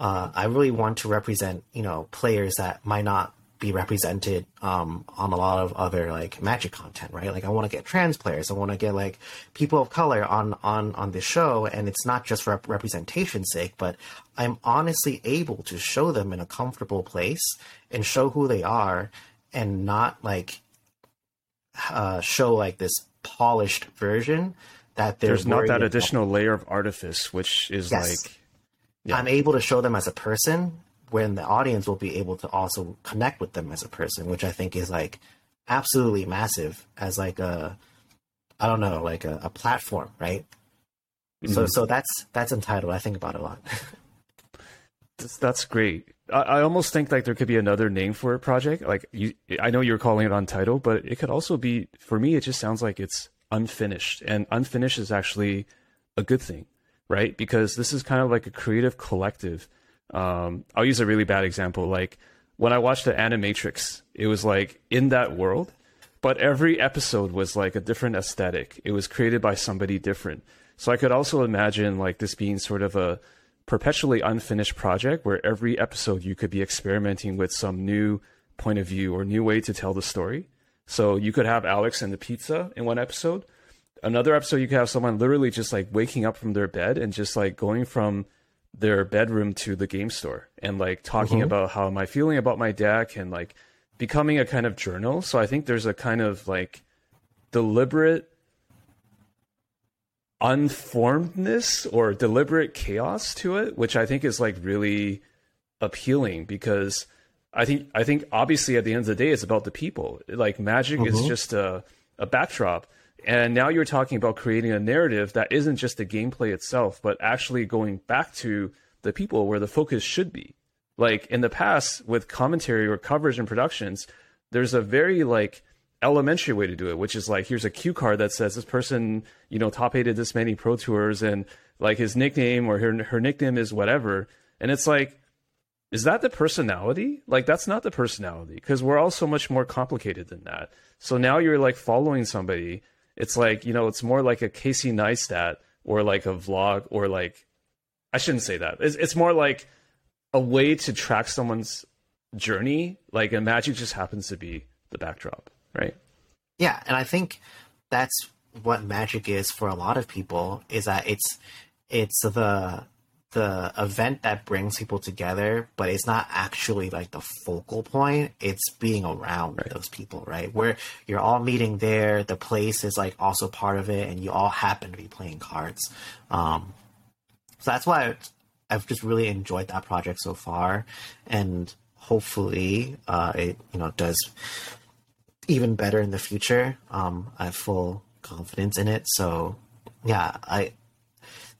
uh, I really want to represent, you know, players that might not be represented um, on a lot of other like magic content, right? Like I want to get trans players, I want to get like people of color on on on the show, and it's not just for representation's sake, but I'm honestly able to show them in a comfortable place and show who they are, and not like uh, show like this polished version that there's not that additional layer of artifice, which is yes. like yeah. I'm able to show them as a person when the audience will be able to also connect with them as a person, which I think is like absolutely massive as like a I don't know, like a, a platform, right? Mm-hmm. So so that's that's Untitled. I think about it a lot. (laughs) that's, that's great. I, I, almost think like there could be another name for a project. Like you, I know you're calling it Untitled, but it could also be for me. It just sounds like it's unfinished, and unfinished is actually a good thing right? Because this is kind of like a creative collective. Um, I'll use a really bad example. Like when I watched the Animatrix, it was like in that world, but every episode was like a different aesthetic. It was created by somebody different. So I could also imagine like this being sort of a perpetually unfinished project where every episode you could be experimenting with some new point of view or new way to tell the story. So you could have Alex and the pizza in one episode. Another episode, you could have someone literally just like waking up from their bed and just like going from their bedroom to the game store and like talking mm-hmm. about how am I feeling about my deck and like becoming a kind of journal. So I think there's a kind of like deliberate unformedness or deliberate chaos to it, which I think is like really appealing because I think I think obviously at the end of the day it's about the people. Like magic mm-hmm. is just a, a backdrop. And now you're talking about creating a narrative that isn't just the gameplay itself, but actually going back to the people where the focus should be. Like in the past with commentary or coverage and productions, there's a very like elementary way to do it, which is like here's a cue card that says this person, you know, top eighted this many pro tours and like his nickname or her her nickname is whatever. And it's like, is that the personality? Like that's not the personality because we're all so much more complicated than that. So now you're like following somebody. It's like, you know, it's more like a Casey Neistat or like a vlog or like I shouldn't say that. It's, it's more like a way to track someone's journey. Like magic just happens to be the backdrop right? Yeah, and I think that's what magic is for a lot of people is that it's it's the the event that brings people together, but it's not actually like the focal point. It's being around right. those people, right? Where you're all meeting there, the place is like also part of it, and you all happen to be playing cards. Um, so that's why I've just really enjoyed that project so far, and hopefully, uh, it you know does even better in the future. Um, I have full confidence in it. So, yeah, I.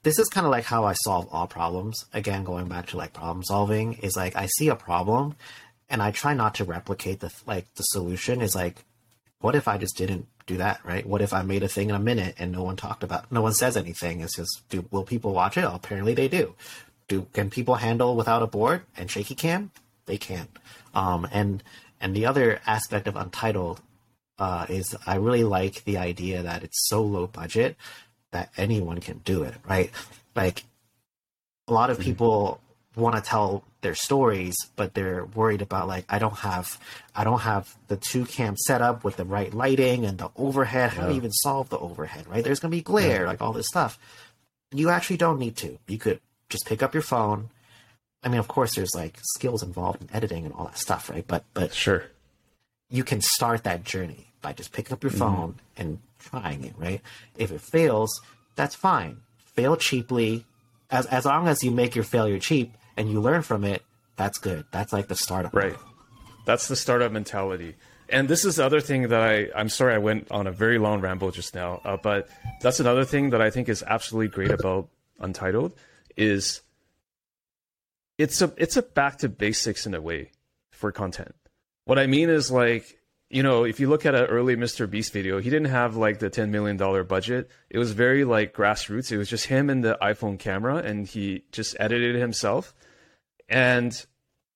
This is kind of like how I solve all problems. Again, going back to like problem solving is like I see a problem, and I try not to replicate the like the solution. Is like, what if I just didn't do that? Right? What if I made a thing in a minute and no one talked about, no one says anything? It's just, do will people watch it? apparently they do. Do can people handle without a board and shaky cam? They can. Um, and and the other aspect of Untitled uh, is I really like the idea that it's so low budget that anyone can do it, right? Like a lot of mm-hmm. people want to tell their stories, but they're worried about like I don't have I don't have the two cam set up with the right lighting and the overhead. How do you even solve the overhead, right? There's gonna be glare, yeah. like all this stuff. You actually don't need to. You could just pick up your phone. I mean, of course, there's like skills involved in editing and all that stuff, right? But but sure, you can start that journey by just picking up your mm-hmm. phone and trying it, right? If it fails, that's fine. Fail cheaply. As as long as you make your failure cheap and you learn from it, that's good. That's like the startup. Right. That's the startup mentality. And this is the other thing that I, I'm sorry I went on a very long ramble just now, uh, but that's another thing that I think is absolutely great about Untitled is it's a it's a back to basics in a way for content. What I mean is like, you know, if you look at an early Mr. Beast video, he didn't have like the $10 million budget. It was very like grassroots. It was just him and the iPhone camera and he just edited it himself. And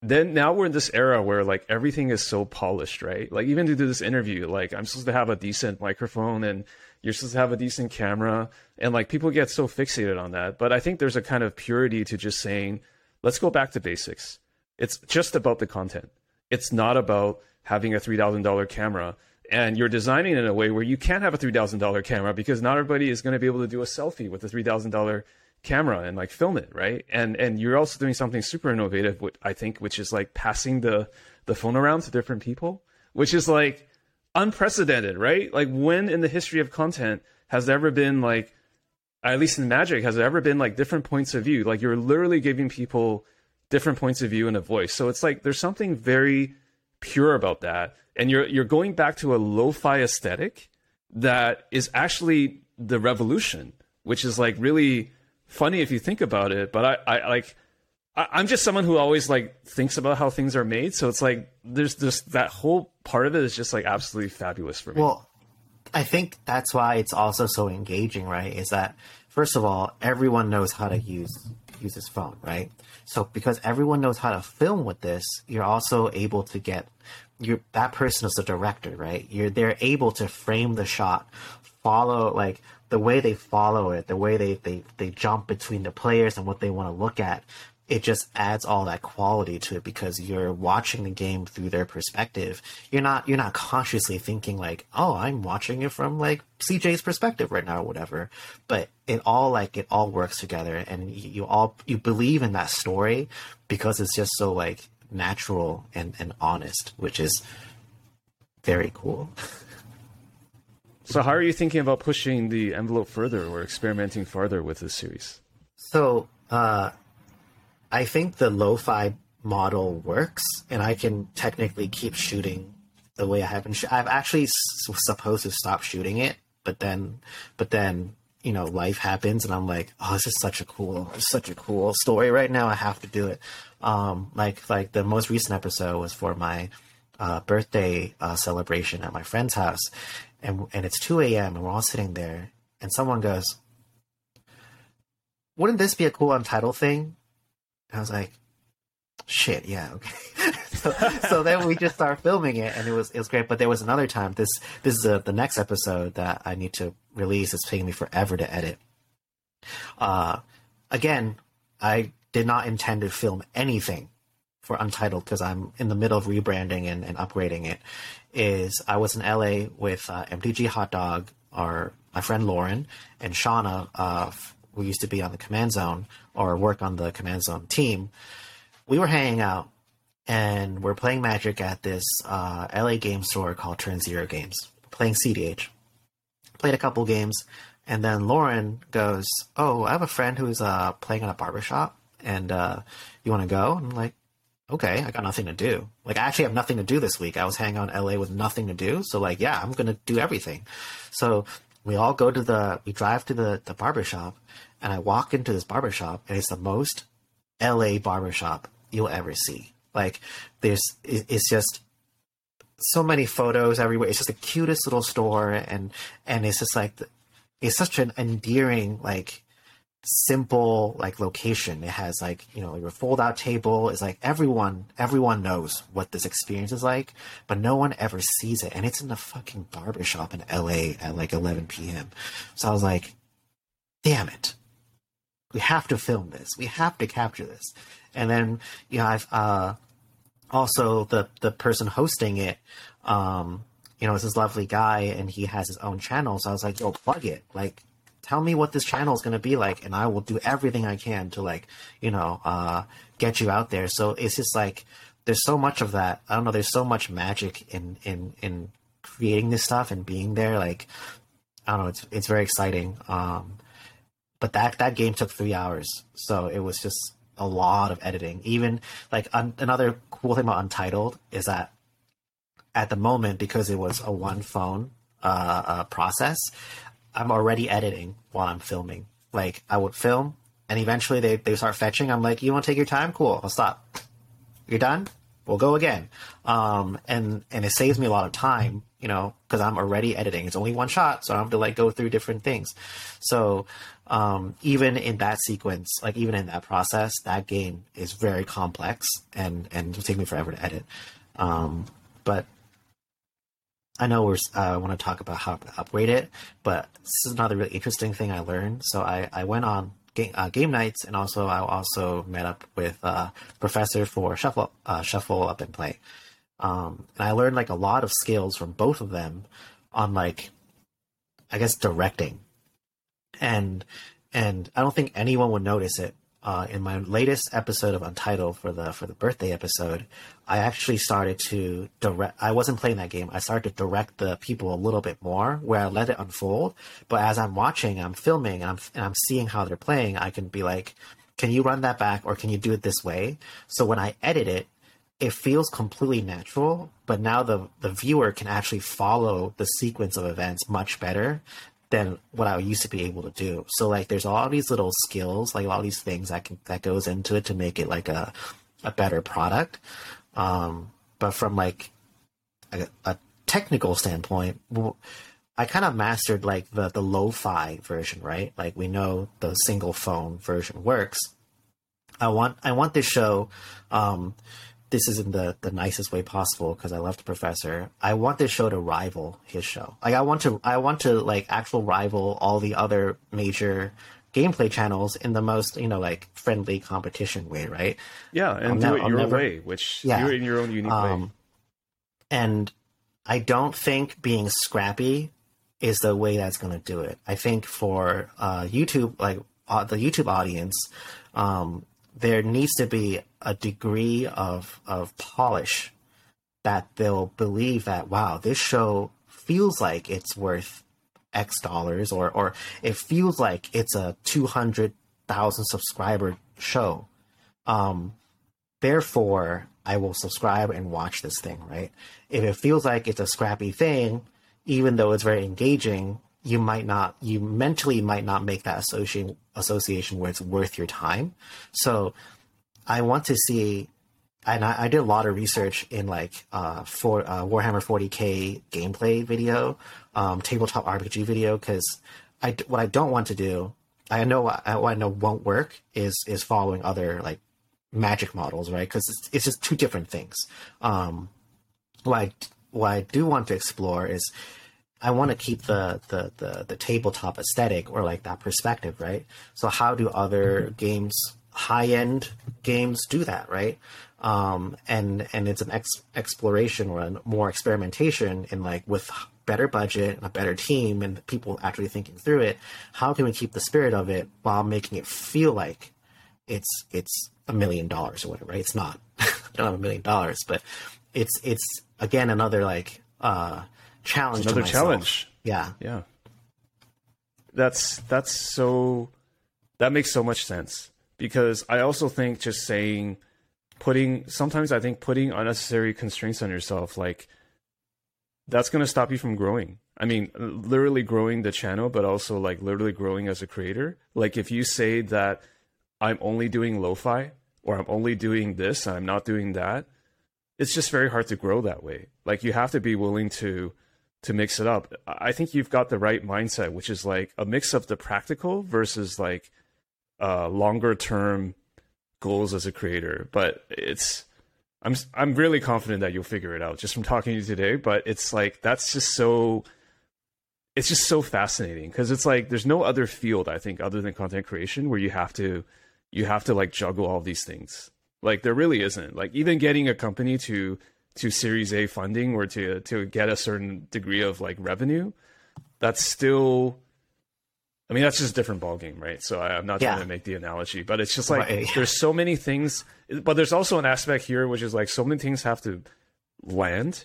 then now we're in this era where like everything is so polished, right? Like even to do this interview, like I'm supposed to have a decent microphone and you're supposed to have a decent camera and like people get so fixated on that. But I think there's a kind of purity to just saying, let's go back to basics. It's just about the content it's not about having a $3,000 camera. And you're designing in a way where you can't have a $3,000 camera because not everybody is going to be able to do a selfie with a $3,000 camera and like film it, right? And and you're also doing something super innovative, which I think, which is like passing the the phone around to different people, which is like unprecedented, right? Like when in the history of content has there ever been like, at least in Magic, has there ever been like different points of view? Like you're literally giving people different points of view and a voice. So it's like there's something very pure about that. And you're you're going back to a lo-fi aesthetic that is actually the revolution, which is like really funny if you think about it. But I, I like I, am just someone who always like thinks about how things are made. So it's like there's just that whole part of it is just like absolutely fabulous for me. Well, I think that's why it's also so engaging, right? Is that first of all, everyone knows how to use use his phone, right? So because everyone knows how to film with this, you're also able to get you that person is the director, right? You're they're able to frame the shot, follow like the way they follow it, the way they, they, they jump between the players and what they want to look at, it just adds all that quality to it because you're watching the game through their perspective. You're not you're not consciously thinking like, oh, I'm watching it from like CJ's perspective right now or whatever. But it all like it all works together and you, you all you believe in that story because it's just so like natural and, and honest, which is very cool. So, how are you thinking about pushing the envelope further or experimenting farther with this series? So, uh, I think the lo-fi model works, and I can technically keep shooting the way I have been. Sh- I've actually s- supposed to stop shooting it, but then, but then you know, life happens, and I'm like, oh, this is such a cool, such a cool story right now. I have to do it. Um, like, like the most recent episode was for my uh, birthday uh, celebration at my friend's house, and and it's 2 a.m. and we're all sitting there, and someone goes, "Wouldn't this be a cool untitled thing?" And I was like, "Shit, yeah, okay." (laughs) so, so then we just started filming it, and it was it was great. But there was another time. This this is uh the next episode that I need to release. It's taking me forever to edit. Uh, again, I did not intend to film anything for Untitled because I'm in the middle of rebranding and, and upgrading it. Is I was in LA with uh, MTG Hot Dog, our my friend Lauren and Shauna, uh, who used to be on the Command Zone or work on the Command Zone team. We were hanging out and we're playing Magic at this uh, LA game store called Turn Zero Games, playing CDH. Played a couple games, and then Lauren goes, "Oh, I have a friend who's uh, playing at a barbershop, and uh, you want to go?" I'm like, "Okay, I got nothing to do. Like, I actually have nothing to do this week. I was hanging out in LA with nothing to do, so like, yeah, I'm gonna do everything." So we all go to the, we drive to the the barbershop, and I walk into this barbershop, and it's the most LA barbershop you'll ever see. Like, there's, it's just so many photos everywhere. It's just the cutest little store, and and it's just like, it's such an endearing, like, simple like location. It has like you know your fold out table. Is like everyone everyone knows what this experience is like, but no one ever sees it, and it's in the fucking barbershop in L.A. at like 11 p.m. So I was like, damn it we have to film this. We have to capture this. And then, you know, I've uh, also the the person hosting it, um, you know, is this lovely guy, and he has his own channel. So I was like, yo, plug it. Like, tell me what this channel is going to be like, and I will do everything I can to like, you know, uh, get you out there. So it's just like there's so much of that. I don't know. There's so much magic in in in creating this stuff and being there. Like, I don't know. It's it's very exciting. Um, but that that game took three hours, so it was just a lot of editing. Even like un- another cool thing about Untitled is that at the moment because it was a one phone uh, uh, process, I'm already editing while I'm filming. Like I would film, and eventually they they start fetching. I'm like, you want to take your time? Cool, I'll stop. You're done. We'll go again. Um, and and it saves me a lot of time, you know, because I'm already editing. It's only one shot, so I don't have to like go through different things. So um, even in that sequence, like even in that process, that game is very complex and and it'll take me forever to edit. Um, but I know we're uh, want to talk about how to upgrade it, but this is another really interesting thing I learned. So I I went on game, uh, game knights and also I also met up with a professor for shuffle uh, shuffle up and play. Um, and I learned like a lot of skills from both of them on like I guess directing and and I don't think anyone would notice it. Uh, in my latest episode of Untitled for the for the birthday episode, I actually started to direct. I wasn't playing that game. I started to direct the people a little bit more, where I let it unfold. But as I'm watching, I'm filming, and I'm and I'm seeing how they're playing. I can be like, "Can you run that back, or can you do it this way?" So when I edit it, it feels completely natural. But now the the viewer can actually follow the sequence of events much better than what I used to be able to do. So like there's all these little skills, like all these things that can that goes into it to make it like a a better product. Um, but from like a, a technical standpoint, I kind of mastered like the the lo-fi version, right? Like we know the single phone version works. I want I want this show um, this is in the the nicest way possible because I love the professor. I want this show to rival his show. Like I want to I want to like actual rival all the other major gameplay channels in the most you know like friendly competition way, right? Yeah, and I'll do ne- it your never- way, which Yeah. do it in your own unique way. Um, and I don't think being scrappy is the way that's going to do it. I think for uh, YouTube, like uh, the YouTube audience, um, there needs to be a degree of of polish that they'll believe that wow, this show feels like it's worth X dollars, or or it feels like it's a two hundred thousand subscriber show. Um, therefore I will subscribe and watch this thing, right? If it feels like it's a scrappy thing, even though it's very engaging, you might not, you mentally might not make that association association where it's worth your time. So I want to see, and I, I did a lot of research in like uh, for uh, Warhammer 40k gameplay video, um, tabletop RPG video, because I what I don't want to do, I know what I, what I know won't work is is following other like magic models, right? Because it's, it's just two different things. Um, what I what I do want to explore is I want to keep the, the the the tabletop aesthetic or like that perspective, right? So how do other games, high end games, do that, right? Um, and and it's an ex- exploration or a more experimentation in like with better budget and a better team and people actually thinking through it. How can we keep the spirit of it while making it feel like it's it's a million dollars or whatever. Right? It's not. I don't have a million dollars, but it's it's again another like uh challenge. Another challenge. Yeah. Yeah. That's that's so that makes so much sense because I also think just saying putting sometimes I think putting unnecessary constraints on yourself like that's going to stop you from growing. I mean, literally growing the channel but also like literally growing as a creator. Like if you say that I'm only doing lo-fi or I'm only doing this and I'm not doing that, it's just very hard to grow that way. Like you have to be willing to to mix it up. I think you've got the right mindset, which is like a mix of the practical versus like uh, longer term goals as a creator. But it's I'm I'm really confident that you'll figure it out just from talking to you today. But it's like that's just so it's just so fascinating because it's like there's no other field I think other than content creation where you have to you have to like juggle all these things. Like there really isn't. Like even getting a company to to Series A funding or to to get a certain degree of like revenue, that's still. I mean, that's just a different ballgame, right? So I, I'm not Yeah. trying to make the analogy, but it's just like Right. there's so many things, but there's also an aspect here which is like so many things have to land,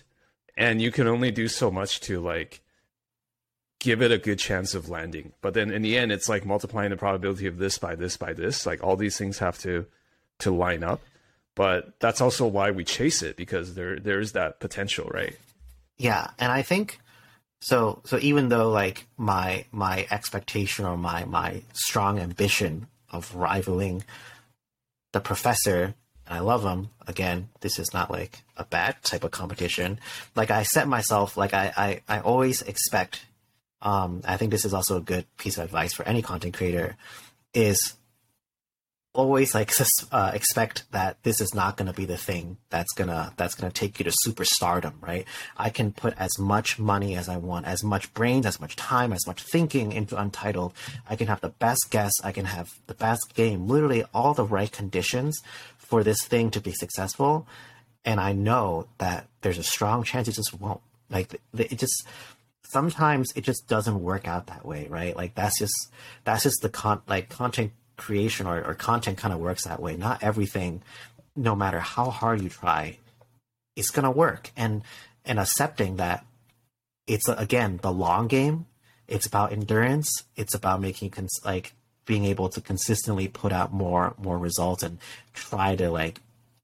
and you can only do so much to like give it a good chance of landing. But then in the end, it's like multiplying the probability of this by this by this. Like all these things have to to line up. But that's also why we chase it because there there's that potential, right? Yeah, and I think so. So even though like my my expectation or my my strong ambition of rivaling the professor, and I love him. Again, this is not like a bad type of competition. Like I set myself like I I, I always expect. Um, I think this is also a good piece of advice for any content creator. Is always like uh, expect that this is not going to be the thing that's gonna that's gonna take you to superstardom, right? I can put as much money as I want, as much brains, as much time, as much thinking into Untitled. I can have the best guests, I can have the best game, literally all the right conditions for this thing to be successful. And I know that there's a strong chance it just won't. Like it just sometimes it just doesn't work out that way, right? Like that's just that's just the con like content creation or, or content kind of works that way. Not everything, no matter how hard you try, is gonna work. And and accepting that it's again the long game. It's about endurance. It's about making cons- like being able to consistently put out more more results and try to like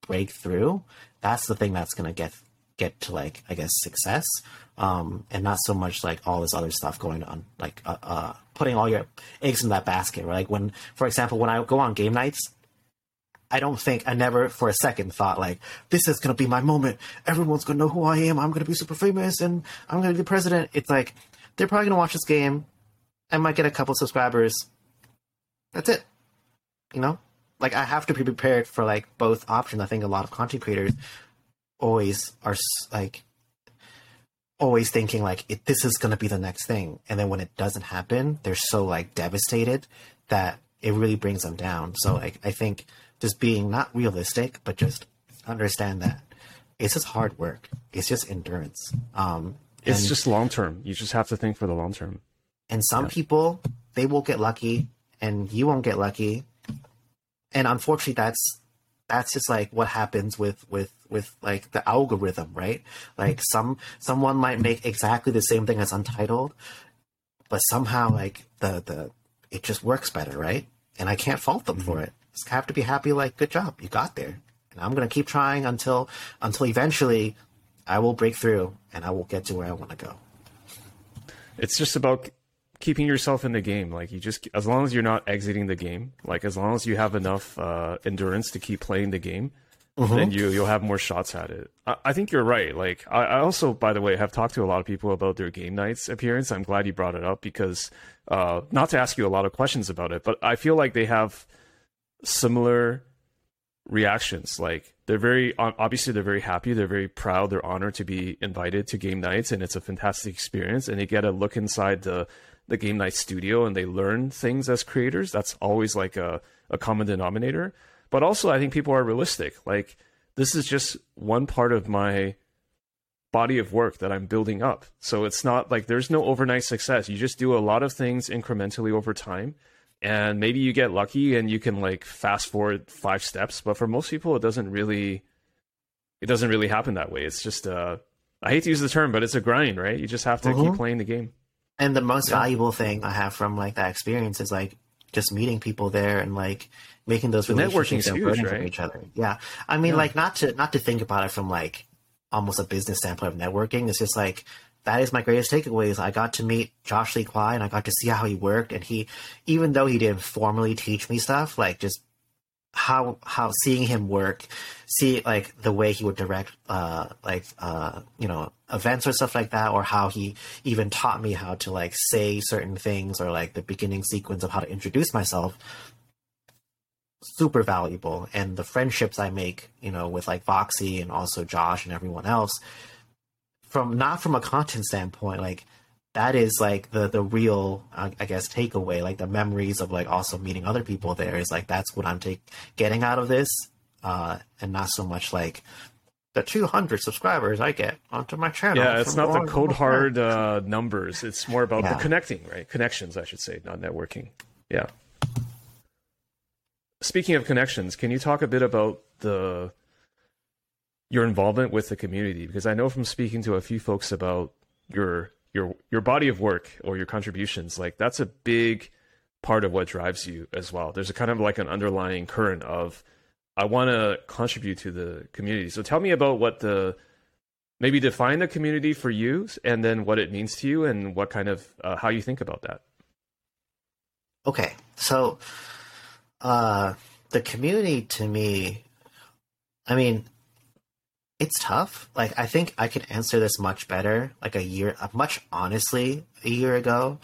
break through. That's the thing that's gonna get get to like I guess success, um, and not so much like all this other stuff going on, like uh, uh, putting all your eggs in that basket. Right? Like when, for example, when I go on game knights, I don't think I never for a second thought like this is gonna be my moment. Everyone's gonna know who I am. I'm gonna be super famous and I'm gonna be president. It's like they're probably gonna watch this game. I might get a couple subscribers. That's it. You know, like I have to be prepared for like both options. I think a lot of content creators always are like always thinking like it, this is going to be the next thing. And then when it doesn't happen they're so like devastated that it really brings them down. So like I think just being not realistic but just understand that it's just hard work. It's just endurance. Um it's and, just long term you just have to think for the long term and some yeah. people they will get lucky and you won't get lucky. And unfortunately that's that's just like what happens with with with like the algorithm right? Like some someone might make exactly the same thing as untitled but somehow like the the it just works better right? And i can't fault them mm-hmm. for it. Just have to be happy like good job you got there. And i'm gonna keep trying until until eventually i will break through and i will get to where i want to go. It's just about keeping yourself in the game. Like you just as long as you're not exiting the game, like as long as you have enough uh, endurance to keep playing the game, mm-hmm. then you you'll have more shots at it. I, I think you're right. Like I, I, also, by the way, have talked to a lot of people about their game knights appearance. I'm glad you brought it up because uh, not to ask you a lot of questions about it, but I feel like they have similar reactions. Like they're very obviously they're very happy, they're very proud, they're honored to be invited to game knights, and it's a fantastic experience. And they get a look inside the the game knight studio and they learn things as creators. That's always like a, a common denominator. But also, I think people are realistic. Like, this is just one part of my body of work that I'm building up. So it's not like there's no overnight success. You just do a lot of things incrementally over time. And maybe you get lucky and you can like fast forward five steps. But for most people, it doesn't really, it doesn't really happen that way. It's just, uh, I hate to use the term, but it's a grind, right? You just have to keep playing the game. And the most yeah. valuable thing I have from like that experience is like just meeting people there and like making those the relationships and learning right? from each other. Yeah, I mean, yeah. like not to not to think about it from like almost a business standpoint of networking. It's just like that is my greatest takeaways. I got to meet Josh Lee Kwai and I got to see how he worked. And he, even though he didn't formally teach me stuff, like just how how seeing him work, see like the way he would direct uh like uh you know events or stuff like that, or how he even taught me how to like say certain things or like the beginning sequence of how to introduce myself. Super valuable, and the friendships I make, you know, with like Voxy and also Josh and everyone else, from not from a content standpoint, like that is like the the real uh, I guess takeaway, like the memories of like also meeting other people there is like that's what I'm take getting out of this, uh, and not so much like the 200 subscribers I get onto my channel. Yeah, it's not the code hard uh, numbers. It's more about yeah. the connecting, right? Connections, I should say, not networking. Yeah. Speaking of connections, can you talk a bit about the your involvement with the community? Because I know from speaking to a few folks about your your your body of work or your contributions like that's a big part of what drives you as well. There's a kind of like an underlying current of i want to contribute to the community. So tell me about what the maybe define the community for you and then what it means to you and what kind of uh, how you think about that. Okay. So uh the community to me i mean it's tough. Like I think I could answer this much better, like a year, uh, much honestly, a year ago,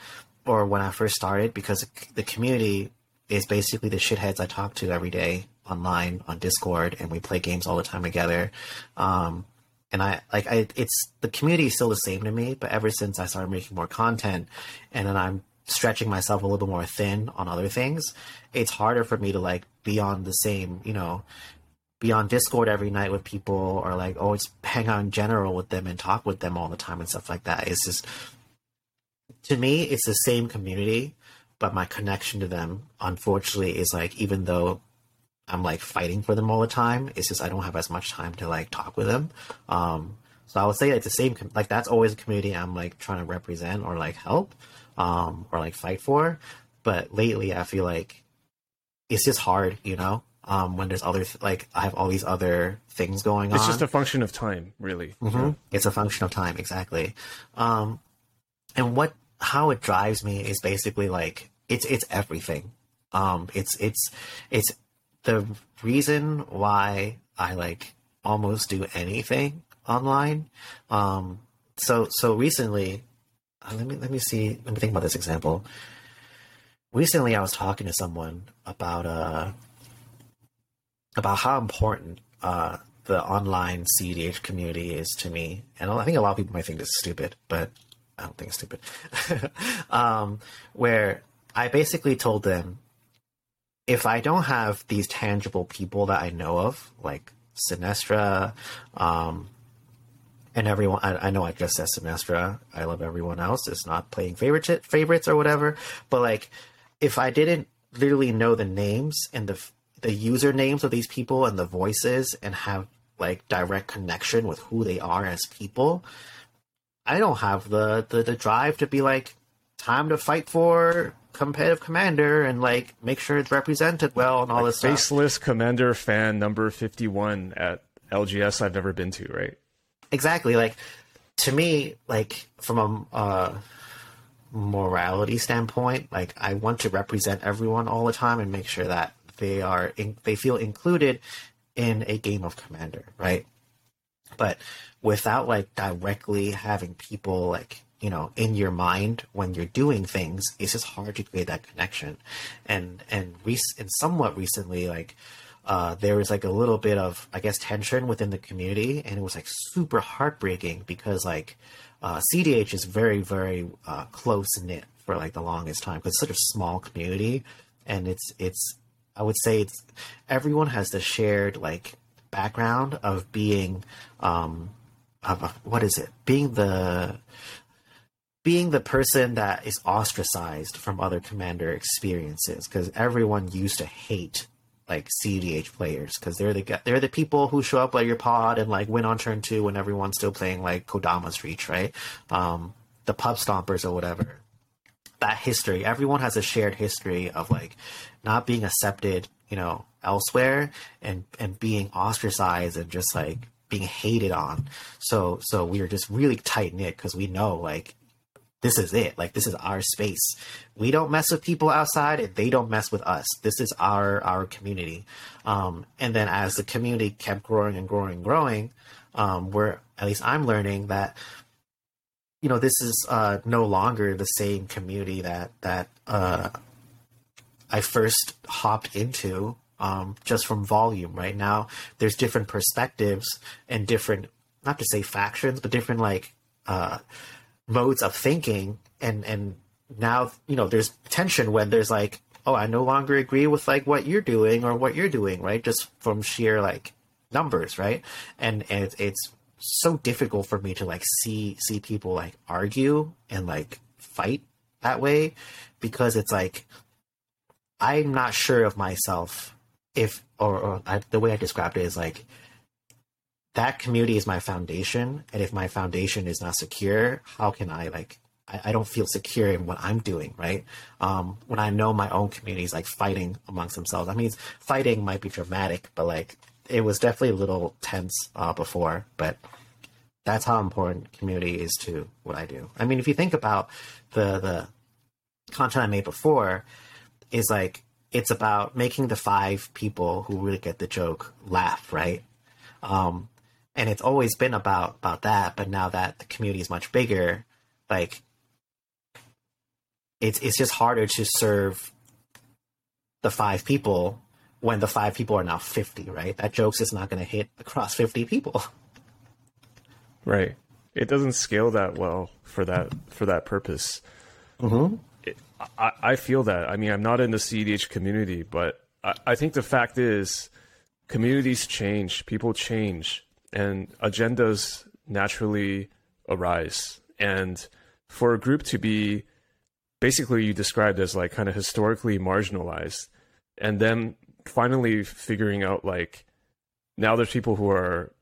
or when I first started, because the community is basically the shitheads I talk to every day online on Discord, and we play games all the time together. Um, and I like I, it's the community is still the same to me, but ever since I started making more content, and then I'm stretching myself a little bit more thin on other things, it's harder for me to like be on the same, you know, be on Discord every night with people or like always hang out in general with them and talk with them all the time and stuff like that. It's just to me, it's the same community, but my connection to them, unfortunately, is like even though I'm like fighting for them all the time, it's just I don't have as much time to like talk with them. Um, so I would say it's the same. Like that's always a community I'm like trying to represent or like help, um, or like fight for. But lately, I feel like it's just hard, you know um, when there's other th- like I have all these other things going it's on. It's just a function of time, really. Mm-hmm. Yeah. It's a function of time, exactly. Um, and what how it drives me is basically like it's it's everything. Um, it's it's it's the reason why I like almost do anything online. Um, so so recently, uh, let me let me see. Let me think about this example. Recently, I was talking to someone about uh about how important uh, the online CDH community is to me, and I think a lot of people might think this is stupid, but I don't think it's stupid. (laughs) um, where I basically told them if I don't have these tangible people that I know of, like Sinestra, um, and everyone, I, I, know I just said Sinestra. I love everyone else. It's not playing favorite favorites or whatever. But like, if I didn't literally know the names and the the usernames of these people and the voices and have like direct connection with who they are as people, I don't have the, the, the drive to be like, time to fight for competitive commander and like make sure it's represented well and all like this faceless stuff. commander fan number 51 at LGS I've never been to, right? Exactly. Like to me, like from a uh, morality standpoint, like I want to represent everyone all the time and make sure that they are in, they feel included in a game of commander, right? But without like directly having people like you know in your mind when you're doing things it's just hard to create that connection and and rec- and somewhat recently like uh, there was like a little bit of i guess tension within the community and it was like super heartbreaking because like uh, cdh is very very uh, close knit for like the longest time because it's such a small community and it's it's i would say it's everyone has the shared like background of being um, of what is it? Being the being the person that is ostracized from other commander experiences because everyone used to hate like CDH players because they're the they're the people who show up at your pod and like win on turn two when everyone's still playing like Kodama's Reach, right? Um, the pub stompers or whatever. That history, everyone has a shared history of like not being accepted, you know, elsewhere and and being ostracized and just like being hated on. So so we are just really tight knit because we know like this is it. Like this is our space. We don't mess with people outside, and they don't mess with us. This is our our community. Um, and then as the community kept growing and growing and growing, um, where at least I'm learning that you know this is uh, no longer the same community that that uh, I first hopped into um, just from volume. Right now, there's different perspectives and different, not to say factions, but different like uh, modes of thinking. And and now you know there's tension when there's like, oh, I no longer agree with like what you're doing or what you're doing, right? Just from sheer like numbers, right? And and it's, it's so difficult for me to like see see people like argue and like fight that way because it's like I'm not sure of myself if or, or I, the way I described it is like that community is my foundation, and if my foundation is not secure, how can I like? I, I don't feel secure in what I'm doing, right? Um, when I know my own community is like fighting amongst themselves. I mean, fighting might be dramatic, but like it was definitely a little tense uh, before, but that's how important community is to what I do. I mean, if you think about the the content I made before, is like it's about making the five people who really get the joke laugh, right? Um, and it's always been about about that, but now that the community is much bigger, like it's it's just harder to serve the five people when the five people are now 50 right that joke's just not going to hit across 50 people right it doesn't scale that well for that for that purpose mm-hmm. I, I feel that. I mean, I'm not in the CEDH community, but I, I think the fact is communities change, people change, and agendas naturally arise. And for a group to be basically you described as like kind of historically marginalized, and then finally figuring out like now there's people who are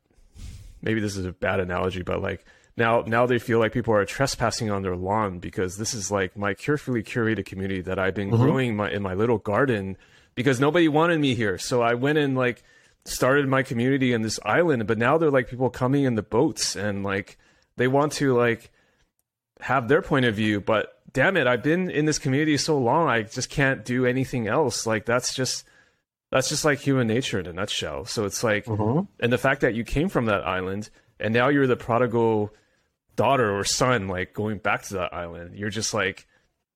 maybe this is a bad analogy, but like now now they feel like people are trespassing on their lawn because this is like my carefully curated community that I've been mm-hmm. growing my, in my little garden because nobody wanted me here. So I went and like started my community in this island, but now they're like people coming in the boats and like they want to like have their point of view, but damn it, I've been in this community so long, I just can't do anything else. Like that's just that's just like human nature in a nutshell. So it's like, mm-hmm. and the fact that you came from that island and now you're the prodigal daughter or son like going back to that island you're just like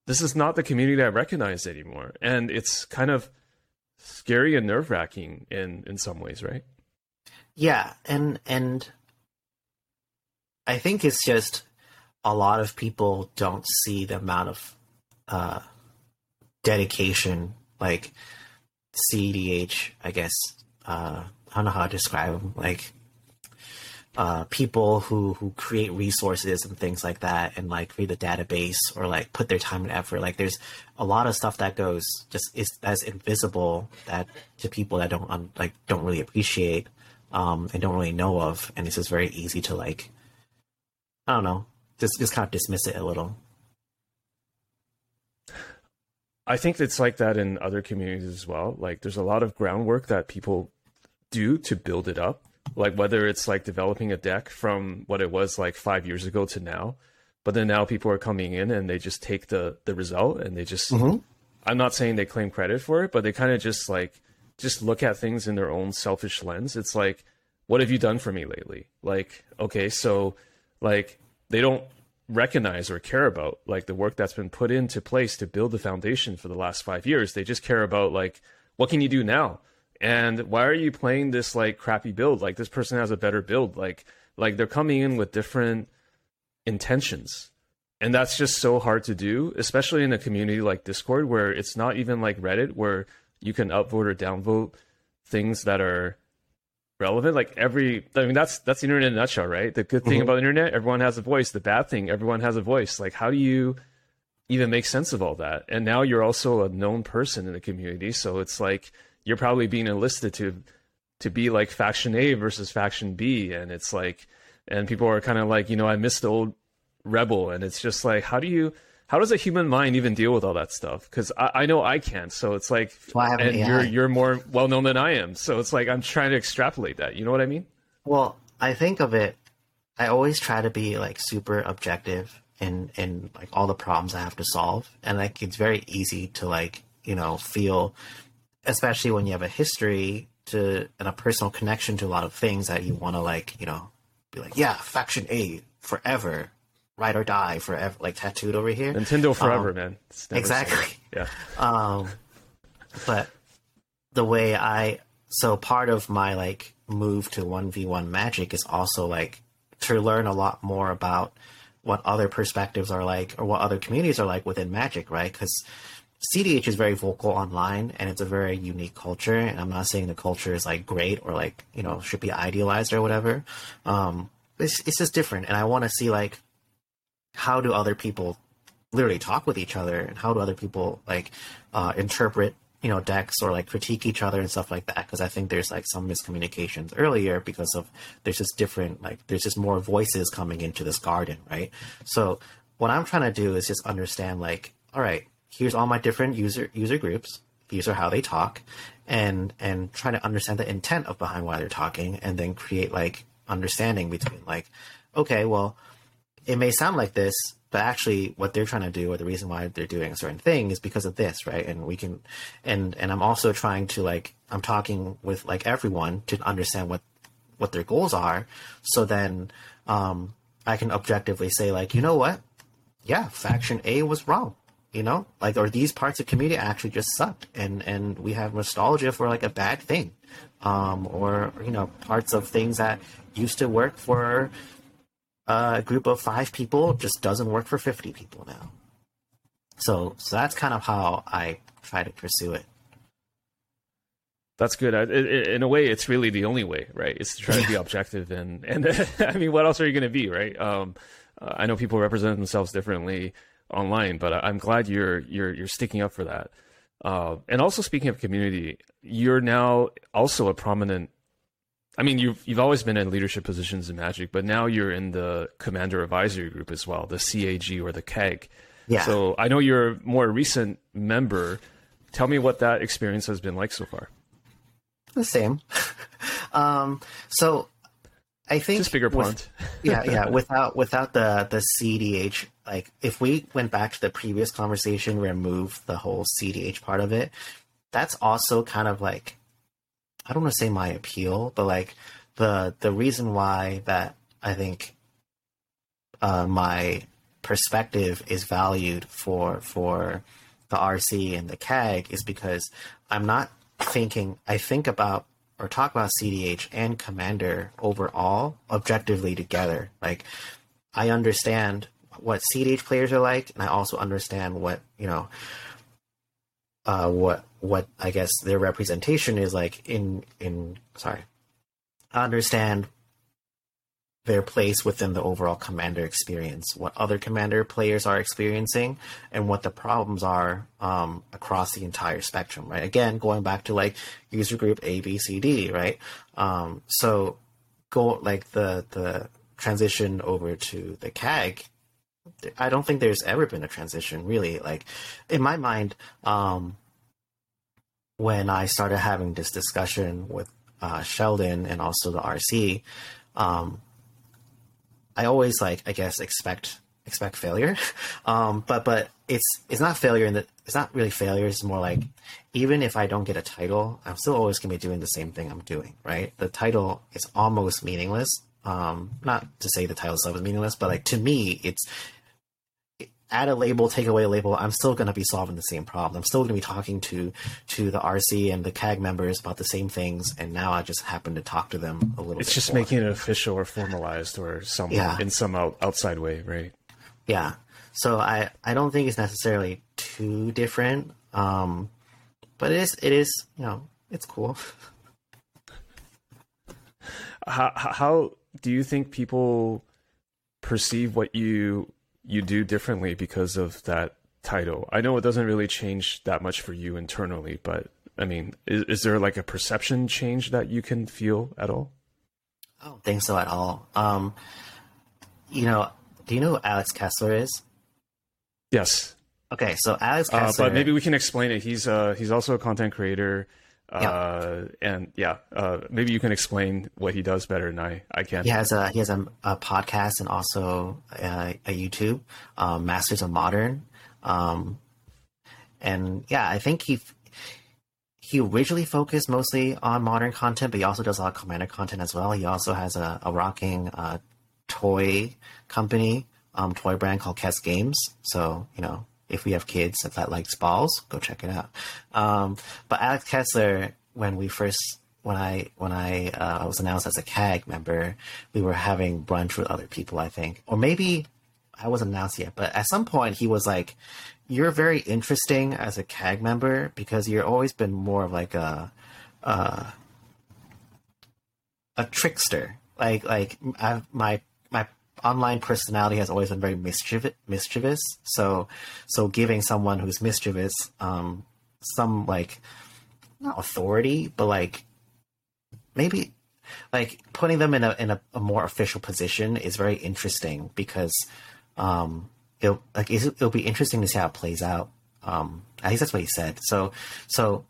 this is not the community i recognize anymore and it's kind of scary and nerve wracking in in some ways, right? Yeah, and and I think it's just a lot of people don't see the amount of uh, dedication, like CDH. I guess uh, I don't know how to describe them. Like uh, people who who create resources and things like that, and like create a database or like put their time and effort. Like there's a lot of stuff that goes just is as invisible that to people that don't um, like don't really appreciate um, and don't really know of, and it's just very easy to like I don't know just just kind of dismiss it a little. I think it's like that in other communities as well. Like there's a lot of groundwork that people do to build it up. Like whether it's like developing a deck from what it was like five years ago to now. But then now people are coming in and they just take the the result and they just mm-hmm. I'm not saying they claim credit for it, but they kind of just like just look at things in their own selfish lens. It's like, what have you done for me lately? Like, okay, so like they don't recognize or care about like the work that's been put into place to build the foundation for the last five years. They just care about like what can you do now? And why are you playing this like crappy build? Like this person has a better build. Like like they're coming in with different intentions. And that's just so hard to do, especially in a community like Discord where it's not even like Reddit where you can upvote or downvote things that are relevant. Like every, I mean, that's that's the internet in a nutshell, right? The good thing mm-hmm. about the internet, everyone has a voice. The bad thing, everyone has a voice. Like, how do you even make sense of all that? And now you're also a known person in the community, so it's like you're probably being enlisted to to be like faction A versus faction B, and it's like, and people are kind of like, you know, I miss the old rebel, and it's just like, how do you how does a human mind even deal with all that stuff? Because I, I, know I can't. So it's like, well, and AI. you're you're more well known than I am. So it's like I'm trying to extrapolate that. You know what I mean? Well, I think of it. I always try to be like super objective in in like all the problems I have to solve, and like it's very easy to like you know feel, especially when you have a history to and a personal connection to a lot of things that you want to like you know be like yeah faction A forever ride or die forever, like tattooed over here. Nintendo forever, um, man. Exactly. (laughs) Yeah. Um, but the way I so part of my like move to one v one Magic is also like to learn a lot more about what other perspectives are like or what other communities are like within Magic, right? Because CDH is very vocal online and it's a very unique culture. And I'm not saying the culture is like great or like, you know, should be idealized or whatever. Um, it's, it's just different. And I want to see like how do other people literally talk with each other and how do other people like uh, interpret you know decks or like critique each other and stuff like that because i think there's like some miscommunications earlier because of there's just different like there's just more voices coming into this garden right so what i'm trying to do is just understand like all right here's all my different user user groups these are how they talk and and try to understand the intent of behind why they're talking and then create like understanding between like okay well it may sound like this, but actually what they're trying to do or the reason why they're doing a certain thing is because of this, right? And we can and and I'm also trying to like I'm talking with like everyone to understand what what their goals are so then um I can objectively say like, you know what? Yeah, faction A was wrong. You know, like or these parts of community actually just suck, and and we have nostalgia for like a bad thing, um, or you know parts of things that used to work for a group of five people just doesn't work for 50 people now. So, so that's kind of how I try to pursue it. That's good. It, it, in a way, it's really the only way, right? It's to try to be (laughs) objective, and and (laughs) I mean, what else are you going to be, right? Um, uh, I know people represent themselves differently online, but I'm glad you're you're you're sticking up for that. Uh, and also, speaking of community, you're now also a prominent I mean, you've you've always been in leadership positions in Magic, but now you're in the Commander Advisory Group as well, the CAG or the CAG. Yeah. So I know you're a more recent member. Tell me what that experience has been like so far. The same. (laughs) um, so I think just bigger with, (laughs) yeah, yeah. (laughs) Without without the the CDH, like if we went back to the previous conversation, remove the whole CDH part of it, that's also kind of like I don't want to say my appeal, but like the the reason why that I think uh, my perspective is valued for for the RC and the CAG is because I'm not thinking, I think about or talk about CDH and Commander overall objectively together. Like, I understand what CDH players are like, and I also understand what you know, uh, what what I guess their representation is like in in sorry, I understand their place within the overall commander experience, what other commander players are experiencing, and what the problems are um, across the entire spectrum, right? Again, going back to like user group A, B, C, D, right? Um, so go like the the transition over to the CAG. I don't think there's ever been a transition really. Like in my mind, um, when I started having this discussion with uh, Sheldon and also the RC, um, I always like I guess expect expect failure, (laughs) um, but but it's it's not failure in the it's not really failure. It's more like even if I don't get a title, I'm still always gonna be doing the same thing I'm doing. Right? The title is almost meaningless. Um, not to say the title itself is meaningless, but like to me, it's add a label, take away a label, I'm still going to be solving the same problem. I'm still going to be talking to to the RC and the CAG members about the same things, and now I just happen to talk to them a little. Bit. It's just more. making it official or formalized or some yeah. in some out, outside way, right? Yeah. So I I don't think it's necessarily too different, um, but it is it is you know it's cool. (laughs) how how do you think people perceive what you you do differently because of that title? I know it doesn't really change that much for you internally, but I mean, is, is there like a perception change that you can feel at all? I don't think so at all. Um, you know, do you know who Alex Kessler is? Yes. Okay, so Alex Kessler. Uh, but maybe we can explain it. He's uh, he's also a content creator. Uh, and yeah, uh, maybe you can explain what he does better than I, I can. He has a he has a, a podcast and also a, a YouTube, um, Masters of Modern, um, and yeah, I think he he originally focused mostly on modern content, but he also does a lot of commander content as well. He also has a, a rocking uh, toy company, um, toy brand called Kess Games. So you know if we have kids that, likes balls, go check it out. Um, but Alex Kessler, when we first when I when I uh, was announced as a CAG member, we were having brunch with other people, I think, or maybe I wasn't announced yet. But at some point, he was like, "You're very interesting as a CAG member because you're always been more of like a uh, a trickster. Like like my my online personality has always been very mischievous. mischievous. So, so giving someone who's mischievous um, some like not authority, but like maybe like putting them in a in a, a more official position is very interesting because um, it'll like it'll be interesting to see how it plays out. Um, at least that's what he said. So, so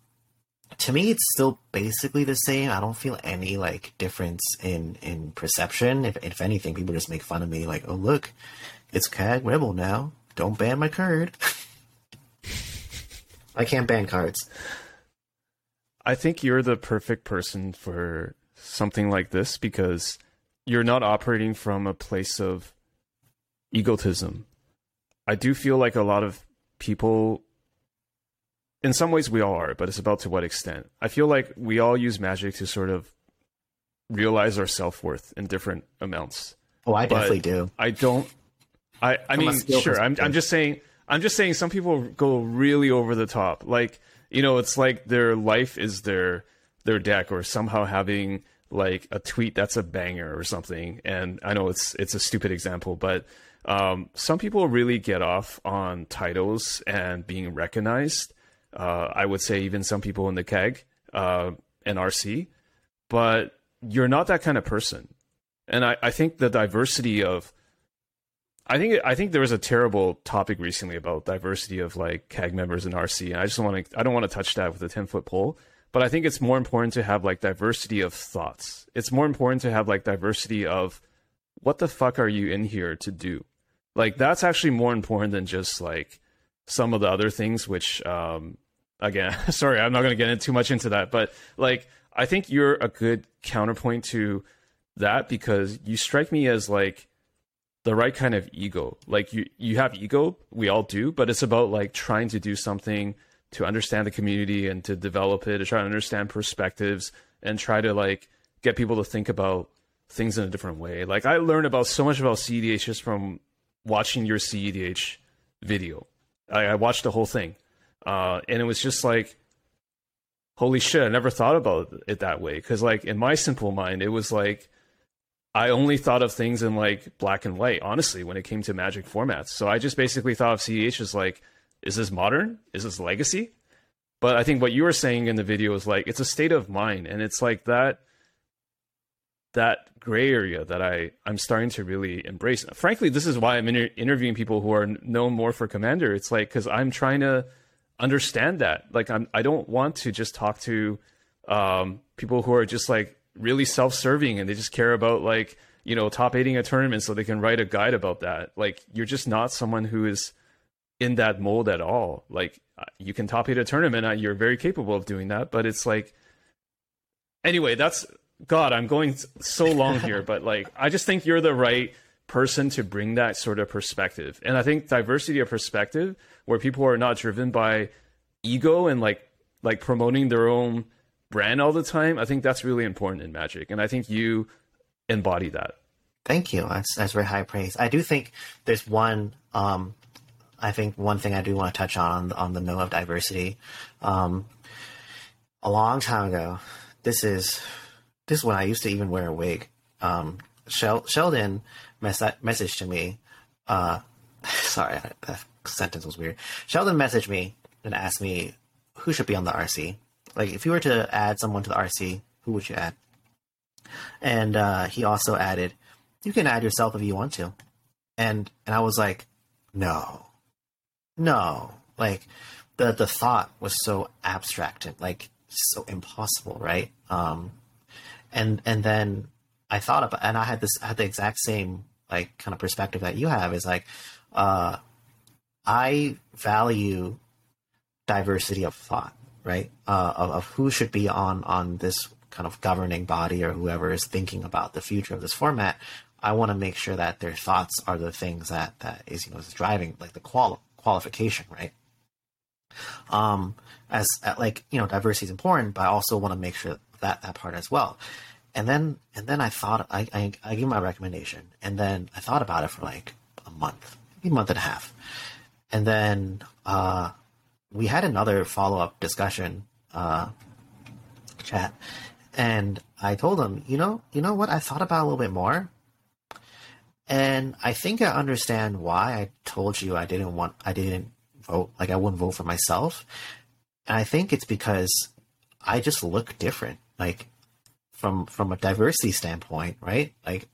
to me, it's still basically the same. I don't feel any like difference in in perception. If if anything, people just make fun of me, like, "Oh look, it's CAG Rebel now. Don't ban my card." (laughs) I can't ban cards. I think you're the perfect person for something like this because you're not operating from a place of egotism. I do feel like a lot of people in some ways we all are, but it's about to what extent. I feel like we all use magic to sort of realize our self worth in different amounts. Oh, I definitely do. I don't. I I mean, sure. I'm I'm just saying. I'm just saying. Some people go really over the top. Like you know, it's like their life is their their deck, or somehow having like a tweet that's a banger or something. And I know it's it's a stupid example, but um, some people really get off on titles and being recognized uh, I would say even some people in the CAG uh, and RC, but you're not that kind of person. And I, I think the diversity of I think I think there was a terrible topic recently about diversity of like CAG members in RC, and I just want to I don't want to touch that with a ten foot pole, but I think it's more important to have like diversity of thoughts. It's more important to have like diversity of what the fuck are you in here to do? Like that's actually more important than just like some of the other things which um, again, (laughs) sorry, I'm not going to get into too much into that, but like I think you're a good counterpoint to that because you strike me as like the right kind of ego. Like you you have ego, we all do, but it's about like trying to do something to understand the community and to develop it, to try to understand perspectives and try to like get people to think about things in a different way. Like I learned about so much about CEDH just from watching your CEDH video. I, I watched the whole thing, uh, and it was just like, holy shit! I never thought about it that way. Because like in my simple mind, it was like I only thought of things in like black and white. Honestly, when it came to Magic formats, so I just basically thought of CEDH as like, is this modern? Is this legacy? But I think what you were saying in the video is like it's a state of mind, and it's like that that gray area that I I'm starting to really embrace. Frankly, this is why I'm inter- interviewing people who are known more for Commander. It's like because I'm trying to understand that. Like I'm I don't want to just talk to um, people who are just like really self-serving and they just care about like you know top eighting a tournament so they can write a guide about that. Like you're just not someone who is in that mold at all. Like you can top eight a tournament, and you're very capable of doing that, but it's like anyway, that's God, I'm going so long here, (laughs) but like I just think you're the right person to bring that sort of perspective. And I think diversity of perspective where people are not driven by ego and like like promoting their own brand all the time, I think that's really important in magic. And I think you embody that. Thank you. That's, that's very high praise. I do think there's one um I think one thing I do want to touch on on the note of diversity. Um, a long time ago, this is this is when I used to even wear a wig. Um, Shel- Sheldon mess- messaged to me. Uh, (laughs) sorry, that sentence was weird. Sheldon messaged me and asked me who should be on the RC. Like, if you were to add someone to the RC, who would you add? And uh, he also added, "You can add yourself if you want to." And and I was like, "No, no." Like the the thought was so abstract and like so impossible, right? Um, and and then I thought about and I had this I had the exact same like kind of perspective that you have is like uh I value diversity of thought, right? Uh, of, of who should be on on this kind of governing body or whoever is thinking about the future of this format. I want to make sure that their thoughts are the things that that is you know is driving like the qual qualification, right? Um, as like you know, diversity is important, but I also want to make sure that that part as well. And then and then I thought I, I I give my recommendation, and then I thought about it for like a month, maybe a month and a half, and then uh, we had another follow up discussion uh, chat, and I told him, you know, you know what, I thought about a little bit more, and I think I understand why I told you I didn't want I didn't vote like I wouldn't vote for myself, and I think it's because I just look different. Like from from a diversity standpoint, right? Like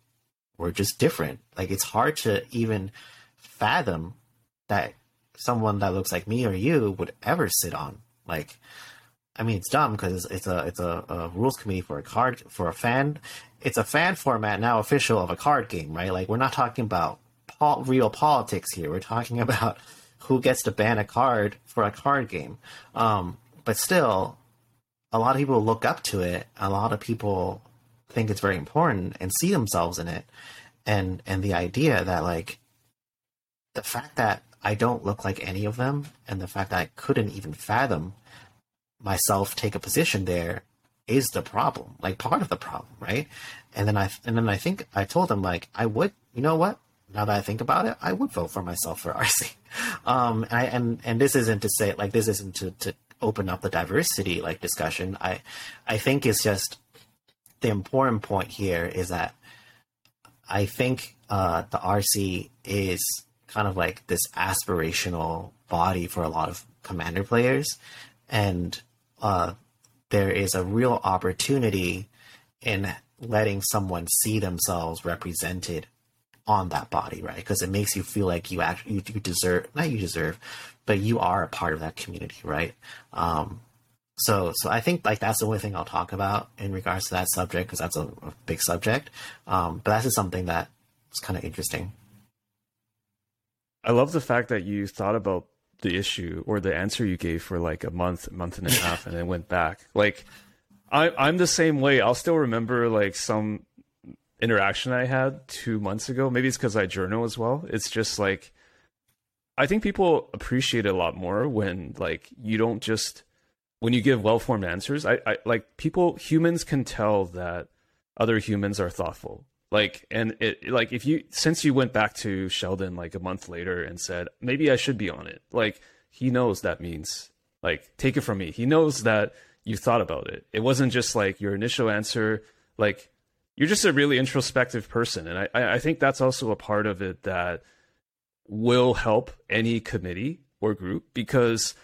we're just different. Like it's hard to even fathom that someone that looks like me or you would ever sit on. Like, I mean, it's dumb because it's a it's a, a, rules committee for a card for a fan. It's a fan format now official of a card game, right? Like we're not talking about real politics here. We're talking (laughs) about who gets to ban a card for a card game. Um, but still, a lot of people look up to it. A lot of people think it's very important and see themselves in it. And and the idea that like the fact that I don't look like any of them and the fact that I couldn't even fathom myself take a position there is the problem, like part of the problem, right? And then I and then I think I told them like I would, you know what? Now that I think about it, I would vote for myself for RC. (laughs) Um, and I, and and this isn't to say like this isn't to, to open up the diversity like discussion. I I think it's just the important point here is that I think uh, the RC is kind of like this aspirational body for a lot of commander players, and uh, there is a real opportunity in letting someone see themselves represented on that body, right? Because it makes you feel like you actually you, you deserve not you deserve, but you are a part of that community, right? Um, so, so I think like that's the only thing I'll talk about in regards to that subject because that's a, a, big subject. Um, but that's just something that is kind of interesting. I love the fact that you thought about the issue or the answer you gave for like a month, month and a (laughs) half, and then went back. Like, I, I'm the same way. I'll still remember like some interaction I had two months ago. Maybe it's because I journal as well. It's just like I think people appreciate it a lot more when like you don't just when you give well formed answers. I, I like people humans can tell that other humans are thoughtful. Like and it like if you since you went back to Sheldon like a month later and said maybe I should be on it. Like he knows that means like take it from me. He knows that you thought about it. It wasn't just like your initial answer. Like you're just a really introspective person, and I I think that's also a part of it that will help any committee or group because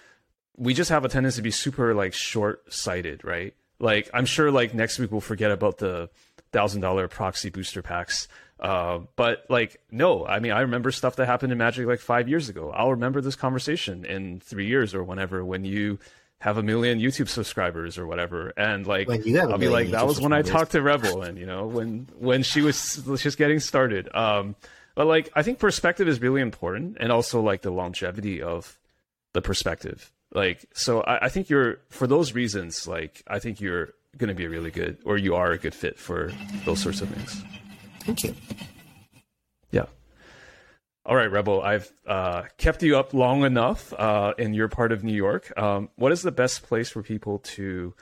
we just have a tendency to be super like short sighted, right? Like I'm sure like next week we'll forget about the thousand dollar proxy booster packs. Uh, but like no, I mean I remember stuff that happened in Magic like five years ago. I'll remember this conversation in three years or whenever when you have a million YouTube subscribers or whatever, and like I'll be like, that was when I talked to Rebel, and you know when when she was just getting started. Um, but like, I think perspective is really important, and also like the longevity of the perspective. Like, so I, I think you're for those reasons. Like, I think you're going to be a really good, or you are a good fit for those sorts of things. Thank you. Yeah. All right, Rebel. I've uh, kept you up long enough uh, in your part of New York. Um, what is the best place for people to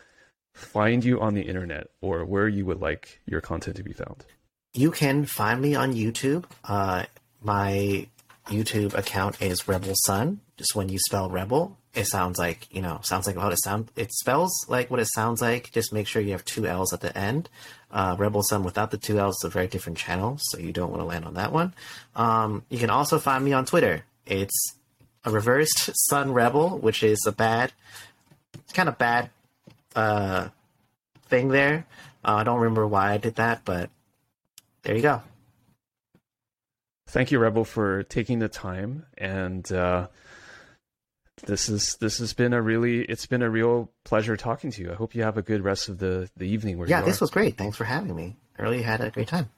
find you on the internet, or where you would like your content to be found? You can find me on YouTube. Uh, my YouTube account is Rebel Sun. Just when you spell Rebel, it sounds like you know sounds like what it sound. It spells like what it sounds like. Just make sure you have two L's at the end. Uh, Rebel Sun without the two L's is a very different channel, so you don't want to land on that one. Um, you can also find me on Twitter. It's a reversed Sun Rebel, which is a bad, kind of bad uh, thing there. Uh, I don't remember why I did that, but there you go. Thank you, Rebel, for taking the time and. Uh, this is this has been a really it's been a real pleasure talking to you. I hope you have a good rest of the the evening. Where yeah, this was great. Thanks for having me. I really had a great time.